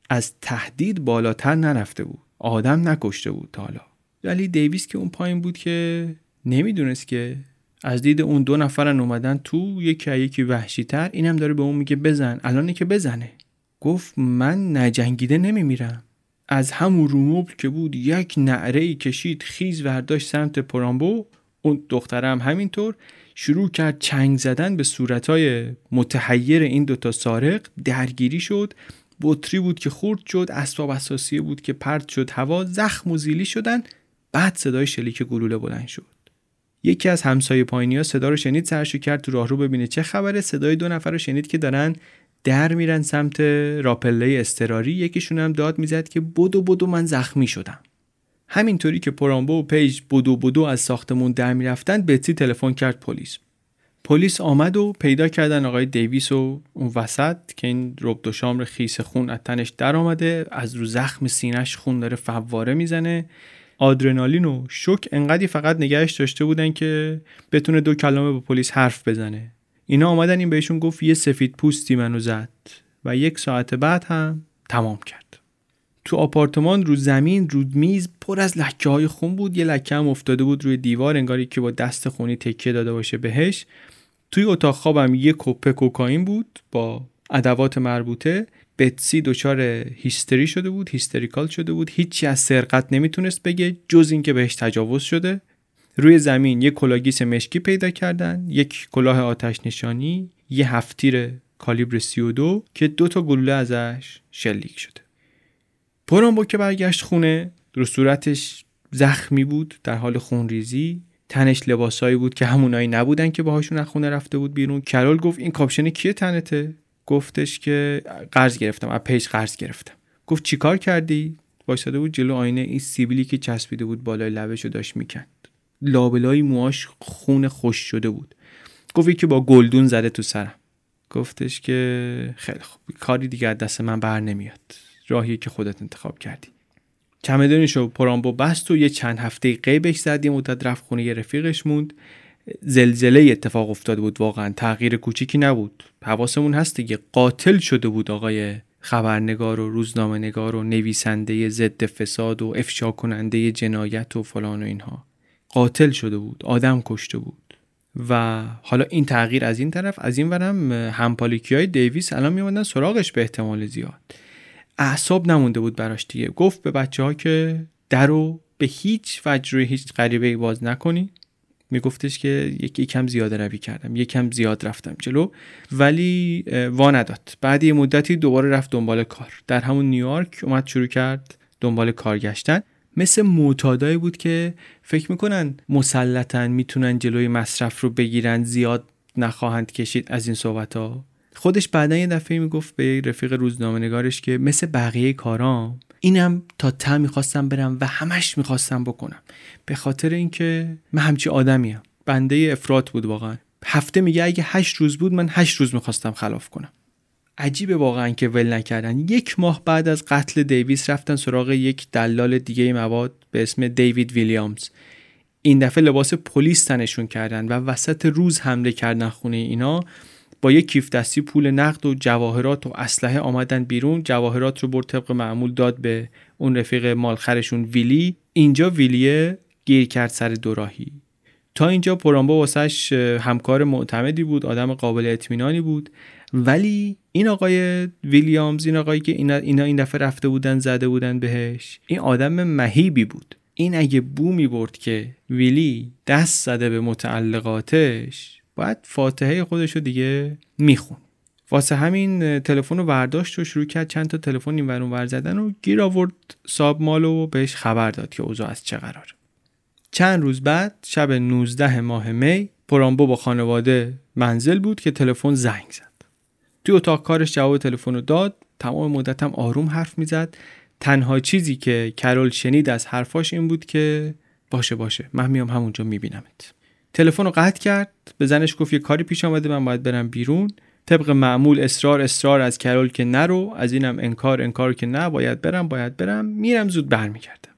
از تهدید بالاتر نرفته بود آدم نکشته بود تا حالا. ولی دیویس که اون پایین بود که نمی‌دونست که از دید اون دو نفرن اومدن تو یکی یکی وحشی تر اینم داره به اون میگه بزن الان که بزنه. گفت من نجنگیده نمیمیرم. از همون روموبل که بود یک نعره ای کشید خیز ورداشت سمت پرامبو. اون دخترم همینطور شروع کرد چنگ زدن به صورتهای متحیر این دوتا سارق. درگیری شد بطری بود که خورد شد اسباب اساسی بود که پرت شد هوا زخم و زیلی شدن. بعد صدای شلیک گلوله بلند شد. یکی از همسایه پایینی ها صدا رو شنید سرشو کرد تو راهرو ببینه چه خبره. صدای دو نفر رو شنید که دارن در میرن سمت راه‌پله اضطراری یکیشون هم داد می‌زد که بدو بدو من زخمی شدم. همینطوری که پرامبو و پیج بدو بدو از ساختمون در می‌رفتن بتسی تلفن کرد پلیس. پلیس آمد و پیدا کردن آقای دیویس و اون وسط که این روبدوشامبر خیس خون از تنش در آمده از رو زخم سینش خون داره فواره می‌زنه. آدرنالین و شک انقدی فقط نگهش داشته بودن که بتونه دو کلمه با پلیس حرف بزنه. اینا آمدن این بهشون گفت یه سفید پوستی منو زد و یک ساعت بعد هم تمام کرد. تو آپارتمان رو زمین رو میز پر از لکه های خون بود. یه لکه هم افتاده بود روی دیوار انگاری که با دست خونی تکیه داده باشه بهش. توی اتاق خوابم یه کپه کوکائین بود با ادوات مربوطه. بتسی دچار هیستری شده بود hysterical شده بود. هیچی از سرقت نمی‌تونست بگه جز اینکه بهش تجاوز شده. روی زمین یک کلاه‌گیس مشکی پیدا کردن یک کلاه آتش نشانی یه هفت‌تیر کالیبر 32 که دو تا گلوله ازش شلیک شده. پرامبو که برگشت خونه رو صورتش زخمی بود در حال خونریزی. تنش لباسایی بود که همونایی نبودن که باهاشون از خونه رفته بود بیرون. کرول گفت این کاپشن کیه تنته؟ گفتش که قرض گرفتم از پیج قرض گرفتم. گفت چیکار کردی؟ وایساده بود جلو آینه این سیبیلی که چسبیده بود بالای لبش رو داشت می‌کند. لابلای موهاش خون خشک شده بود. گفت که با گلدون زده تو سرم. گفتش که خیلی خوب. کاری دیگه از دست من بر نمیاد. راهی که خودت انتخاب کردی. چمدونشو پرامبو بست و یه چند هفته غیبش زد یه مدت رفت خونه یه رفیقش موند. زلزله اتفاق افتاده بود. واقعا تغییر کوچیکی نبود. حواسمون هست دیگه. قاتل شده بود آقای خبرنگار و روزنامه نگار و نویسنده ضد فساد و افشا کننده جنایت و فلان و اینها. قاتل شده بود آدم کشته بود. و حالا این تغییر از این طرف از این ورم همپالیکی های دیویس الان میموندن سراغش به احتمال زیاد. اعصاب نمونده بود براش دیگه. گفت به بچه ها که در رو به هیچ وجه هیچ غریبه باز نکنی. میگفتش که یکی کم زیاده روی کردم یکم زیاد رفتم جلو. ولی وا نداد. بعد یه مدتی دوباره رفت دنبال کار. در همون نیویورک اومد شروع کرد دنبال کار گشتن مثل معتادایی بود که فکر می‌کنن مسلطن می‌تونن جلوی مصرف رو بگیرن زیاد نخواهند کشید از این صحبت ها خودش بعدا یه دفعه می‌گفت به رفیق روزنامه نگارش که مثل بقیه کارام اینم تا ته می‌خواستم برم و همش می‌خواستم بکنم. به خاطر اینکه من همچی آدمیم. بنده افراد بود واقعا. هفته میگه اگه هشت روز بود من هشت روز می‌خواستم خلاف کنم. عجیبه واقعا که ول نکردن. یک ماه بعد از قتل دیویس رفتن سراغ یک دلال دیگه مواد به اسم دیوید ویلیامز. این دفعه لباس پلیس تنشون کردن و وسط روز حمله کردن خونه اینا. با یک کیف دستی پول نقد و جواهرات و اسلحه آمدن بیرون. جواهرات رو برد طبق معمول داد به اون رفیق مالخرشون ویلی. اینجا ویلیه گیر کرد سر دوراهی تا اینجا پرامبا واسش همکار معتمدی بود آدم قابل اطمینانی بود. ولی این آقای ویلیامز این آقایی که اینا, اینا این دفعه رفته بودن زده بودن بهش این آدم مهیبی بود. این اگه بو می برد که ویلی دست زده به متعلقاتش باید فاتحه خودش رو دیگه میخون واسه همین تلفن رو برداشت و شروع کرد چند تا تلفن این ور ور زدن و گیر آورد ساب مالو بهش خبر داد که اوضاع از چه قرار چند روز بعد شب 19 ماه می پرامبو با خانواده منزل بود که تلفن زنگ زد. توی اتاق کارش جواب تلفن رو داد. تمام مدت هم آروم حرف می‌زد. تنها چیزی که کرول شنید از حرفاش این بود که باشه باشه. من میام همونجا میبینمت. تلفن رو قطع کرد. به زنش گفت یه کاری پیش آمده من باید برم بیرون. طبق معمول اصرار اصرار از کرول که نرو. از اینم انکار انکار که نه باید برم باید برم. میرم زود برمیگردم.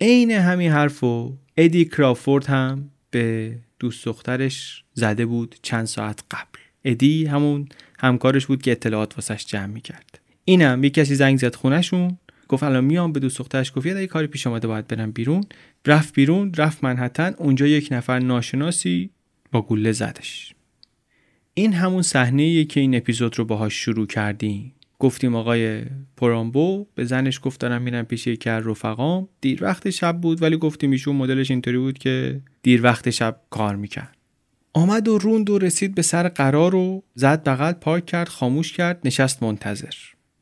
عین همین حرفو ادی کرافورد هم به دوست دخترش زده بود چند ساعت قبل. ادی همون همکارش بود که اطلاعات واسش جمع می‌کرد. اینم یه کسی زنگ زد خونشون گفت الان میام به دوست دخترش گفت یه کاری پیش آمده باید برم بیرون. رفت بیرون رفت منحتن. اونجا یک نفر ناشناسی با گله زدش. این همون صحنه که این اپیزود رو باهاش شروع کردیم. گفتیم آقای پرامبو به زنش گفت دارم میرم پیش یکی از رفقام. دیر وقت شب بود ولی گفتیم ایشون مدلش اینطوری بود که دیر وقت شب کار می‌کرد. آمد و روند و رسید به سر قرار و زد بغل پارک کرد خاموش کرد نشست منتظر.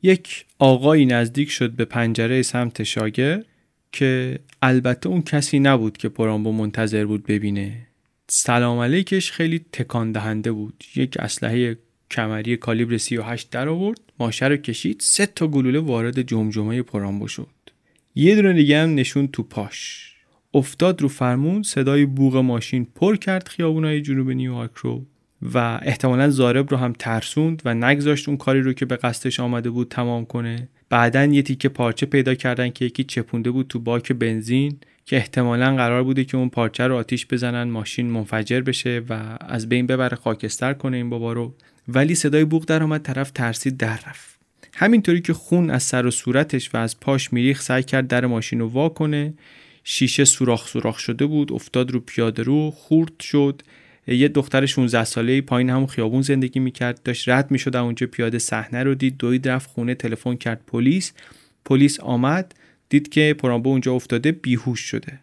یک آقایی نزدیک شد به پنجره سمت شاگر که البته اون کسی نبود که پرامبو منتظر بود ببینه. سلام علیکش خیلی تکان دهنده بود. یک اسلحه کمری کالیبر 38 در آورد ماشه رو کشید سه تا گلوله وارد جمجمه پرامبو شد. یه دونه دیگه هم نشون تو پاش. افتاد رو فرمون صدای بوغ ماشین پر کرد خیابونای جنوب نیویورک رو و احتمالا زارب رو هم ترسوند و نگذاشت اون کاری رو که به قصدش آمده بود تمام کنه. بعدا یه تیکه پارچه پیدا کردن که یکی چپونده بود تو باک بنزین که احتمالا قرار بوده که اون پارچه رو آتیش بزنن ماشین منفجر بشه و از بین ببره خاکستر کنه این بابا رو. ولی صدای بوق در آمد طرف ترسید در رفت. همینطوری که خون از سر و صورتش و از پاش میریخ سعی کرد در ماشین رو وا کنه. شیشه سوراخ سوراخ شده بود افتاد رو پیاده رو خورد شد. یه دختر 16 ساله پایین همون خیابون زندگی می‌کرد داشت رد می‌شد اونجا پیاده صحنه رو دید دوید رفت خونه تلفن کرد پلیس. پلیس آمد دید که پرامبو اونجا افتاده بیهوش شده.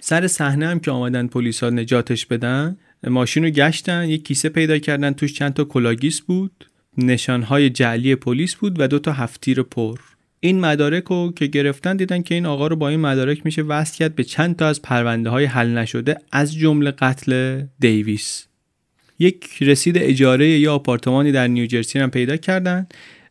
سر صحنه هم که آمدن پلیس ها نجاتش بدن ماشین رو گشتن یه کیسه پیدا کردن توش چند تا کلاه‌گیس بود. نشان‌های جعلی پلیس بود و دو تا هفت‌تیر پر. این مدارک رو که گرفتن دیدن که این آقا رو با این مدارک میشه وصل کرد به چند تا از پرونده های حل نشده از جمله قتل دیویس. یک رسید اجاره‌ی آپارتمانی در نیوجرسی هم پیدا کردن.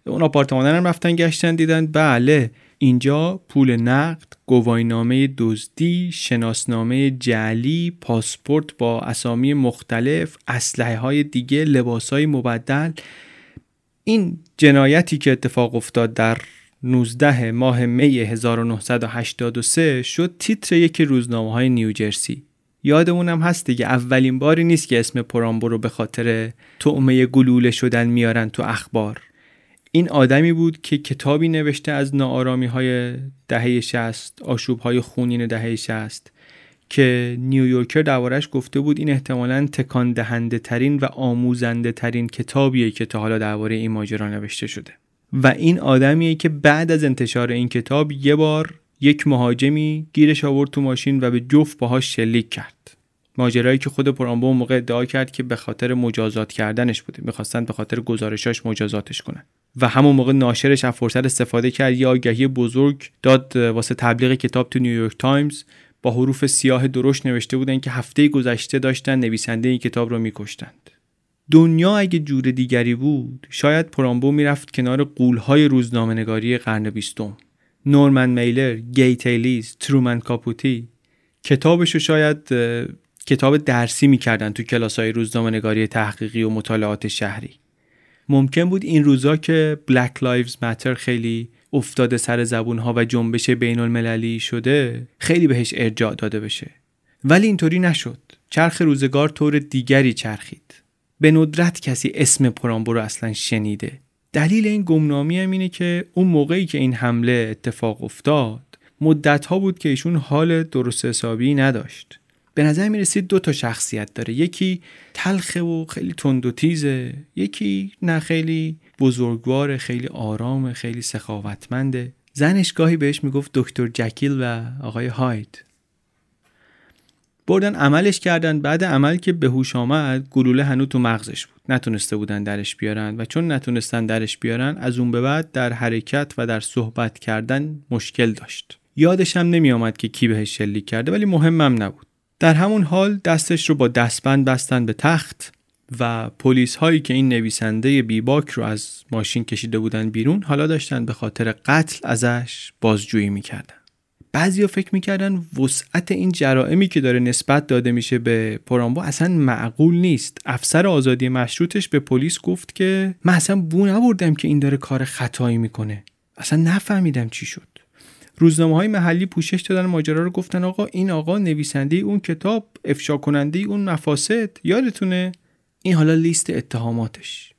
اون آپارتمان هم رفتن گشتن دیدن. بله اینجا پول نقد، گواهینامه دزدی، شناسنامه جعلی، پاسپورت با اسامی مختلف، اسلحه های دیگه، لباس های مبدل. این جنایتی که اتفاق افتاد در 19 ماه می 1983 شد تیتر یکی روزنامه های نیوجرسی یادمونم هست دیگه اولین باری نیست که اسم پرامبو رو به خاطر تعمه گلوله شدن میارن تو اخبار. این آدمی بود که کتابی نوشته از ناآرامی های دهه 60 آشوب های خونین دهه 60 که نیویورکر دربارش گفته بود این احتمالا تکان دهنده ترین و آموزنده ترین کتابیه که تا حالا درباره این ماجرا نوشته شده. و این آدمیه که بعد از انتشار این کتاب یه بار یک مهاجمی گیرش آورد تو ماشین و به جفت باهاش شلیک کرد. ماجرایی که خود پرامبو موقع ادعا کرد که به خاطر مجازات کردنش بوده. می‌خواستن به خاطر گزارشاش مجازاتش کنن. و همون موقع ناشرش از فرصت استفاده کرد. یه آگهی بزرگ داد واسه تبلیغ کتاب تو نیویورک تایمز. با حروف سیاه درشت نوشته بودن که هفته گذشته داشتن نویسنده این کتاب رو میکشتند. دنیا اگه جور دیگری بود شاید پرامبو می‌رفت کنار غول‌های روزنامه‌نگاری قرن بیستم. نورمن میلر، گی تیلیز، ترومن کاپوتی کتابشو شاید کتاب درسی می‌کردن تو کلاس های روزنامه نگاری تحقیقی و مطالعات شهری. ممکن بود این روزا که Black Lives Matter خیلی افتاده سر زبون ها و جنبش بین المللی شده خیلی بهش ارجاع داده بشه. ولی اینطوری نشد. چرخ روزگار طور دیگری چرخید. به ندرت کسی اسم پرامبو رو اصلا شنیده. دلیل این گمنامی هم اینه که اون موقعی که این حمله اتفاق افتاد مدت ها بود که ایشون حال درست حسابی نداشت. به نظر می رسید دو تا شخصیت داره. یکی تلخه و خیلی تند و تیزه یکی نه خیلی بزرگوار خیلی آرام خیلی سخاوتمنده. زنش گاهی بهش می‌گفت دکتر جکیل و آقای هاید بردن عملش کردن. بعد عمل که به هوش آمد گلوله هنوز تو مغزش بود. نتونسته بودن درش بیارن و چون نتونستن درش بیارن از اون به بعد در حرکت و در صحبت کردن مشکل داشت. یادش هم نمی آمد که کی بهش شلیک کرده ولی مهمم نبود. در همون حال دستش رو با دستبند بستن به تخت و پلیس هایی که این نویسنده بیباک رو از ماشین کشیده بودن بیرون حالا داشتن به خاطر قتل ازش بازجویی می‌کردن. بعضیا فکر می‌کردن وسعت این جرائمی که داره نسبت داده میشه به پرامبو اصلا معقول نیست. افسر آزادی مشروطش به پلیس گفت که من اصلا بو نبردم که این داره کار خطایی می‌کنه. اصلا نفهمیدم چی شد. روزنامه های محلی پوشش دادن ماجرا رو گفتن آقا این آقا نویسنده اون کتاب افشا کننده اون مفاسد یادتونه؟ این حالا لیست اتهاماتش.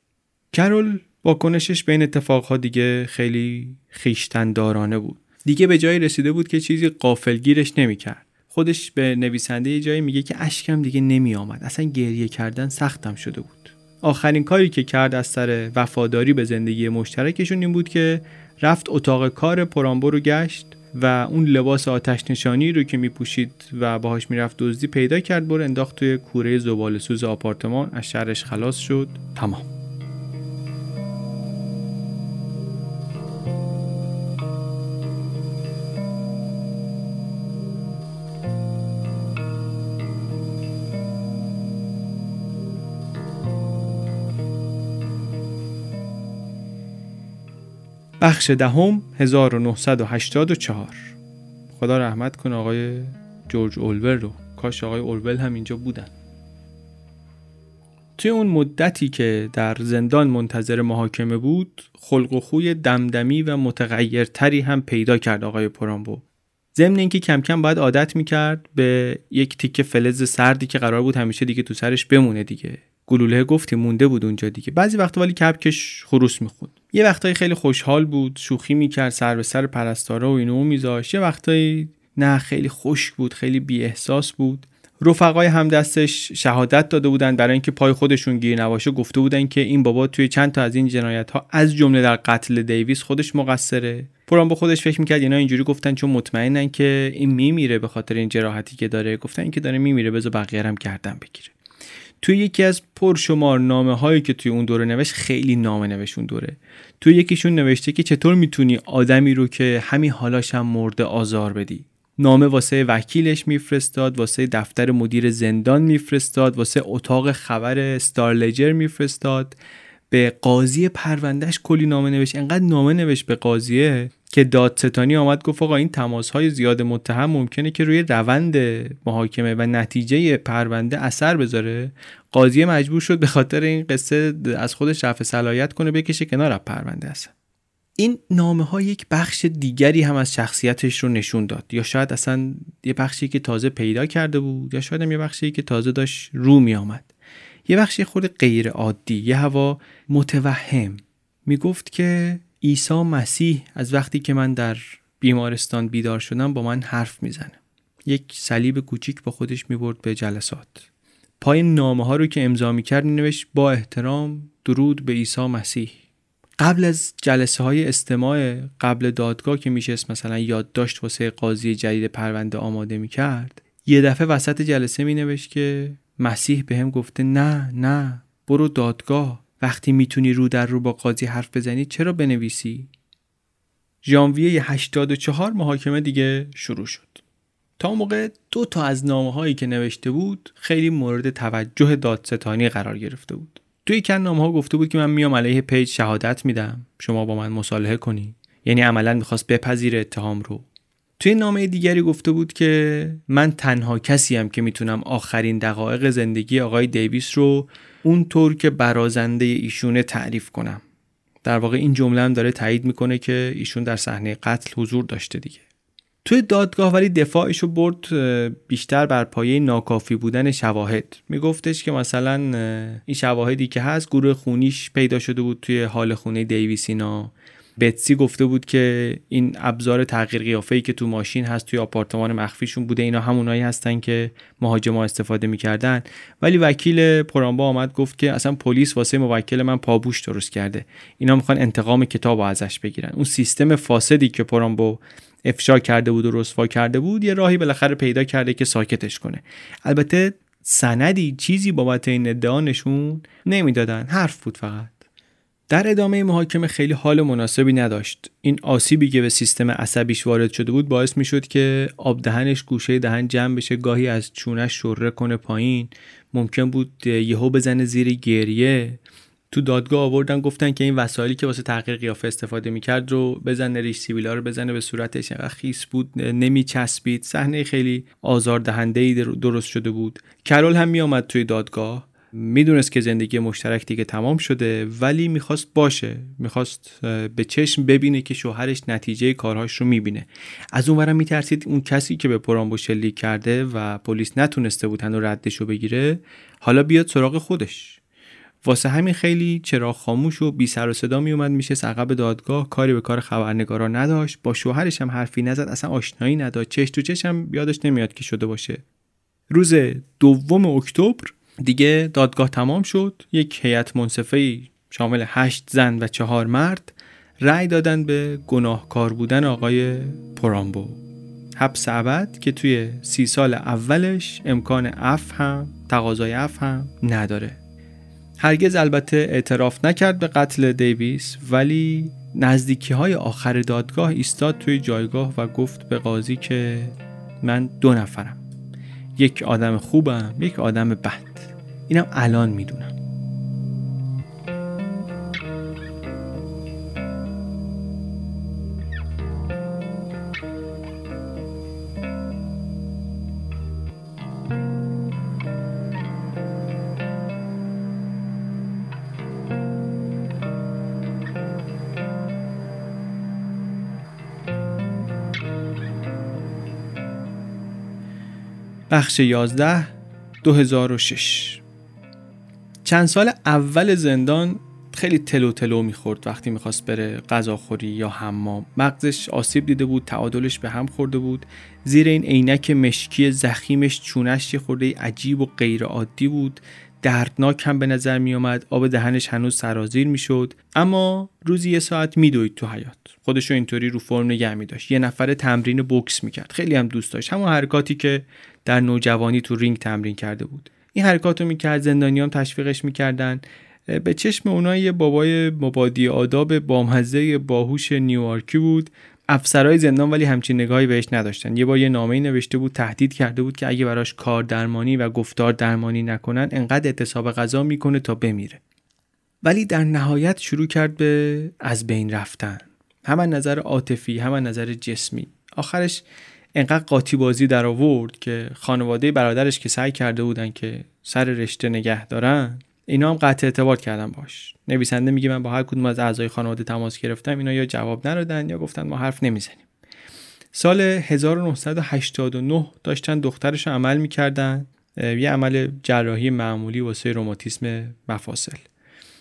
کرول واکنشش به این اتفاقها دیگه خیلی خیشتندارانه بود. دیگه به جایی رسیده بود که چیزی قافلگیرش نمی‌کرد. خودش به نویسنده جایی میگه که اشکم دیگه نمی آمد اصلا گریه کردن سختم شده بود. آخرین کاری که کرد از سر وفاداری به زندگی مشترکشون این بود که رفت اتاق کار پرامبو رو گشت و اون لباس آتش نشانی رو که میپوشید و باهاش می‌رفت دزدی پیدا کرد بر انداخت توی کوره زبال سوز آپارتمان. از شرش خلاص شد. تمام. بخش دهم 1984 خدا رحمت کنه آقای جورج اولور رو. کاش آقای اولول هم اینجا بودن. توی اون مدتی که در زندان منتظر محاکمه بود خلق و خوی دمدمی و متغیرتری هم پیدا کرد آقای پرامبو. ضمن اینکه کم کم باید عادت می‌کرد به یک تیکه فلز سردی که قرار بود همیشه دیگه تو سرش بمونه دیگه. گلوله گفتی مونده بود اونجا دیگه. بعضی وقتا ولی کپکش خروس می‌خوند. یه وقتایی خیلی خوشحال بود شوخی می‌کرد سر به سر پرستارا و اینو میذاشت. یه وقتایی نه خیلی خشک بود خیلی بی احساس بود. رفقای همدستش شهادت داده بودن برای اینکه پای خودشون گیر نباشه. گفته بودن که این بابا توی چند تا از این جنایت ها از جمله در قتل دیویس خودش مقصره. پرام با خودش فکر می‌کرد اینا اینجوری گفتن چون مطمئنن که این میمیره به خاطر این جراحتی که داره. گفتن اینکه داره میمیره بذار بقیه هم گردن بگیره. توی یکی از پرشمار نامه هایی که توی اون دوره نوشت خیلی نامه نوشت اون دوره. توی یکیشون نوشته که چطور می‌تونی آدمی رو که همین حالاش هم مرده آزار بدی؟ نامه واسه وکیلش میفرستاد واسه دفتر مدیر زندان میفرستاد واسه اتاق خبر استارلجر میفرستاد. به قاضی پروندهش کلی نامه نوشت. انقدر نامه نوشت به قاضیه که دادستانی آمد گفت آقا این تماس های زیاد متهم ممکنه که روی روند محاکمه و نتیجه پرونده اثر بذاره. قاضی مجبور شد به خاطر این قصه از خودش رفع صلاحیت کنه بکشه کنار پرونده اصلا. این نامه ها یک بخش دیگری هم از شخصیتش رو نشون داد. یا شاید اصلا یه بخشی که تازه پیدا کرده بود یا شاید هم یه بخشی که تازه داشت رو می آمد یه بخشی خود غیر عادی یه هوا متوهم. می گفت که عیسی مسیح از وقتی که من در بیمارستان بیدار شدم با من حرف می‌زنه. یک صلیب کوچیک با خودش می برد به جلسات. پای نامه ها رو که امضا می کرد نوشت با احترام درود به عیسی مسیح. قبل از جلسه های استماع قبل دادگاه که میشه مثلا یادداشت واسه قاضی جدید پرونده آماده می‌کرد یه دفعه وسط جلسه می نوشت که مسیح به هم گفته نه نه برو دادگاه وقتی می‌تونی رو در رو با قاضی حرف بزنی چرا بنویسی؟ ژانویه 84 محاکمه دیگه شروع شد. تا موقع دو تا از نامه هایی که نوشته بود خیلی مورد توجه دادستانی قرار گرفته بود. توی کن نامه ها گفته بود که من میام علیه پیج شهادت میدم شما با من مصالحه کنی یعنی عملا می‌خواست بپذیر اتهام رو توی نامه دیگری گفته بود که من تنها کسی هم که می‌تونم آخرین دقایق زندگی آقای دیویس رو اونطور که برازنده ایشونه تعریف کنم. در واقع این جمله هم داره تایید می‌کنه که ایشون در صحنه قتل حضور داشته دیگه. توی دادگاه ولی دفاعش رو برد بیشتر بر پایه ناکافی بودن شواهد. میگفتش که مثلا این شواهدی که هست گروه خونیش پیدا شده بود توی حال خونه دیویسینا بتسی گفته بود که این ابزار تغییر قیافه‌ای که تو ماشین هست توی آپارتمان مخفیشون بوده اینا همونایی هستن که مهاجما استفاده می‌کردن. ولی وکیل پرامبا آمد گفت که اصلا پلیس واسه موکل من پابوش درست کرده. اینا می‌خوان انتقام کتاب ازش بگیرن. اون سیستم فاسدی که پرامبو افشا کرده بود و رسوا کرده بود یه راهی بالاخره پیدا کرده که ساکتش کنه. البته سندی چیزی بابت این ادعا نشون نمی‌دادن. حرف بود فقط. در ادامه محاکمه خیلی حال مناسبی نداشت. این آسیبی که به سیستم عصبیش وارد شده بود باعث می شد که آب دهنش گوشه دهن جمع بشه گاهی از چونش شره کنه پایین. ممکن بود یهو بزنه زیر گریه. تو دادگاه آوردن گفتن که این وسایلی که واسه تغییر قیافه استفاده می‌کرد رو بزنه ریش سیبیلا رو بزنه به صورتش انقدر خیس بود نمیچسبید. صحنه خیلی آزاردهنده ای درست شده بود. کرول هم میآمد توی دادگاه. می‌دونست که زندگی مشترک دیگه تمام شده ولی می‌خواست باشه. می‌خواست به چشم ببینه که شوهرش نتیجه کارهاش رو می‌بینه. از اونورم میترسید اون کسی که به پرامبو شلیک کرده و پلیس نتونسته بود هنو ردش رو بگیره حالا بیاد سراغ خودش. واسه همین خیلی چرا خاموش و بی سر و صدا می اومد میشه عقب دادگاه کاری به کار خبرنگارا نداشت. با شوهرش هم حرفی نزد اصلا آشنایی نداشت. چش تو چش هم یادش نمیاد که شده باشه. روز دوم اکتبر دیگه دادگاه تمام شد. یک هیئت منصفه شامل هشت زن و چهار مرد رأی دادن به گناهکار بودن آقای پرامبو. حبس ابد که توی سی سال اولش امکان اف هم تقاضای اف هم نداره. هرگز البته اعتراف نکرد به قتل دیویس ولی نزدیکی های آخر دادگاه ایستاد توی جایگاه و گفت به قاضی که من دو نفرم. یک آدم خوبم یک آدم بد. اینم الان می‌دونم. بخش 11 2006 چند سال اول زندان خیلی تلو تلو می‌خورد وقتی می‌خواست بره غذاخوری یا حمام. مغزش آسیب دیده بود تعادلش به هم خورده بود. زیر این عینک مشکی زخیمش چونش یه خورده عجیب و غیر عادی بود. دردناک هم به نظر می آمد آب دهنش هنوز سرازیر می شد اما روزی یه ساعت میدوید تو حیات خودش رو اینطوری رو فرم نگه داشت یه نفر تمرین بوکس می کرد خیلی هم دوست داشت. همون حرکاتی که در نوجوانی تو رینگ تمرین کرده بود. این حرکات رو می‌کرد زندانیان تشویقش می‌کردن. به چشم اونها یه بابای مبادی آداب بامزه باهوش نیویورکی بود. افسرهای زندان ولی همچین نگاهی بهش نداشتن. یه بار یه نامه نوشته بود تهدید کرده بود که اگه براش کار درمانی و گفتار درمانی نکنن انقدر اعتصاب غذا می‌کنه تا بمیره. ولی در نهایت شروع کرد به از بین رفتن. هم نظر عاطفی هم نظر جسمی. آخرش انقدر قاطی بازی در آورد که خانواده برادرش که سعی کرده بودن که سر رشته نگه دارن اینا هم قطع اعتبار کردن باش. نویسنده میگه من با هر کدوم از اعضای خانواده تماس گرفتم اینا یا جواب ندادن یا گفتن ما حرف نمی‌زنیم. سال 1989 داشتن دخترش عمل می‌کردن یه عمل جراحی معمولی واسه روماتیسم مفاصل.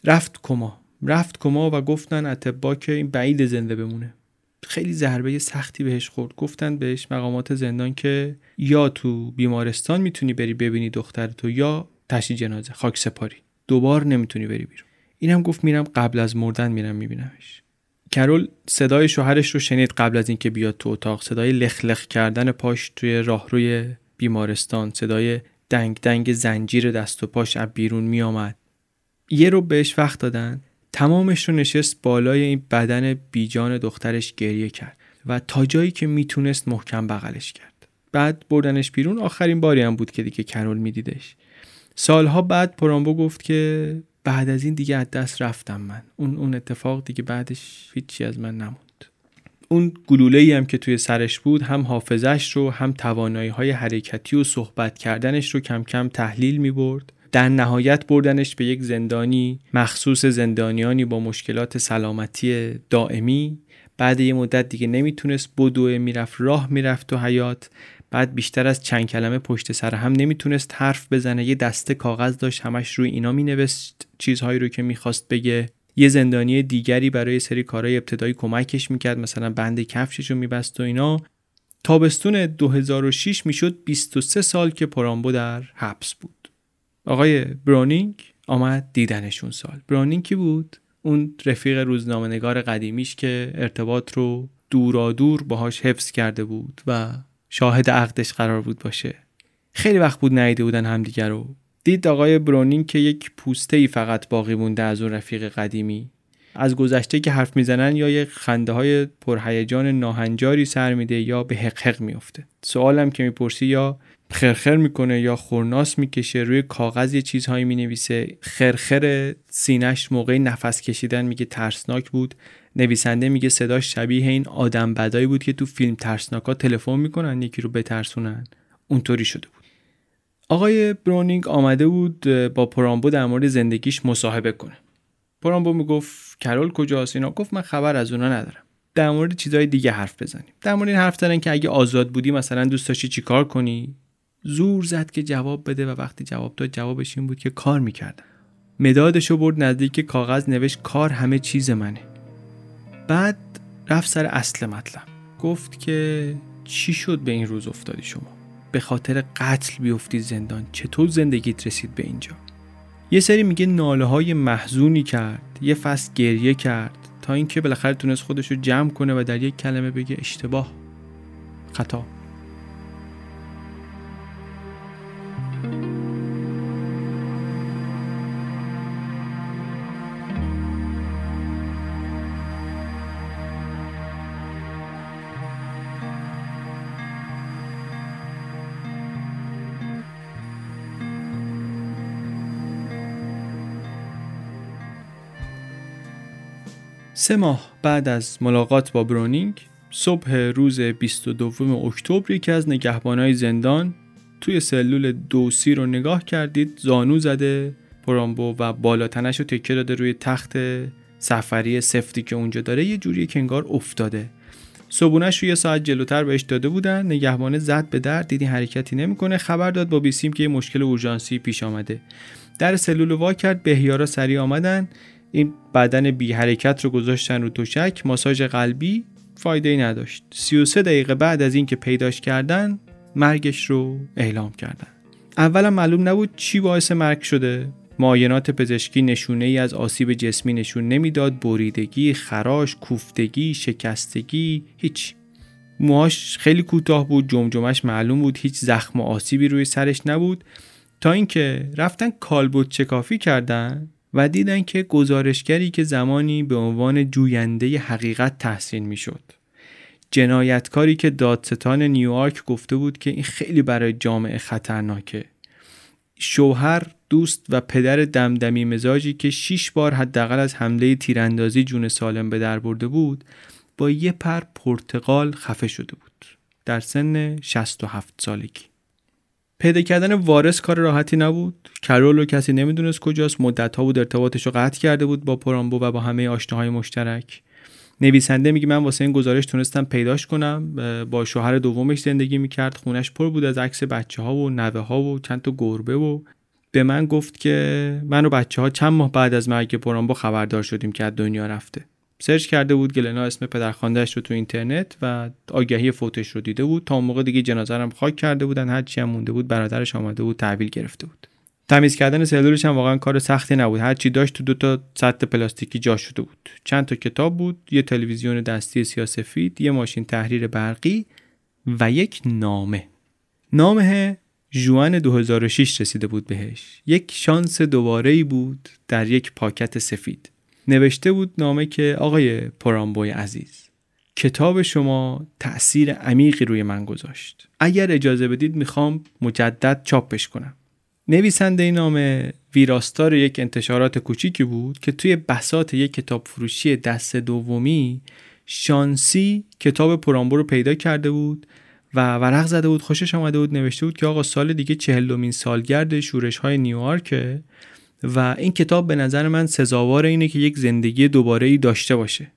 رفت کما. رفت کما و گفتن اتبا که این بعید زنده بمونه. خیلی ضربه سختی بهش خورد. گفتن بهش مقامات زندان که یا تو بیمارستان می‌تونی بری ببینی دختر تو یا تشی جنازه خاک سپاری. دوبار نمی‌تونی بری بیرون. اینم گفت میرم قبل از مردن میرم میبینمش. کرول صدای شوهرش رو شنید قبل از اینکه بیاد تو اتاق. صدای لخ کردن پاش توی راهروی بیمارستان صدای دنگ دنگ زنجیر دست و پاش از بیرون میآمد. یه رو بهش وقت دادن. تمامش رو نشست بالای این بدن بیجان دخترش گریه کرد و تا جایی که می‌تونست محکم بغلش کرد. بعد بردنش بیرون آخرین باری هم بود که دیگه کرول میدیدش. سالها بعد پرامبو گفت که بعد از این دیگه از دست رفتم من. اون اون اتفاق دیگه بعدش هیچی از من نموند. اون گلوله ای هم که توی سرش بود هم حافظش رو هم توانایی های حرکتی و صحبت کردنش رو کم کم تحلیل می برد در نهایت بردنش به یک زندانی مخصوص زندانیانی با مشکلات سلامتی دائمی. بعد یه مدت دیگه نمی‌تونست بدوه می‌رفت راه می‌رفت تو حیات بعد بیشتر از چند کلمه پشت سر هم نمی‌تونست حرف بزنه. یه دسته کاغذ داشت همش روی اینا مینوشت چیزهایی رو که می‌خواست بگه. یه زندانی دیگری برای سری کارهای ابتدایی کمکش می‌کرد مثلا بند کفشش رو میبست و اینا. تابستون 2006 می‌شد 23 سال که پرامبو در حبس بود. آقای برونینگ آمد دیدنشون سال. برونینگ کی بود؟ اون رفیق روزنامه‌نگار قدیمیش که ارتباط رو دورا دور باهاش حفظ کرده بود و شاهد عقدش قرار بود باشه. خیلی وقت بود نیده بودن همدیگر رو. دید آقای برونینگ که یک پوسته ای فقط باقی مونده از اون رفیق قدیمی. از گذشته که حرف می‌زنن یا یک خنده های پرهیجان ناهنجاری سر میده یا به حق میفته سوالم که می‌پرسی یا خرخر می‌کنه یا خورناس می‌کشه روی کاغذ یه چیزهایی می‌نویسه. خرخر سینش موقع نفس کشیدن میگه ترسناک بود. نویسنده میگه صداش شبیه این آدم بدایی بود که تو فیلم ترسناکا تلفن می‌کنن یکی رو بترسونن. اونطوری شده بود. آقای برونینگ آمده بود با پرامبو در مورد زندگیش مصاحبه کنه. پرامبو می‌گفت کرول کجاست اینا؟ گفت من خبر از اونا ندارم. در مورد چیزهای دیگه حرف بزنیم. در مورد این حرف زدن که اگه آزاد بودی مثلا دوست داشتی چیکار کنی؟ زور زد که جواب بده و وقتی جواب داد جوابش این بود که کار می‌کردن مدادشو برد نزدیک کاغذ نوشت کار همه چیز منه. بعد رفت سر اصل مطلب. گفت که چی شد به این روز افتادی شما؟ به خاطر قتل بیفتی زندان. چطور زندگیت رسید به اینجا؟ یه سری میگه ناله های محزونی کرد یه فصل گریه کرد تا اینکه بالاخره تونست خودش رو جمع کنه و در یک کلمه بگه اشتباه. خطا. سه ماه بعد از ملاقات با برونینگ صبح روز 22 اکتبر یکی از نگهبانای زندان توی سلول دوسی رو نگاه کردید زانو زده پرامبو و بالا تنش رو تکه داده روی تخت سفری سفتی که اونجا داره. یه جوری انگار افتاده. صبونش رو یه ساعت جلوتر بهش داده بودن. نگهبانه زد به در دیدی حرکتی نمی‌کنه. خبر داد با بیسیم که یه مشکل اورژانسی پیش آمده. در سلول وا کرد بهیارا سریع آمدن. این بدن بی حرکت رو گذاشتن رو تشک. ماساژ قلبی فایده ای نداشت 33 دقیقه بعد از اینکه پیداش کردن مرگش رو اعلام کردن. اولا معلوم نبود چی باعث مرگ شده. معاینات پزشکی نشونه ای از آسیب جسمی نشون نمی‌داد. بریدگی خراش کوفتگی شکستگی هیچ. موهاش خیلی کوتاه بود جمجمش معلوم بود هیچ زخم و آسیبی روی سرش نبود. تا اینکه رفتن کالبوت چکافی کردن و دیدن که گزارشگری که زمانی به عنوان جوینده حقیقت تحسین می‌شد. جنایتکاری که دادستان نیویورک گفته بود که این خیلی برای جامعه خطرناکه. شوهر دوست و پدر دمدمی مزاجی که شیش بار حداقل از حمله تیراندازی جون سالم به در برده بود با یه پر پرتقال خفه شده بود در سن 67 سالگی. پیدا کردن وارث کار راحتی نبود. کرول رو کسی نمی‌دونست کجاست. مدت ها بود ارتباطش رو قطع کرده بود با پرامبو و با همه آشناهای مشترک. نویسنده میگه من واسه این گزارش تونستم پیداش کنم با شوهر دومش زندگی می‌کرد خونش پر بود از عکس بچه ها و نوه ها و چند تا گربه و به من گفت که من و بچه ها چند ماه بعد از مرگ پرامبو خبردار شدیم که از دنیا رفته. سرچ کرده بود گلنا اسم پدرخواندهش رو تو اینترنت و آگهی فوتش رو دیده بود. تا اون موقع دیگه جنازه خاک کرده بودن هر چی هم مونده بود برادرش آمده بود تحویل گرفته بود. تمیز کردن سلولش هم واقعا کار سختی نبود. هر چی داشت تو دو تا سطح پلاستیکی جا شده بود. چند تا کتاب بود یه تلویزیون دستی سیاسفید یه ماشین تحریر برقی و یک نامه. نامه جوان 2006 رسیده بود بهش. یک شانس دوباره ای بود در یک پاکت سفید. نوشته بود نامه که آقای پرامبوی عزیز کتاب شما تأثیر عمیقی روی من گذاشت. اگر اجازه بدید می‌خوام مجدد چاپش کنم. نویسنده این نامه ویراستار یک انتشارات کوچیکی بود که توی بسات یک کتاب فروشی دست دومی شانسی کتاب پرامبو رو پیدا کرده بود و ورق زده بود خوشش آمده بود نوشته بود که آقا سال دیگه چهلمین سالگرد شورش های نیویورک و این کتاب به نظر من سزاوار اینه که یک زندگی دوباره ای داشته باشه.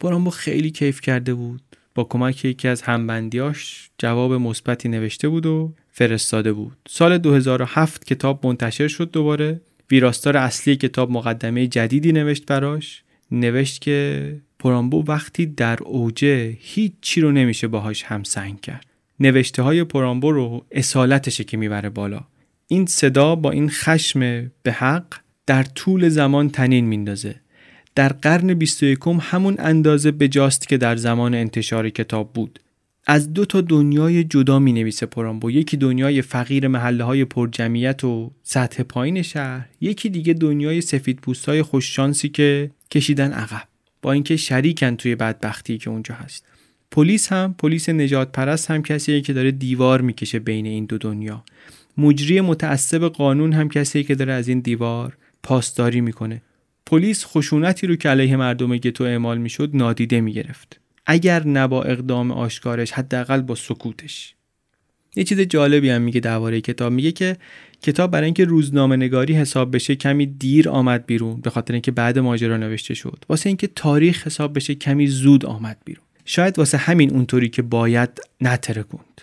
پرامبو خیلی کیف کرده بود با کمک یکی از همبندیاش جواب مثبتی نوشته بود و فرستاده بود. سال 2007 کتاب منتشر شد دوباره. ویراستار اصلی کتاب مقدمه جدیدی نوشت براش. نوشت که پرامبو وقتی در اوجه هیچ چی رو نمیشه باهاش همسنگ کرد. نوشته های پرامبو رو اصالتشه که می‌بره بالا. این صدا با این خشم به حق در طول زمان تنین میندازه. در قرن 21 همون اندازه بجاست که در زمان انتشار کتاب بود. از دو تا دنیای جدا می نویسه پرامبو. یکی دنیای فقیر محله های پرجمعیت و سطح پایین شهر یکی دیگه دنیای سفید پوست های خوششانسی که کشیدن عقب با اینکه شریکن توی بدبختی که اونجا هست. پلیس هم پلیس نجات پرست هم کسیه که داره دیوار می‌کشه بین این دو دنیا. مجری متعصب قانون هم کسیه که داره از این دیوار پاسداری می‌کنه. پلیس خشونتی رو که علیه مردم گتو اعمال می‌شد نادیده می‌گرفت. اگر نه با اقدام آشکارش حداقل با سکوتش. یه چیز جالبی هم میگه درباره کتاب. میگه که کتاب برای اینکه روزنامه نگاری حساب بشه کمی دیر آمد بیرون به خاطر اینکه بعد ماجرا نوشته شد. واسه اینکه تاریخ حساب بشه کمی زود آمد بیرون. شاید واسه همین اونطوری که باید نترکوند.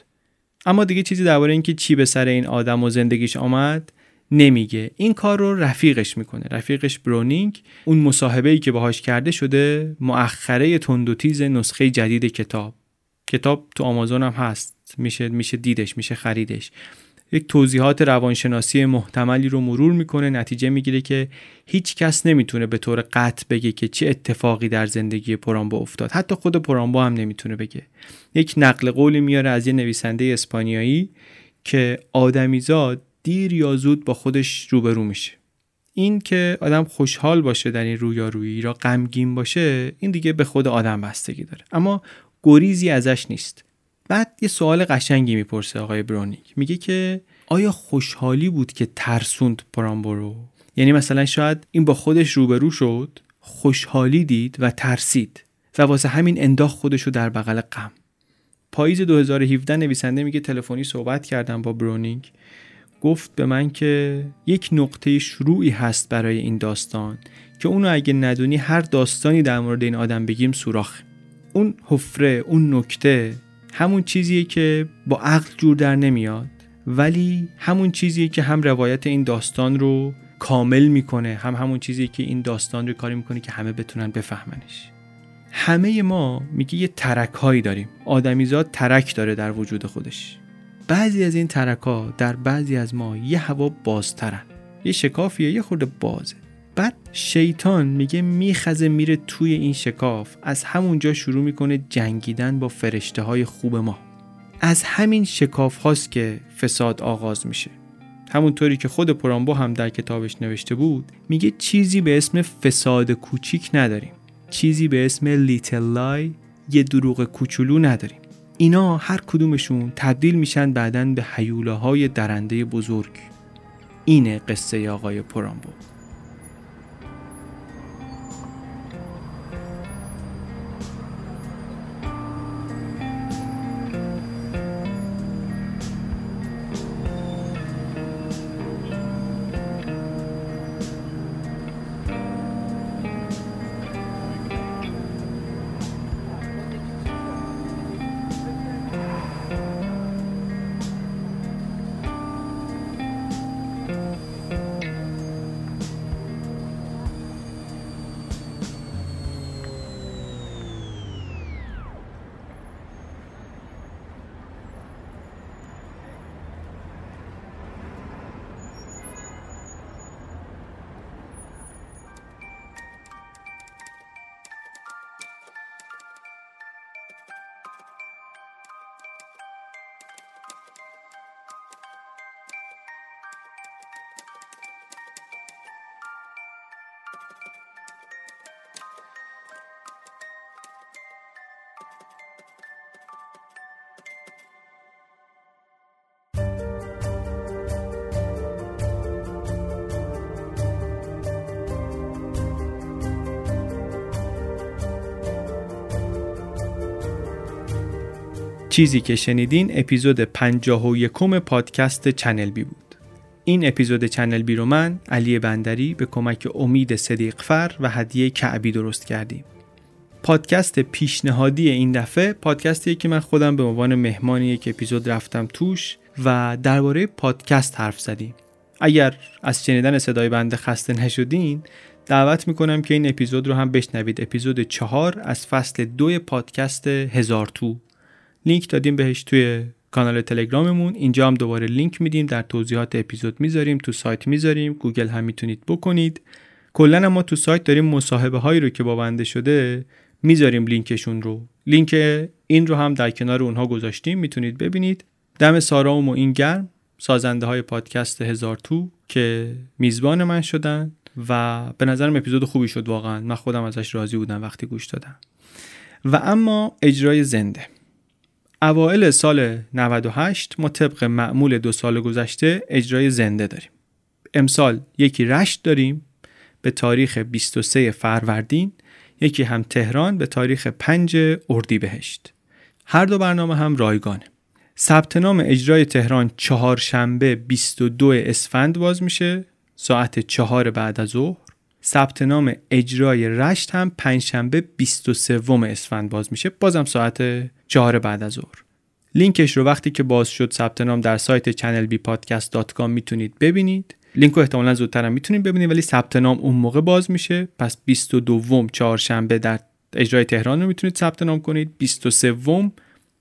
اما دیگه چیزی درباره اینکه چی به سر این آدم و زندگیش آمد نمیگه. این کار رو رفیقش می‌کنه. رفیقش برونینگ اون مصاحبه ای که باهاش کرده شده مؤخره تند و تیز نسخه جدید کتاب. کتاب تو آمازون هم هست. میشه میشه دیدش میشه خریدش. یک توضیحات روانشناسی محتملی رو مرور می‌کنه. نتیجه می‌گیره که هیچ کس نمی‌تونه به طور قطع بگه که چه اتفاقی در زندگی پرامبو افتاد. حتی خود پرامبو هم نمی‌تونه بگه. یک نقل قولی میاره از یه نویسنده اسپانیایی که آدمیزاد دیر یا زود با خودش روبرو میشه. این که آدم خوشحال باشه در این رویارویی را غمگین باشه این دیگه به خود آدم بستگی داره. اما گریزی ازش نیست. بعد یه سوال قشنگی می‌پرسه آقای برونیک. میگه که آیا خوشحالی بود که ترسوند پرامبورو یعنی مثلا شاید این با خودش روبرو شد خوشحالی دید و ترسید و واسه همین انداخت خودشو در بغل غم. پاییز 2017 نویسنده میگه تلفنی صحبت کردم با برونینگ گفت به من که یک نقطه شروعی هست برای این داستان که اونو اگه ندونی هر داستانی در مورد این آدم بگیم سوراخ. اون حفره اون نکته همون چیزیه که با عقل جور در نمیاد ولی همون چیزیه که هم روایت این داستان رو کامل می‌کنه هم همون چیزیه که این داستان رو کاری می‌کنه که همه بتونن بفهمنش. همه ما میگه یه ترک هایی داریم. آدمیزاد ترک داره در وجود خودش. بعضی از این ترکا در بعضی از ما یه هوا بازترن. یه شکافیه یه خورده بازه. بعد شیطان میگه میخزه میره توی این شکاف. از همونجا شروع می‌کنه جنگیدن با فرشته های خوب ما. از همین شکاف هاست که فساد آغاز میشه. همونطوری که خود پرامبو هم در کتابش نوشته بود میگه چیزی به اسم فساد کوچیک نداریم. چیزی به اسم لیتل لای یه دروغ کوچولو نداریم. اینا هر کدومشون تبدیل میشن بعدا به حیوله درنده بزرگ. اینه قصه آقای پرامبو. چیزی که شنیدین اپیزود 51 پادکست چنل بی بود. این اپیزود چنل بی رو من علی بندری به کمک امید صدیق‌فر و هدیه کعبی درست کردیم. پادکست پیشنهادی این دفعه پادکستیه که من خودم به عنوان مهمان یک اپیزود رفتم توش و درباره پادکست حرف زدیم. اگر از شنیدن صدای بنده خسته نشدین دعوت می‌کنم که این اپیزود رو هم بشنوید. اپیزود چهار از فصل دو پادکست هزار تو. لینک دادیم بهش توی کانال تلگراممون. اینجا هم دوباره لینک میدیم در توضیحات اپیزود می‌ذاریم تو سایت می‌ذاریم گوگل هم می‌تونید بکنید. کلا ما تو سایت داریم مصاحبه هایی رو که با بنده شده می‌ذاریم لینکشون رو. لینک این رو هم در کنار اونها گذاشتیم می‌تونید ببینید. دم سارا و این گرم. سازنده های پادکست هزار تو که میزبان من شدن و به نظرم اپیزود خوبی شد واقعا. من خودم ازش راضی بودم وقتی گوش دادم. و اما اجرای زنده. اوائل سال 98 ما طبق معمول دو سال گذشته اجرای زنده داریم. امسال یکی رشت داریم به تاریخ 23 فروردین یکی هم تهران به تاریخ 5 اردیبهشت. هر دو برنامه هم رایگانه. ثبت نام اجرای تهران چهارشنبه 22 اسفند باز میشه ساعت چهار بعد از ظهر. ثبت نام اجرای رشت هم پنجشنبه 23 اسفند باز میشه بازم ساعت چهار بعد از ظهر. لینکش رو وقتی که باز شد ثبت نام در سایت channelbpodcast.com می‌تونید ببینید. لینک رو احتمالا زودتر هم می‌تونید ببینید ولی ثبت نام اون موقع باز میشه. پس 22 چهارشنبه در اجرای تهران رو می‌تونید ثبت نام کنید. 23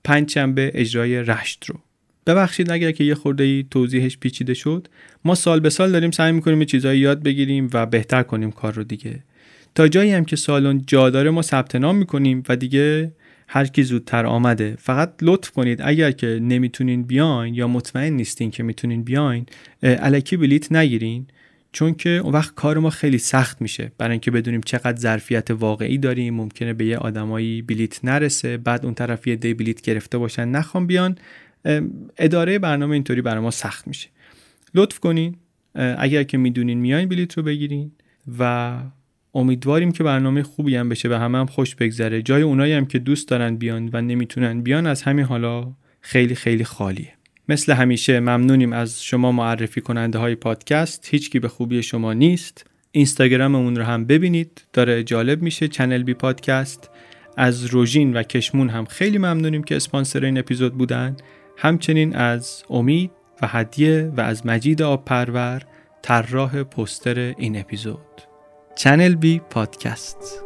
پنجشنبه اجرای رشت رو. ببخشید اگر که یه خورده ای توضیحش پیچیده شد. ما سال به سال داریم سعی می‌کنیم یه چیزایی یاد بگیریم و بهتر کنیم کار رو دیگه. تا جایی هم که سالن جا داره ما ثبت نام می‌کنیم و دیگه هر کی زودتر آمده فقط لطف کنید. اگر که نمی‌تونین بیاین یا مطمئن نیستین که می‌تونین بیاین الکی بلیت نگیرین چون که اون وقت کار ما خیلی سخت میشه. برای اینکه بدونیم چقدر ظرفیت واقعی داریم ممکنه به یه آدمایی بلیت نرسه بعد اون طرف یه دی بلیت گرفته باشن نخوام بیان. اداره برنامه اینطوری برای ما سخت میشه. لطف کنین. اگر که می‌دونین میاین بلیت رو بگیرین و امیدواریم که برنامه خوبی هم بشه و همه هم خوش بگذره. جای اونایی هم که دوست دارن بیان و نمی‌تونن بیان از همین حالا خیلی خیلی خالیه. مثل همیشه ممنونیم از شما معرفی کننده های پادکست. هیچکی به خوبی شما نیست. اینستاگراممون رو هم ببینید. داره جالب میشه. چنل بی پادکست. از روژین و کشمون هم خیلی ممنونیم که اسپانسر این اپیزود بودن. همچنین از امید و هدیه و از مجید آب پرور طراح پستر این اپیزود. چنل بی پادکست